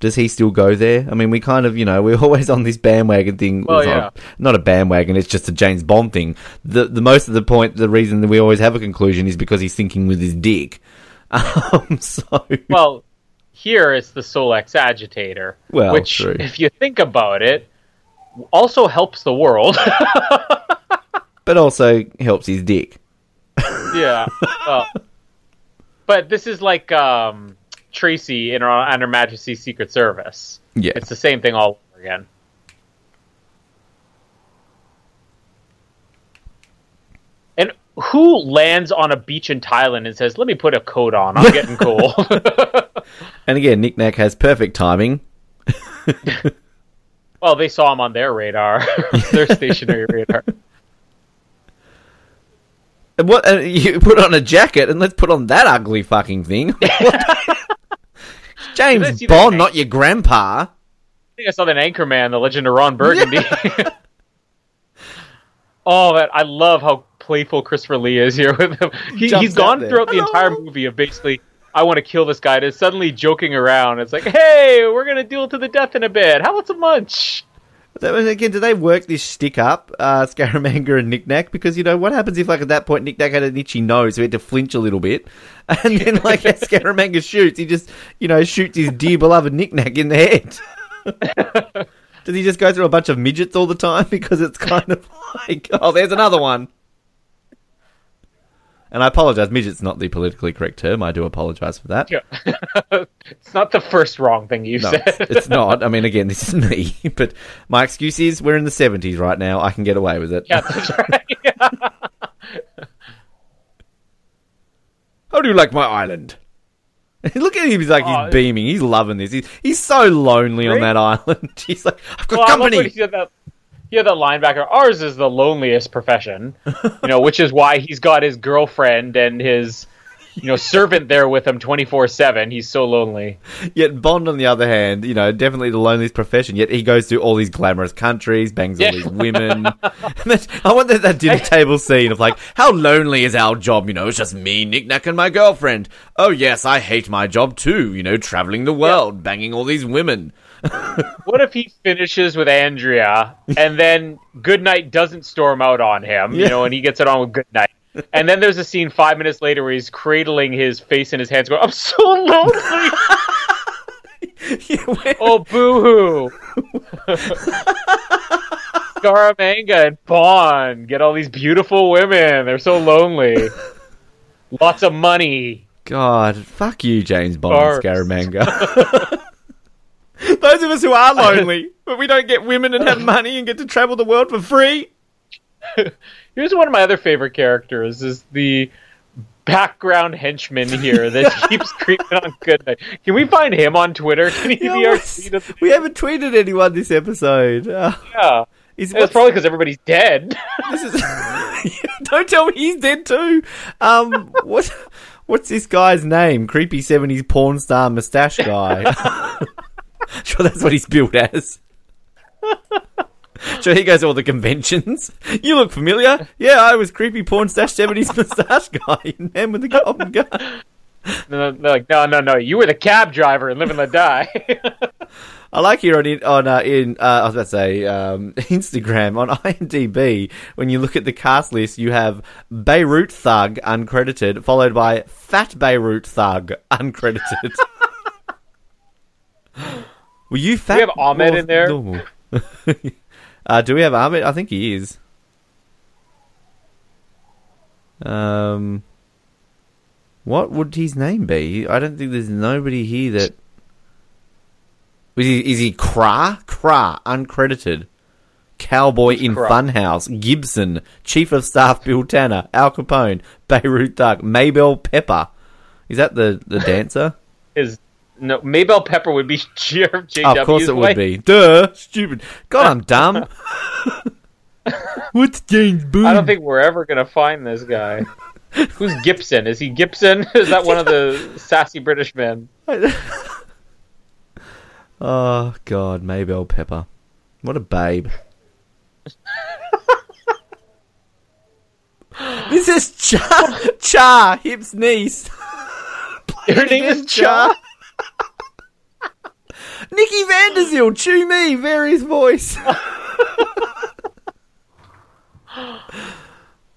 does he still go there? I mean, we kind of, you know, we're always on this bandwagon thing. Well, yeah. not a bandwagon. It's just a James Bond thing. The the most of the point, the reason that we always have a conclusion is because he's thinking with his dick. Um, so Well, here it's the Solex agitator, Well, which, true. if you think about it, also helps the world. but also helps his dick. yeah. Well, but this is like um, Tracy in her, on Her Majesty's Secret Service. Yeah, It's the same thing all over again. And who lands on a beach in Thailand and says, "Let me put a coat on. I'm getting cool." and again, Nick Nack has perfect timing. well, they saw him on their radar, their stationary radar. And what uh, you put on a jacket, and let's put on that ugly fucking thing. I James Bond, not your grandpa. I think I saw that Anchorman, The Legend of Ron Burgundy. oh, man, I love how playful Christopher Lee is here with him. He, out gone there. throughout the entire movie of basically, I want to kill this guy, to suddenly joking around. It's like, hey, we're gonna duel to the death in a bit. How about some munch? Again, do they work this stick up, uh, Scaramanga and Nick Nack? Because, you know, what happens if, like, at that point, Nick Nack had an itchy nose, so he had to flinch a little bit. And then, like, as Scaramanga shoots, he just, you know, shoots his dear beloved Nick Nack in the head. Does he just go through a bunch of midgets all the time? Because it's kind of like, oh, there's another one. And I apologize, midget's not the politically correct term. I do apologize for that. Yeah. it's not the first wrong thing you No, said. it's not. I mean, again, this is me. But my excuse is we're in the 70s right now. I can get away with it. yeah, that's right. How do you like my island? Look at him. He's like, Oh, he's beaming. He's loving this. He's, he's so lonely on that island. He's like, I've got Well, I love when company. he that. He the linebacker. Ours is the loneliest profession, you know, which is why he's got his girlfriend and his you know servant there with him twenty four seven. He's so lonely. Yet Bond, on the other hand, you know, definitely the loneliest profession. Yet he goes to all these glamorous countries, bangs all Yeah. these women. I want that, that dinner table scene of like, how lonely is our job? You know, it's just me, Nick Nack, and my girlfriend. Oh yes, I hate my job too. You know, traveling the world, banging all these women. What if he finishes with Andrea and then Goodnight doesn't storm out on him, you Yeah. know, and he gets it on with Goodnight. And then there's a scene five minutes later where he's cradling his face in his hands, going, "I'm so lonely. oh, boo hoo." Scaramanga and Bond get all these beautiful women. They're so lonely. Lots of money. God, fuck you, James Bond Scaramanga. Those of us who are lonely, but we don't get women and have money and get to travel the world for free. Here's one of my other favorite characters: is the background henchman here that keeps creeping on Goodnight. Can we find him on Twitter? Can he be our tweet the we haven't tweeted anyone this episode. Uh, Yeah. is, It's probably because everybody's dead. this is- don't tell me he's dead too. Um, what? What's this guy's name? Creepy seventies porn star mustache guy. sure, that's what he's billed as. Sure, he goes to all the conventions. You look familiar. Yeah, I was creepy porn stash seventies mustache guy, man with the golden gun. Then they're like, no, no, no, you were the cab driver and and let die. I like here on on uh, in uh, I was about to say um, Instagram on IMDb. When you look at the cast list, you have Beirut Thug uncredited, followed by Fat Beirut Thug uncredited. Were you fat? have Ahmed in there? normal? uh, do we have Ahmed? I think he is. Um, what would his name be? I don't think there's nobody here that. Is he, is he Kra? Kra, uncredited. Cowboy in Kra? Funhouse, Gibson, Chief of Staff Bill Tanner, Al Capone, Beirut Thug, Maybell Pepper. Is that the, the dancer? Is no Maybell Pepper would be JW's Oh, of course it would be. Duh, stupid. God, I'm dumb. What's James Bond? I don't think we're ever gonna find this guy. Who's Gibson? Is he Gibson? Is that one of the sassy British men? Oh God, Maybell Pepper. What a babe. this is Cha Cha Hip's niece. Her name is Cha. Nikki van der Zyl, chew me, various voice.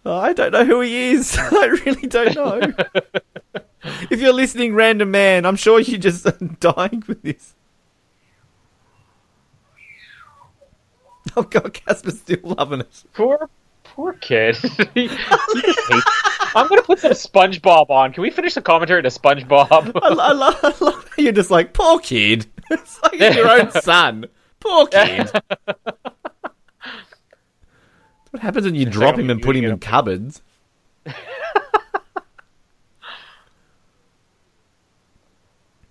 Oh, I don't know who he is. I really don't know. if you're listening, random man, I'm sure you're just dying for this. Oh god, Casper's still loving it. Poor, poor kid. He- he I'm gonna put some SpongeBob on. Can we finish the commentary to SpongeBob? I, lo- I, lo- I love how you're just like, poor kid. It's like your own son. Poor kid. what happens when you drop I'll him be and put him eating in him. cupboards?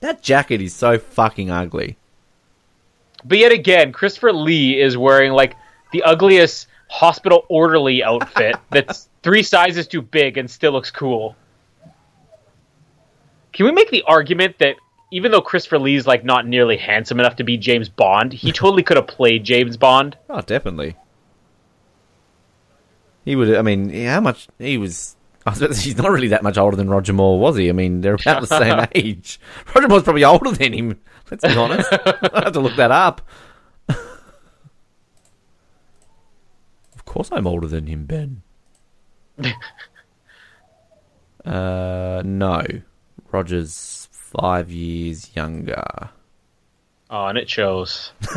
that jacket is so fucking ugly. But yet again, Christopher Lee is wearing like the ugliest hospital orderly outfit that's three sizes too big and still looks cool. Can we make the argument that even though Christopher Lee's like not nearly handsome enough to be James Bond, he totally could have played James Bond? Oh, definitely. He would. I mean, how much he was. I was about to say, he's not really that much older than Roger Moore, was he? I mean, they're about the same age. Roger Moore's probably older than him. Let's be honest. I have to look that up. of course, I'm older than him, Ben. uh, no, Roger's five years younger. Oh, and it shows.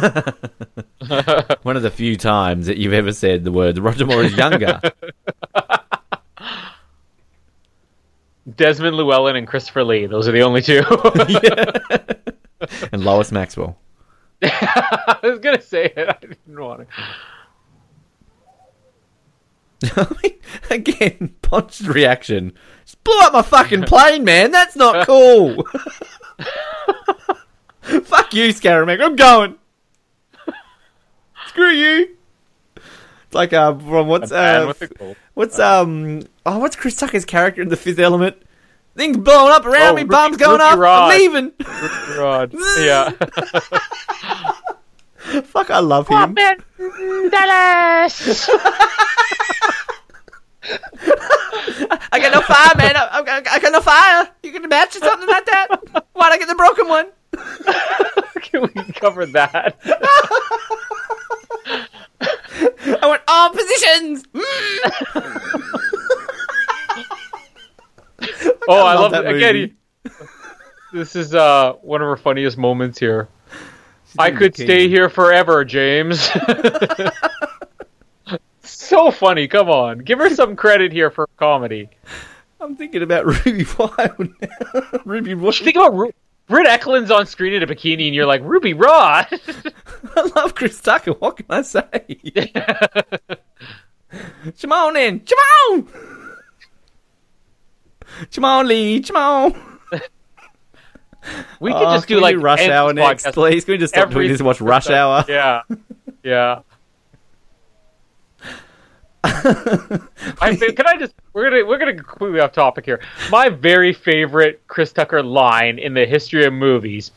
One of the few times that you've ever said the word Roger Moore is younger. Desmond Llewellyn and Christopher Lee. Those are the only two. and Lois Maxwell. I was gonna say it. I didn't want to. Again, punched reaction. Just blew up my fucking plane, man. That's not cool. Fuck you, Scaramanga. I'm going. Screw you. It's like uh, from what's A man uh, with what's um oh what's Chris Tucker's character in The Fifth Element? Things blowing up around Oh, me, bombs going Ruby off. Rod. I'm leaving. Rod. Yeah. Fuck, I love him. Dallas. I got no fire, man. I, I, I got no fire. You can match or something like that. Why'd I get the broken one? Can we cover that? I want all positions. Mm. Oh, I, love love, that it. Again, movie. he- this is uh, one of our funniest moments here. I could stay here forever, James. so funny. Come on, give her some credit here for comedy. I'm thinking about Ruby Wild now. Ruby Wild. Think about Ru- Britt Ekland's on screen in a bikini, and you're like Ruby Rod. I love Chris Tucker. What can I say? Come on in. Come on. Come on, Lee. Come on. we could Oh, just do like Rush Hour next, podcast please. Can we just stop every doing this and watch Rush. Hour? Yeah, yeah. I can I just we're gonna we're gonna completely off topic here. My very favorite Chris Tucker line in the history of movies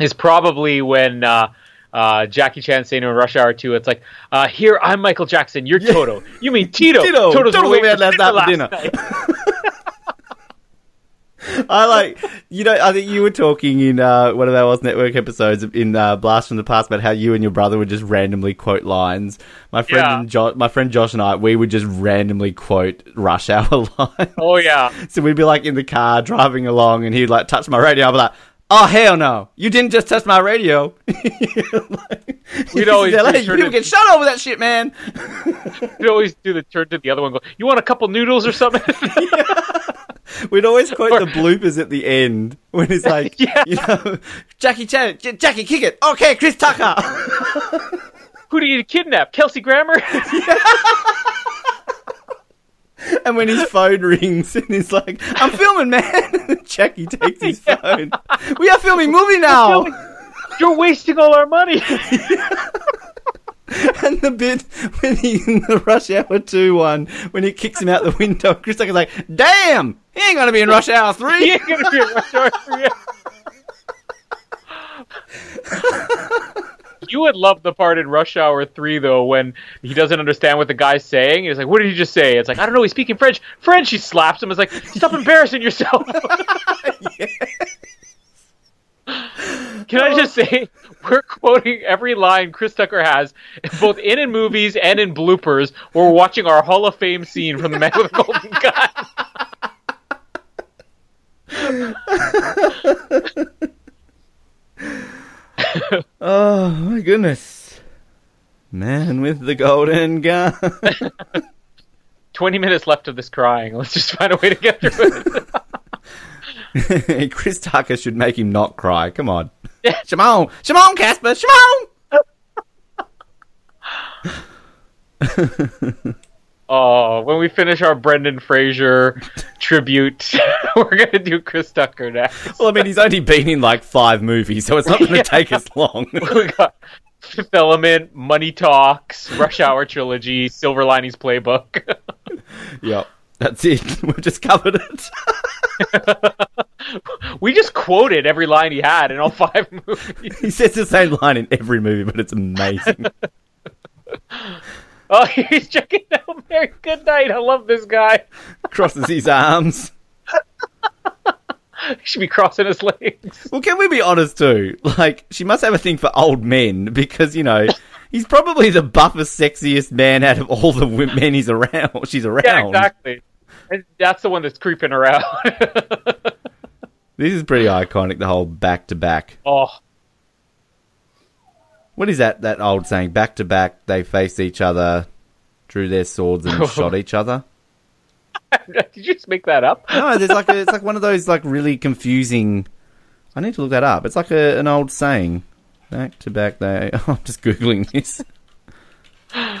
is probably when uh, uh, Jackie Chan saying in Rush Hour 2, it's like, uh, here I'm Michael Jackson, you're Toto. You mean Tito? Tito. Toto's Toto away we had for last night dinner dinner. night." I like, you know, I think you were talking in uh, one of our Oz Network episodes in uh, Blast from the Past about how you and your brother would just randomly quote lines. My friend, Yeah. and jo- my friend Josh and I, we would just randomly quote Rush Hour lines. Oh yeah. So we'd be like in the car driving along, and he'd like touch my radio. I'd be like, "Oh hell no! You didn't just touch my radio." like, We'd always LA, sure people to- get shot over that shit, man. You always do the turn to the other one. and Go. You want a couple noodles or something? We'd always quote the bloopers at the end when it's like, Yeah. you know, Jackie Chan, J- Jackie, kick it. Okay, Chris Tucker. Who do you kidnap? Kelsey Grammer? and when his phone rings and he's like, "I'm filming, man," Jackie takes his phone. We are filming movie now. You're wasting all our money. And the bit when he in the Rush Hour two one when he kicks him out the window, Chris Tucker's like, "Damn, he ain't gonna be in Rush Hour He three. ain't gonna be a Rush Hour three. You would love the part in Rush Hour 3, though, when he doesn't understand what the guy's saying. He's like, What did he just say? It's like, I don't know, he's speaking French. French! He slaps him. It's like, Stop embarrassing yourself. Can I just say, we're quoting every line Chris Tucker has, both in in movies and in bloopers. We're watching our Hall of Fame scene from The Man with the Golden Gun. Oh my goodness, man with the golden gun. 20 minutes left of this crying. Let's just find a way to get through it. Chris Tucker should make him not cry. Come on, Shimon, Shimon, Casper, Shimon. Oh, when we finish our Brendan Fraser tribute, we're gonna do Chris Tucker next. Well, I mean, he's only been in like five movies, so it's not going to Yeah. take us long. we got Fifth Element, Money Talks, Rush Hour Trilogy, Silver Linings Playbook. yep, that's it. We've just covered it. we just quoted every line he had in all five movies. he says the same line in every movie, but it's amazing. Oh, he's checking out Mary Goodnight. I love this guy. Crosses his arms. He should be crossing his legs. Well, can we be honest too? Like, she must have a thing for old men because you know he's probably the buffest, sexiest man out of all the men he's around. She's around. Yeah, exactly. And that's the one that's creeping around. This is pretty iconic. The whole back to back. oh, What is that? That old saying? Back to back, they faced each other, drew their swords, and shot each other. did you just make that up? No, there's like a, it's like one of those like really confusing. I need to look that up. It's like a, an old saying. Back to back, they. Oh, I'm just googling this.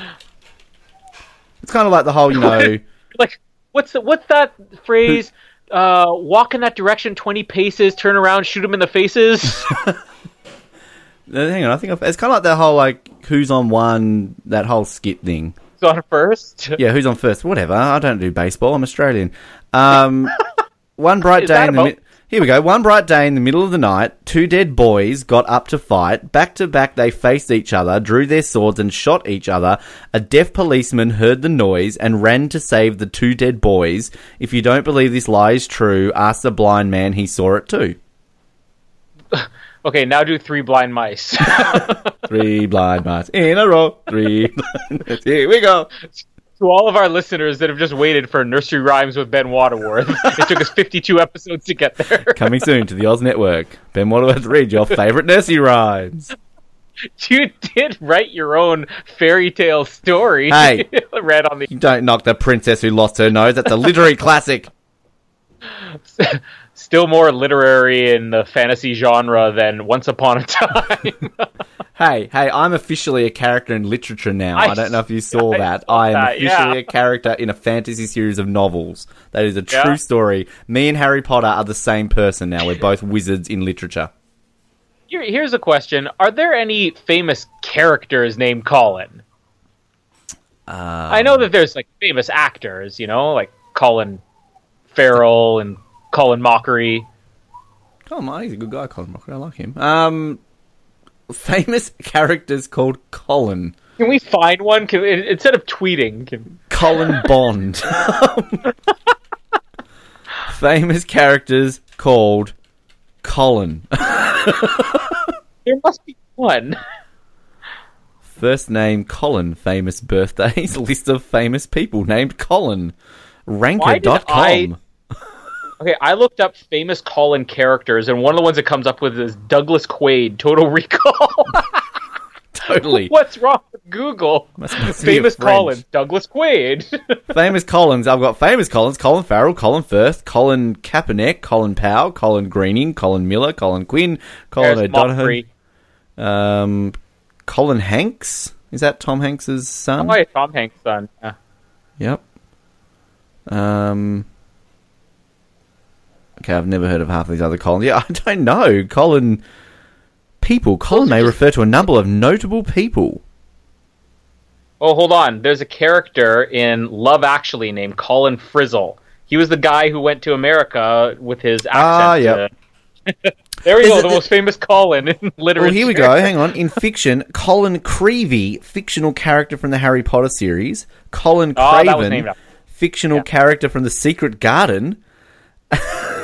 It's kind of like the whole, you know. like what's what's that phrase? Uh, walk in that direction twenty paces, turn around, shoot him in the faces. Hang on, I think I've, it's kind of like that whole like who's on one, that whole skit thing. Who's on first. Yeah, who's on first? Whatever. I don't do baseball. I'm Australian. Um, One bright day in the mi- here we go. One bright day in the middle of the night, two dead boys got up to fight. Back to back, they faced each other, drew their swords, and shot each other. A deaf policeman heard the noise and ran to save the two dead boys. If you don't believe this lie is true, ask the blind man. He saw it too. Okay, now do three blind mice. Three blind mice in a row. Three. blind mice. Here we go. To all of our listeners that have just waited for nursery rhymes with Ben Waterworth, it took us 52 episodes to get there. Coming soon to the Oz Network. Ben Waterworth, read your favorite nursery rhymes. You did write your own fairy tale story. Hey. read on the You don't knock the princess who lost her nose. That's a literary classic. Still more literary in the fantasy genre than Once Upon a Time. Hey, hey, I'm officially a character in literature now. I, I don't know if you saw I that. saw I am that, officially yeah. a character in a fantasy series of novels. That is a true Yeah. story. Me and Harry Potter are the same person now. We're both wizards in literature. Here, here's a question: Are there any famous characters named Colin? Uh, I know that there's like famous actors, you know, like Colin Farrell and Colin Mochrie. Colin Murray, he's a good guy, Colin Mochrie. I like him. Um, famous characters called Colin. Can we find one? Can, in- instead of tweeting, can, Colin Bond. famous characters called Colin. there must be one. First name Colin, famous birthdays, list of famous people named Colin. Why did Ranker.com. Okay, I looked up famous Colin characters, and one of the ones that comes up with is Douglas Quaid, Total Recall. Totally. What's wrong with Google? Must- must be famous. Colin, Douglas Quaid. famous Collins. I've got famous Collins. Colin Farrell, Colin Firth, Colin Kaepernick, Colin Powell, Colin Greening, Colin Miller, Colin Quinn, Colin There's O'Donoghue, um, Colin Hanks. Is that Tom Hanks's son? Oh, yeah, Tom Hanks' son. Yeah. Yep. Um. Okay, I've never heard of half of these other Collins. Yeah, I don't know. Colin. People. Colin may refer to a number of notable people. Oh, hold on. There's a character in Love Actually named Colin Frissell. He was the guy who went to America with his accent. Ah, uh, there we Is go, the the- most famous Colin in literature. Well, here we go. Hang on. In fiction, Colin Creevey, fictional character from the Harry Potter series. Colin Oh, Craven, named fictional Yeah. character from The Secret Garden.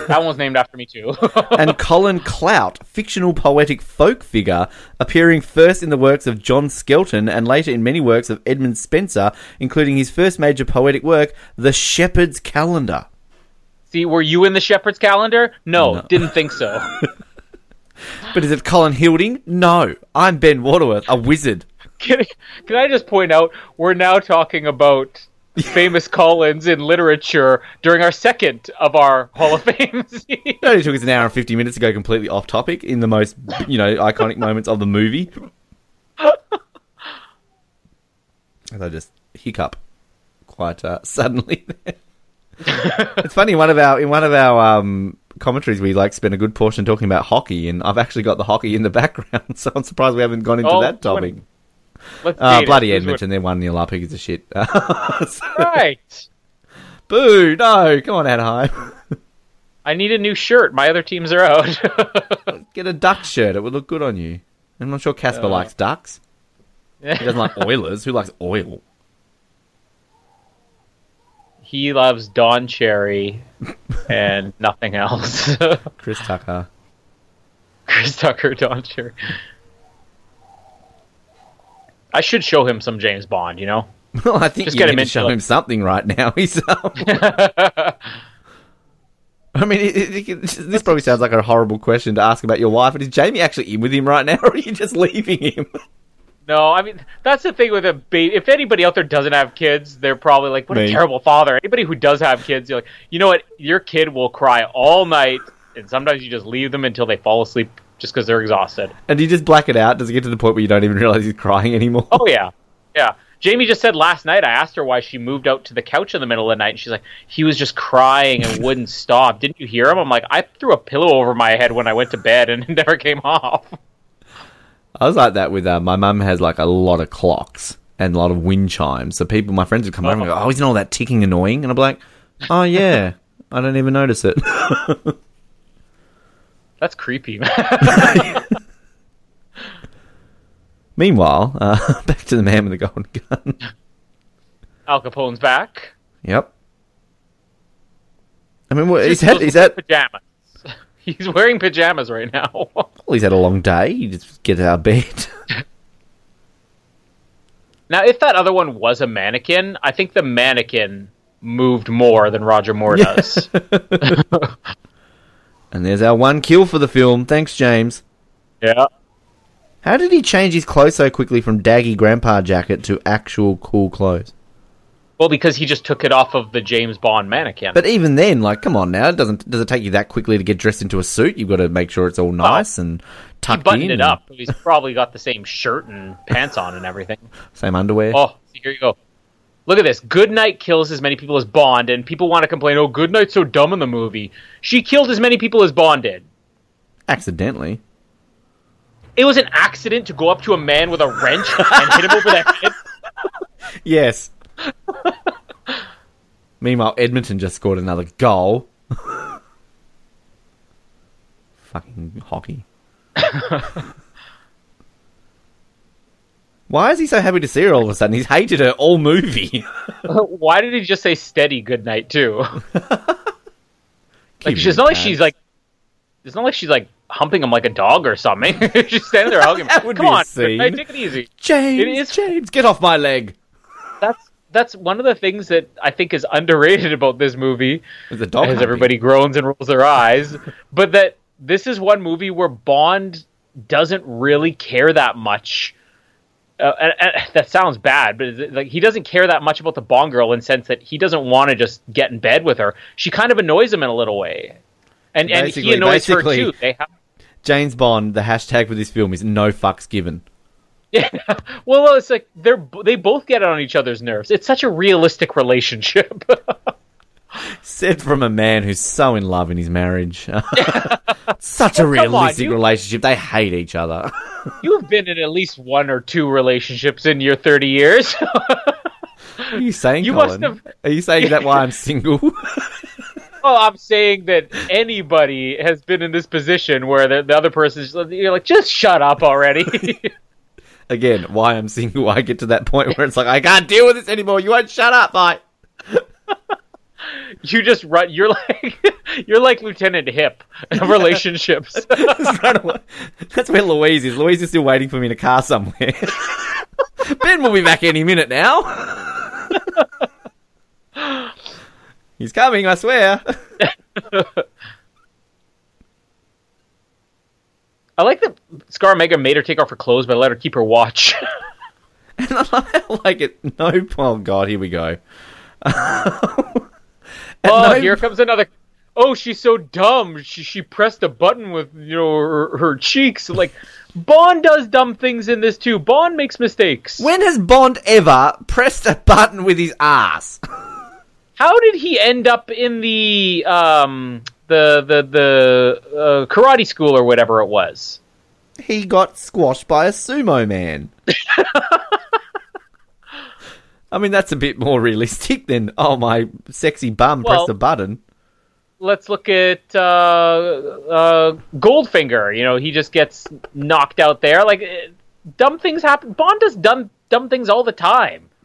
That one was named after me too. and Colin Clout, fictional poetic folk figure, appearing first in the works of John Skelton and later in many works of Edmund Spenser, including his first major poetic work, The Shepherd's Calendar. See, were you in the Shepherd's Calendar? No, No. didn't think so. But is it Colin Hilding? No. I'm Ben Waterworth, a wizard. can, can I just point out we're now talking about famous Collins in literature during our second of our Hall of Fame. It only took us an hour and 50 minutes to go completely off topic in the most, you know, iconic moments of the movie. As I just hiccup quite uh, suddenly. it's funny in one of our in one of our um, commentaries we like spend a good portion talking about hockey, and I've actually got the hockey in the background, so I'm surprised we haven't gone into Oh, that topic. Let's Uh, it. bloody Edmonton, they're one nil up. Who gives a shit? Right. Boo! No, come on, Anaheim. I need a new shirt. My other teams are out. Get a duck shirt. It would look good on you. I'm not sure Casper Uh, likes ducks. He doesn't like Oilers. Who likes oil? he loves Don Cherry and nothing else. Chris Tucker. Chris Tucker, Don Cherry. I should show him some James Bond, you know? Well, I think Just you get need him to show it. him something right now. He's. Um, I mean, it, it, it- this probably sounds like a horrible question to ask about your wife, but is Jamie actually in with him right now, or are you just leaving him? No, I mean that's the thing with a baby. If anybody out there doesn't have kids, they're probably like, "What Me. a terrible father." Anybody who does have kids, you're like, you know what? Your kid will cry all night, and sometimes you just leave them until they fall asleep just because they're exhausted. And do you just black it out? Does it get to the point where you don't even realize he's crying anymore? Oh yeah, yeah. Jamie just said last night. I asked her why she moved out to the couch in the middle of the night, and she's like, "He was just crying and wouldn't stop." Didn't you hear him? I'm like, I threw a pillow over my head when I went to bed, and it never came off. I was like that with uh, my mum has like a lot of clocks and a lot of wind chimes. So people, my friends would come over and go, "Oh, isn't all that ticking annoying?" And I'm like, "Oh yeah, I don't even notice it. That's creepy, man. Meanwhile, uh, back to the man with the golden gun. Al Capone's back. yep. I mean, what, he's Just had he's had pajamas. He's wearing pajamas right now. well, he's had a long day. He just gets out of bed. now, if that other one was a mannequin, I think the mannequin moved more than Roger Moore does. And there's our one kill for the film. Thanks, James. yeah. How did he change his clothes so quickly from daggy grandpa jacket to actual cool clothes? Well, because he just took it off of the James Bond mannequin. But even then, like, come on now, it doesn't does it take you that quickly to get dressed into a suit? You've got to make sure it's all nice and tucked he buttoned in. it and up. He's probably got the same shirt and pants on and everything. Same underwear. Oh, see, here you go. Look at this. Goodnight kills as many people as Bond, and people want to complain, oh, Goodnight's so dumb in the movie. She killed as many people as Bond did. Accidentally. It was an accident to go up to a man with a wrench and hit him over the head. Yes. Meanwhile, Edmonton just scored another goal. Fucking hockey. Why is he so happy to see her all of a sudden? He's hated her all movie. Why did he just say steady goodnight, too? Like, it's not like she's like, it's not like she's like humping him like a dog or something. she's standing there hugging him. Come be on. Goodnight, take it easy. James, It is- James, get off my leg. That's that's one of the things that I think is underrated about this movie. A dog. as everybody groans and rolls their eyes. but that this is one movie where Bond doesn't really care that much. Uh, and, and that sounds bad, but like he doesn't care that much about the Bond girl in the sense that he doesn't want to just get in bed with her. She kind of annoys him in a little way, and and he annoys her too. They have. James Bond. The hashtag for this film is no fucks given. Yeah. Well, it's like they're they both get on each other's nerves. It's such a realistic relationship. Said from a man who's so in love in his marriage. Such a Well, come on, realistic you- relationship. They hate each other. You've been in at least one or two relationships in your 30 years. Are you saying, You Colin? must have- Are you saying that why I'm single? well, I'm saying that anybody has been in this position where the, the other person's you're like, just shut up already. Again, why I'm single. I get to that point where it's like, I can't deal with this anymore. You won't shut up, mate. You just run. You're like you're like Lieutenant Hip of relationships. Just. That's where Louise is. Louise is still waiting for me in a car somewhere. ben will be back any minute now. He's coming, I swear. I like that Scaramanga made her take off her clothes, but let her keep her watch. And I like it. No, oh god, here we go. Oh, no- here comes another. Oh, she's so dumb. She she pressed a button with you know her, her cheeks. Like Bond does dumb things in this too. Bond makes mistakes. When has Bond ever pressed a button with his ass? How did he end up in the um the the the uh, karate school or whatever it was? He got squashed by a sumo man. I mean, that's a bit more realistic than, oh, my sexy bum Well- pressed a button. Let's look at uh, uh, Goldfinger. You know, he just gets knocked out there. Like eh, dumb things happen. Bond does dumb dumb things all the time.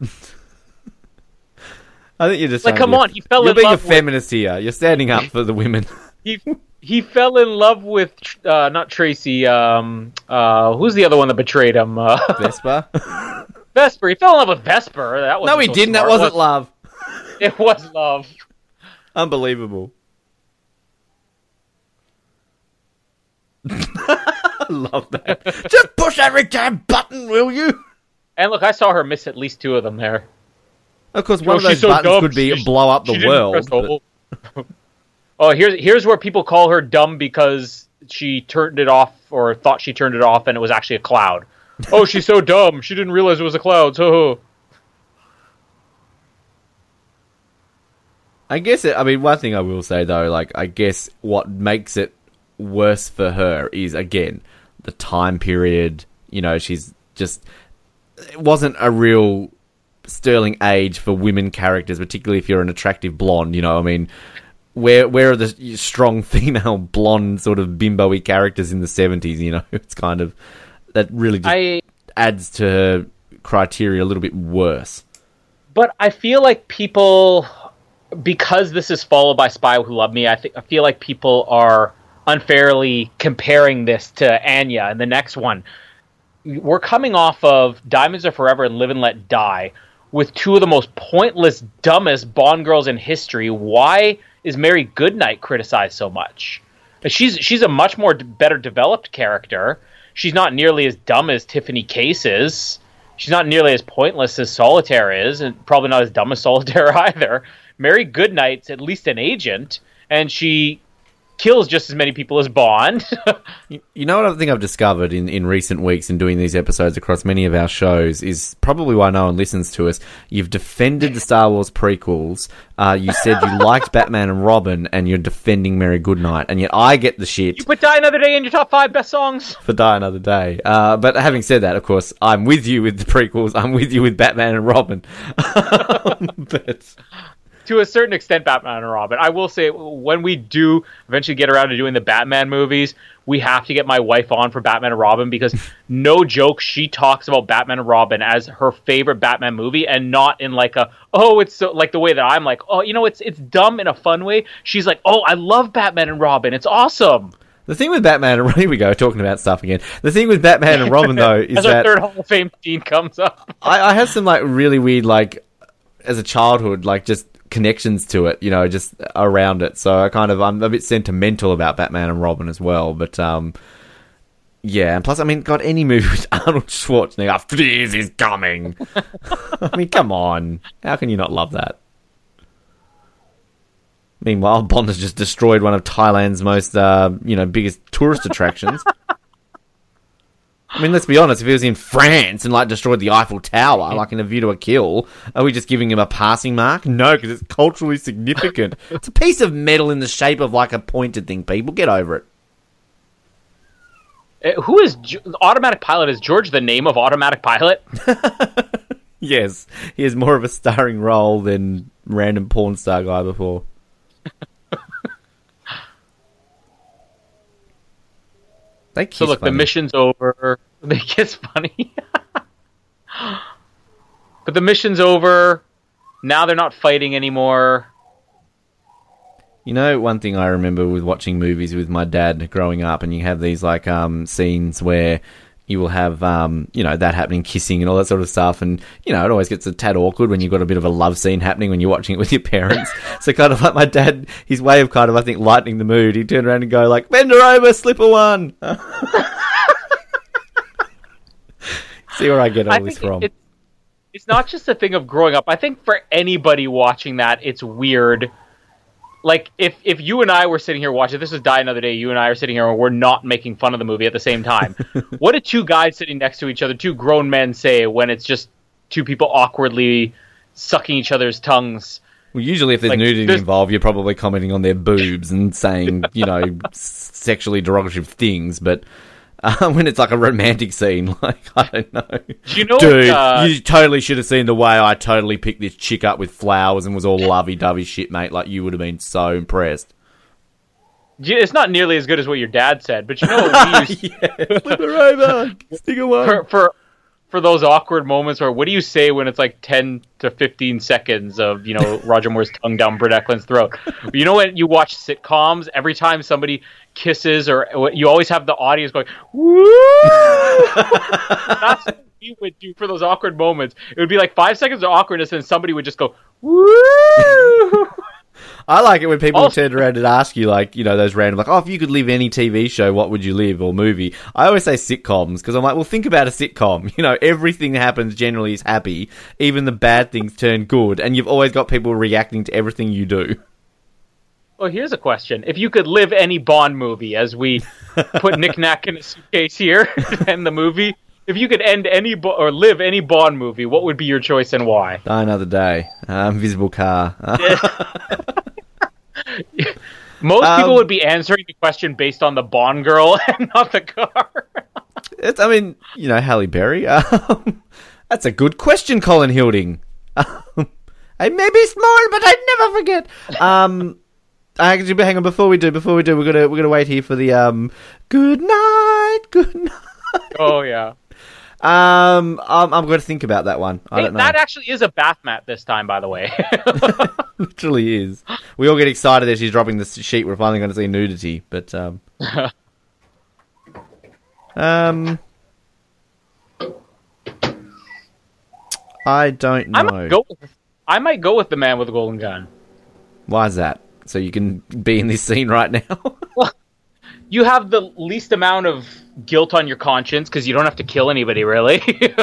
I think you're just Like, come on, he fell You're in being love a with- feminist here. You're standing up for the women. He he fell in love with uh, not Tracy. Um, uh, who's the other one that betrayed him? Uh, Vespa. Vesper. He fell in love with Vesper. That was no, he didn't. That wasn't love. It was love. Unbelievable. I love that. Just push every damn button, will you? And look, I saw her miss at least two of them there. Of course, one Oh, of those so buttons dumb, could be she- blow up the world. but- oh, here's here's where people call her dumb because she turned it off or thought she turned it off and it was actually a cloud. oh, she's so dumb. She didn't realize it was a cloud. So I guess it. I mean, one thing I will say though, like I guess what makes it worse for her is again the time period. You know, she's just it wasn't a real sterling age for women characters, particularly if you're an attractive blonde. You know, I mean, where where are the strong female blonde sort of bimbo-y characters in the 70s, you know? It's kind of that really just I adds to her criteria a little bit worse. but I feel like people because this is followed by Spy Who Loved Me, I think I feel like people are unfairly comparing this to Anya and the next one. We're coming off of Diamonds Are Forever and Live and Let Die with two of the most pointless, dumbest Bond girls in history. Why is Mary Goodnight criticized so much? She's she's a much more d- better developed character. She's not nearly as dumb as Tiffany Case is. She's not nearly as pointless as Solitaire is, and probably not as dumb as Solitaire either. Mary Goodnight's at least an agent, and she kills just as many people as Bond. You know what I think I've discovered in, in recent weeks in doing these episodes across many of our shows is probably why no one listens to us. You've defended the Star Wars prequels. Uh, you said you liked Batman and Robin, and you're defending Mary Goodnight, and yet I get the shit you put Die Another Day in your top five best songs. for Die Another Day. Uh, but having said that, of course, I'm with you with the prequels. I'm with you with Batman and Robin. but to a certain extent Batman and Robin. I will say when we do eventually get around to doing the Batman movies, we have to get my wife on for Batman and Robin because no joke, she talks about Batman and Robin as her favorite Batman movie and not in like a oh it's so like the way that I'm like, oh, you know, it's it's dumb in a fun way. She's like, "Oh, I love Batman and Robin. It's awesome." the thing with Batman and here we go talking about stuff again. The thing with Batman and Robin though is As that third Hall of Fame scene comes up. I, I have some like really weird like as a childhood like just connections to it you know just around it. So i kind of i'm a bit sentimental about batman and robin as well but um yeah and plus i mean god any movie with arnold schwarzenegger freeze is coming. I mean come on. How can you not love that? Meanwhile bond has just destroyed one of thailand's most uh you know biggest tourist attractions I mean, let's be honest. If he was in France and like destroyed the Eiffel Tower, like in A View to a Kill, are we just giving him a passing mark? No, because it's culturally significant. it's a piece of metal in the shape of like a pointed thing. People get over it. Uh, Who is Ge- Automatic Pilot? Is George the name of Automatic Pilot? Yes, he has more of a starring role than random porn star guy before. They kiss So look, the mission's over. They kiss funny. but the mission's over. Now they're not fighting anymore. You know, one thing I remember with watching movies with my dad growing up, and you have these like um, scenes where you will have um, you know that happening, kissing and all that sort of stuff, and you know it always gets a tad awkward when you've got a bit of a love scene happening when you're watching it with your parents. so kind of like my dad, his way of kind of I think lightening the mood, he'd turn around and go like, "Bend her over, slip her one." See where I get all I this from? It's, it's not just a thing of growing up. I think for anybody watching that, it's weird. Like if if you and I were sitting here watching, this is Die Another Day. You and I are sitting here and we're not making fun of the movie at the same time. what do two guys sitting next to each other, two grown men, say when it's just two people awkwardly sucking each other's tongues? Well, usually if there's Like, nudity there's- involved, you're probably commenting on their boobs and saying, you know, sexually derogative things. But uh, when it's like a romantic scene, like I don't know, Do you know dude, what, uh, you totally should have seen the way I totally picked this chick up with flowers and was all lovey-dovey shit, mate. Like you would have been so impressed. it's not nearly as good as what your dad said, but you know what we used yeah, flip her over, stick one. for for for those awkward moments where what do you say when it's like 10 to 15 seconds of you know roger moore's tongue down Britt Ekland's throat? You know when you watch sitcoms every time somebody kisses or you always have the audience going woo! That's what we would do for those awkward moments. It would be like five seconds of awkwardness and somebody would just go woo I like it when people Also- turn around and ask you, like, you know, those random, like, oh, if you could live any TV show, what would you live or movie? I always say sitcoms because I'm like, well, think about a sitcom. You know, everything that happens generally is happy. Even the bad things turn good, and you've always got people reacting to everything you do. well here's a question if you could live any bond movie as we put Nick Nack in a suitcase here and the movie if you could end any Bo- or live any Bond movie, what would be your choice and why? Die another day. Uh, invisible car. Most Um, people would be answering the question based on the Bond girl and not the car. It's, I mean, you know, Halle Berry. Um, that's a good question, Colin Hilding. Um, I may be small, but I never forget. Um, Actually, hang on. Before we do, before we do, we're gonna we're gonna wait here for the um. Good night. Good night. Oh yeah. Um, I'm, I'm going to think about that one. I Hey, don't know. that actually is a bath mat this time, by the way. literally is. We all get excited that she's dropping the sheet. We're finally going to see nudity, but um, um, I don't know. I might go. With, I might go with the man with the golden gun. Why is that? So you can be in this scene right now. You have the least amount of guilt on your conscience because you don't have to kill anybody, really.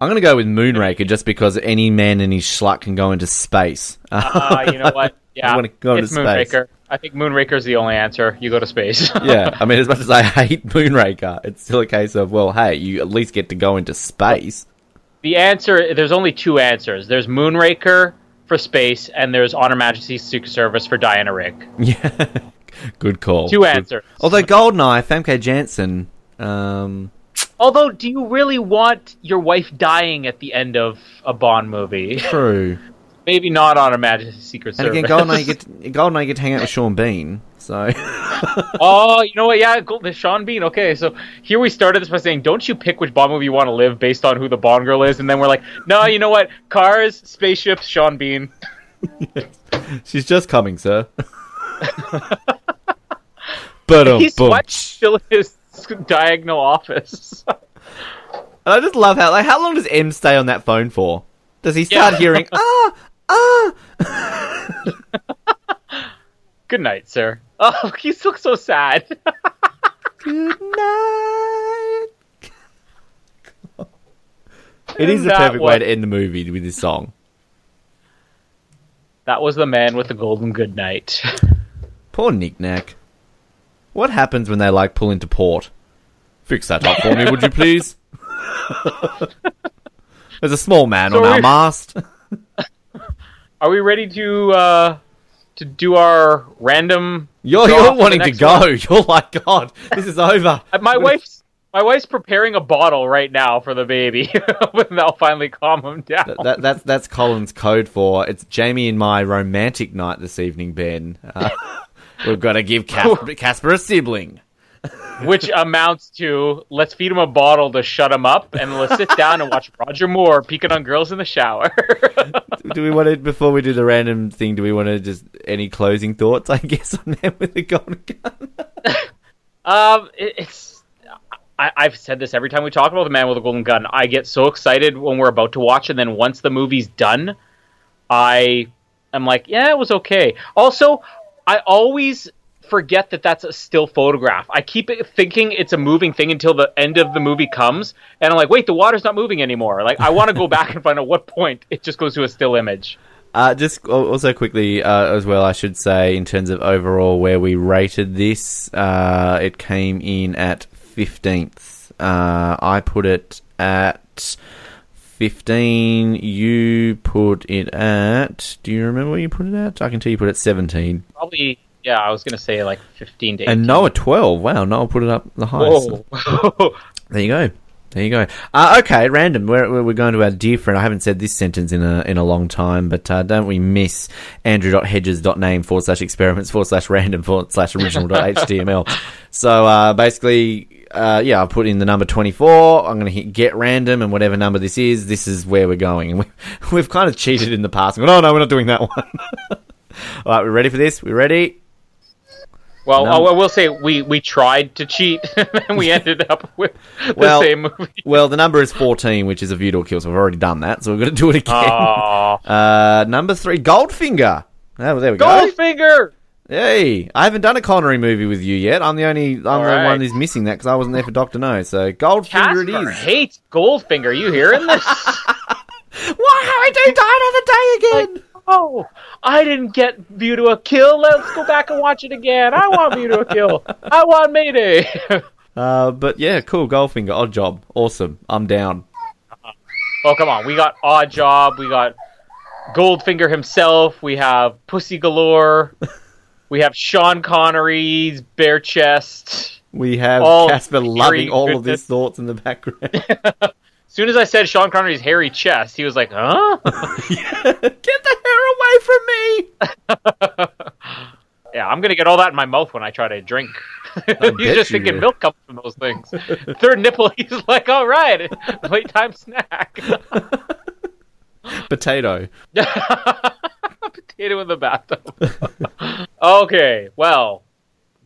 I'm going to go with Moonraker just because any man in his schluck can go into space. uh, you know what? Yeah, go it's space. Moonraker. I think Moonraker's the only answer. You go to space. yeah, I mean, as much as I hate Moonraker, it's still a case of, well, hey, you at least get to go into space. the answer. There's only two answers. There's Moonraker for space, and there's On Her Majesty's Secret Service for Diana Rigg. Yeah, good call. Two Good- Although Goldeneye, Famke Janssen, um, Although, do you really want your wife dying at the end of a Bond movie? true. Maybe not On Her Majesty's Secret And Service. again, Goldeneye, you get to, Goldeneye, you get to hang out with Sean Bean. So oh, you know what? Yeah, Gold- the Sean Bean. Okay, so here we started this by saying, don't you pick which Bond movie you want to live based on who the Bond girl is, and then we're like, no, you know what? Cars, spaceships, Sean Bean. she's just coming, sir. But um, He's what? Still in his diagonal office. I just love how like how long does M stay on that phone for? Does he start Yeah. hearing ah ah? Good night, sir. Oh, he looks so sad. Good night. It is the That perfect way to end the movie with this song. that was the man with the golden good night. Poor Nick Nack. What happens when they like pull into port? Fix that up for me, would you please? There's a small man on our mast. Are we ready to uh to do our random? You're, you're wanting to go. one? You're like, God, this is over. Uh, My wife's my wife's preparing a bottle right now for the baby, and that'll finally calm him down. That, that, that's that's Colin's code for it's Jamie and my romantic night this evening, Ben. Uh, we've got to give Casper, Casper a sibling. which amounts to let's feed him a bottle to shut him up, and let's sit down and watch Roger Moore peeking on girls in the shower. Do we want to before we do the random thing? Do we want to just any closing thoughts? I guess on them with the golden gun. um, it, it's I, I've said this every time we talk about the man with the golden gun. I get so excited when we're about to watch, and then once the movie's done, I am like, yeah, it was okay. Also, I always forget that that's a still photograph. I keep thinking it's a moving thing until the end of the movie comes, and I'm like, wait, the water's not moving anymore. Like, I want to go back and find out what point it just goes to a still image. Uh, just also quickly uh, as well, I should say in terms of overall where we rated this, uh, it came in at fifteenth. Uh, I put it at fifteen. You put it at. Do you remember where you put it at? I can tell you put it at seventeen. Probably, yeah, I was gonna say like 15 to 18. And Noah twelve. Wow, Noah put it up the highest. Whoa. There you go. There you go. Uh, okay, random. We're, we're going to our dear friend. I haven't said this sentence in a in a long time, but uh, don't we miss andrew.hedges.name forward slash experiments forward slash random forward slash original dot html. So uh, basically, uh, yeah, I put in the number 24. I'm going to hit get random, and whatever number this is, this is where we're going. And we, we've kind of cheated in the past. But, oh, no, we're not doing that one. All right, we're ready for this? We're ready? Well, No. oh, I will say we we tried to cheat and we ended up with the Well, same movie. Well, the number is 14, which is a view to kill, so we've already done that. So we're going to do it again. Uh, number three, Goldfinger. Oh, there we go. Goldfinger. Hey, I haven't done a Connery movie with you yet. I'm the only, I'm the right. one who's missing that because I wasn't there for Doctor No. So Goldfinger it Casper is. hates Goldfinger. You hearing this? Why Harry Dean died on the day again? oh, I didn't get View to a Kill. Let's go back and watch it again. I want View to a Kill. I want Mayday. Uh, but yeah, cool. Goldfinger, Oddjob, awesome. I'm down. oh, come on. We got Oddjob. We got Goldfinger himself. We have Pussy Galore. We have Sean Connery's bare chest. We have All Casper loving all of his thoughts in the background. As soon as I said Sean Connery's hairy chest, he was like, huh? Get the hair away from me! Yeah, I'm gonna get all that in my mouth when I try to drink. he's just thinking will. milk comes from those things. Third nipple, he's like, all right, late time snack. Potato. Potato in the bathtub. okay, well,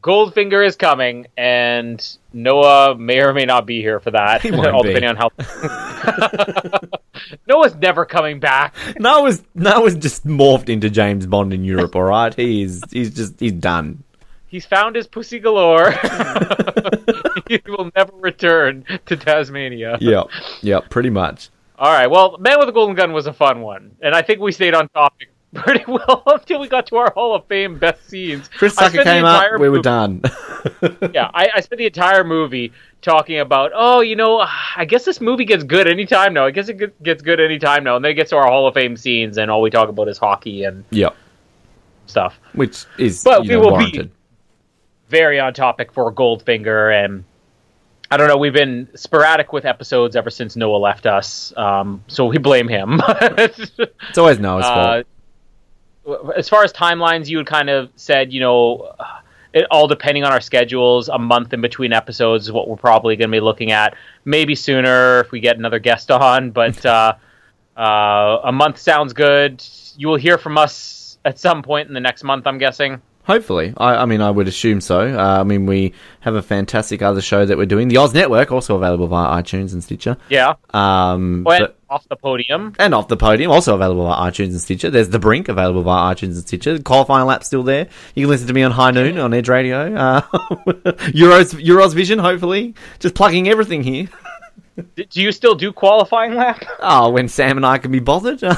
Goldfinger is coming, and Noah may or may not be here for that. All be. depending on how. Noah's never coming back. Noah's Noah's just morphed into James Bond in Europe. All right, he is. He's just he's done. He's found his pussy galore. he will never return to Tasmania. Yep. Yep. Pretty much. All right. Well, Man with a Golden Gun was a fun one, and I think we stayed on topic pretty well until we got to our Hall of Fame best scenes. Chris I Tucker spent the came up. We were movie- done. Yeah, I, I spent the entire movie talking about, oh, you know, I guess this movie gets good anytime now. I guess it gets good anytime now, and then it gets to our Hall of Fame scenes, and all we talk about is hockey and yep. stuff. Which is But we know, will be- very on topic for Goldfinger, and I don't know. We've been sporadic with episodes ever since Noah left us, um, so we blame him. It's always Noah's Uh, fault. As far as timelines, you had kind of said, you know, it all depending on our schedules, a month in between episodes is what we're probably going to be looking at. Maybe sooner if we get another guest on, but uh, uh, a month sounds good. You will hear from us at some point in the next month, I'm guessing. Hopefully, I, I mean, I would assume so. Uh, I mean, we have a fantastic other show that we're doing, the Oz Network, also available via iTunes and Stitcher. Yeah. Um, Went but- off the podium. and off the podium, also available via iTunes and Stitcher. There's the Brink, available via iTunes and Stitcher. The qualifying lap still there. You can listen to me on High Noon on Edge Radio. Uh, Euros, Euros Vision, hopefully. Just plugging everything here. Do you still do qualifying lap? Oh, when Sam and I can be bothered.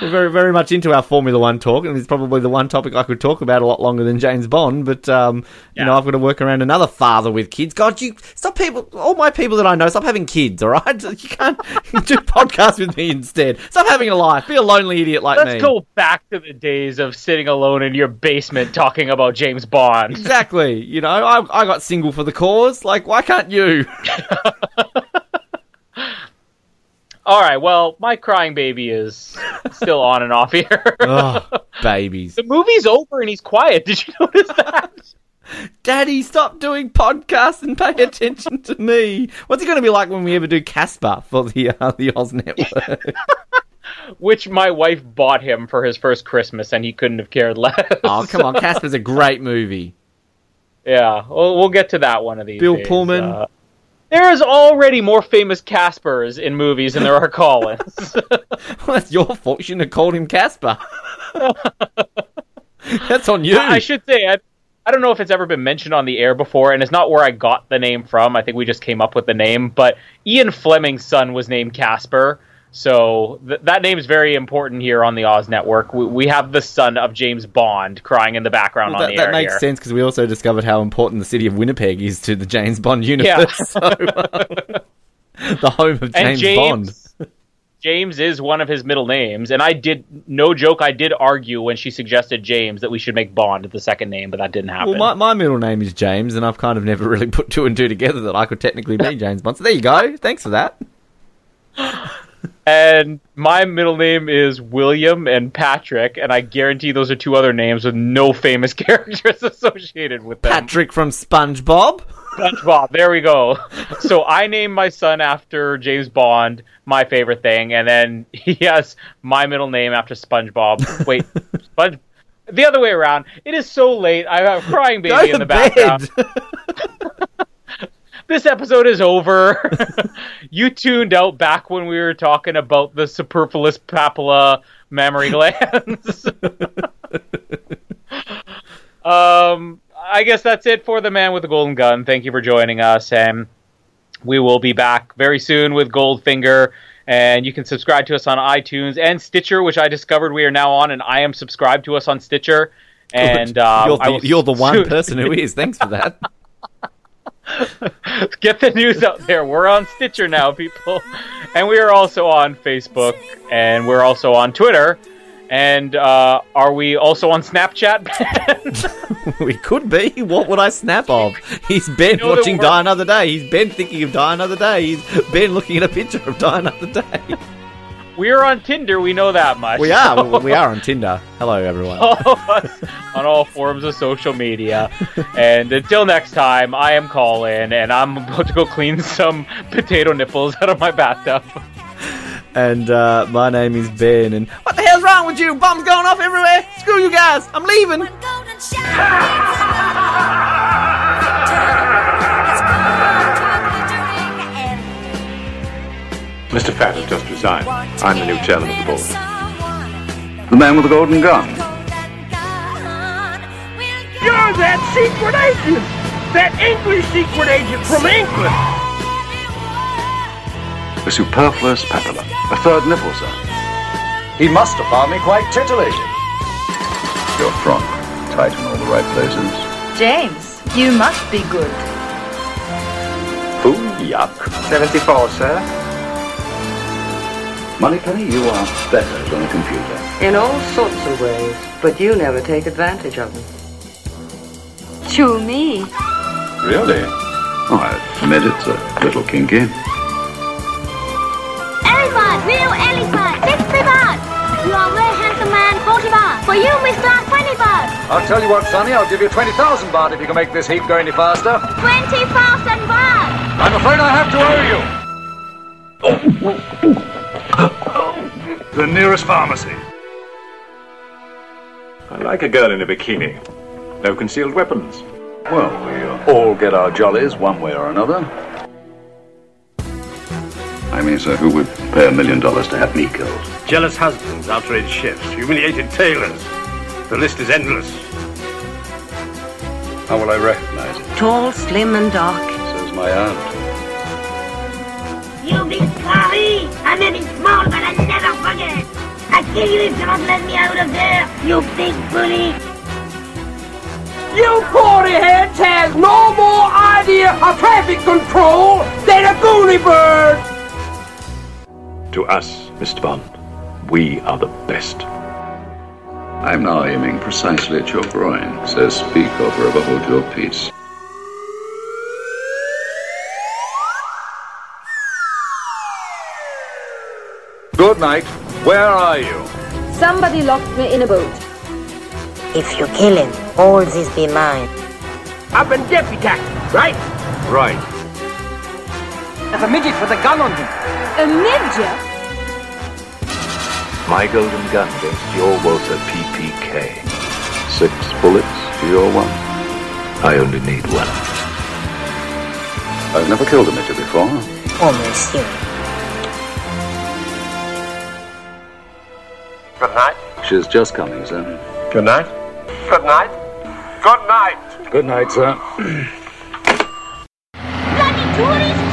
We're very, very much into our Formula One talk, and it's probably the one topic I could talk about a lot longer than James Bond. But um, you know, I've got to work around another father with kids. God, you stop people. All my people that I know, stop having kids. All right, you can't do podcasts with me instead. Stop having a life. Be a lonely idiot like Let's me. go back to the days of sitting alone in your basement talking about James Bond. Exactly. You know, I, I got single for the cause. Like, why can't you? All right, well, my crying baby is still on and off here. oh, babies. the movie's over and he's quiet. Did you notice that? Daddy, stop doing podcasts and pay attention to me. What's it going to be like when we ever do Casper for the uh, the Oz Network? Which my wife bought him for his first Christmas, and he couldn't have cared less. oh, come on, Casper's a great movie. Yeah, we'll, we'll get to that one of these. Bill days. Pullman. Uh, there is already more famous Caspers in movies than there are Colins. Well, that's your fault. You shouldn't have called him Casper. that's on you. I should say, I, I don't know if it's ever been mentioned on the air before, and it's not where I got the name from. I think we just came up with the name. But Ian Fleming's son was named Casper. So th- that name is very important here on the Oz Network. We, we have the son of James Bond crying in the background Well, on that, the that air makes here. sense because we also discovered how important the city of Winnipeg is to the James Bond universe. Yeah. So, uh, the home of And James, Bond. James is one of his middle names, and I did no joke. I did argue when she suggested James that we should make Bond the second name, but that didn't happen. Well, my, my middle name is James, and I've kind of never really put two and two together that I could technically be James Bond. So there you go. Thanks for that. And my middle name is William and Patrick, and I guarantee those are two other names with no famous characters associated with them. Patrick from SpongeBob. SpongeBob. There we go. So I named my son after James Bond, my favorite thing, and then he has my middle name after SpongeBob. Wait, Sponge. The other way around. It is so late. I have a crying baby in the background. This episode is over. you tuned out back when we were talking about the superfluous papilla mammary glands. um, I guess that's it for the man with the golden gun. Thank you for joining us, and we will be back very soon with Goldfinger. And you can subscribe to us on iTunes and Stitcher, which I discovered we are now on, and I am subscribed to us on Stitcher. And um, you're, the, will you're the one person who is. Thanks for that. Get the news out there. We're on Stitcher now, people. And we are also on Facebook. And we're also on Twitter. And uh, are we also on Snapchat? we could be. What would I snap of? He's Ben know watching Die Another Day. He's Ben thinking of Die Another Day. He's Ben looking at a picture of Die Another Day. we are on Tinder. We know that much. We are. we are on Tinder. Hello, everyone. Follow us on all forms of social media. And until next time, I am Colin, and I'm about to go clean some potato nipples out of my bathtub. And uh, my name is Ben. And what the hell's wrong with you? Bombs going off everywhere. Screw you guys. I'm leaving. Mr. Fatt has just resigned. I'm the new chairman of the board. board. The man with the golden gun. You're that secret agent! That English secret agent from England! A superfluous papilla. A third nipple, sir. He must have found me quite titillating. Your frock. Tight in all the right places. James, you must be good. Foo yuck. 74, sir. Moneypenny, you are better than a computer. In all sorts of ways, but you never take advantage of them. Chew Mee. Really? Oh, I admit it's a little kinky. Elephant, real elephant, 60 baht. You are very handsome man, 40 baht. For you, Mr. 20 baht. I'll tell you what, Sonny, I'll give you 20,000 baht if you can make this heap go any faster. 20,000 baht. I'm afraid I have to owe you. The nearest pharmacy. I like a girl in a bikini. No concealed weapons. Well, we uh, all get our jollies one way or another. I mean, sir, who would pay a million dollars to have me killed? Jealous husbands, outraged chefs, humiliated tailors. The list is endless. How will I recognize it? Tall, slim, and dark. Says my aunt. You big Carly. I may be small, but I never forget. I kill you if you don't let me out of there, you big bully. You forty heads has no more idea of traffic control than a goonie bird! To us, Mr. Bond, we are the best. I'm now aiming precisely at your groin. Says speak or forever hold your peace. Good night. Where are you? Somebody locked me in a boat. If you kill him, all this be mine. I've been deputized, right? Right. There's a midget with a gun on him. A midget? My golden gun against your Walther PPK. Six bullets to your one. I only need one. I've never killed a midget before. Oh, monsieur. Good night. She's just coming, sir. Good night. Good night. Good night. Good night, sir. Bloody tourists!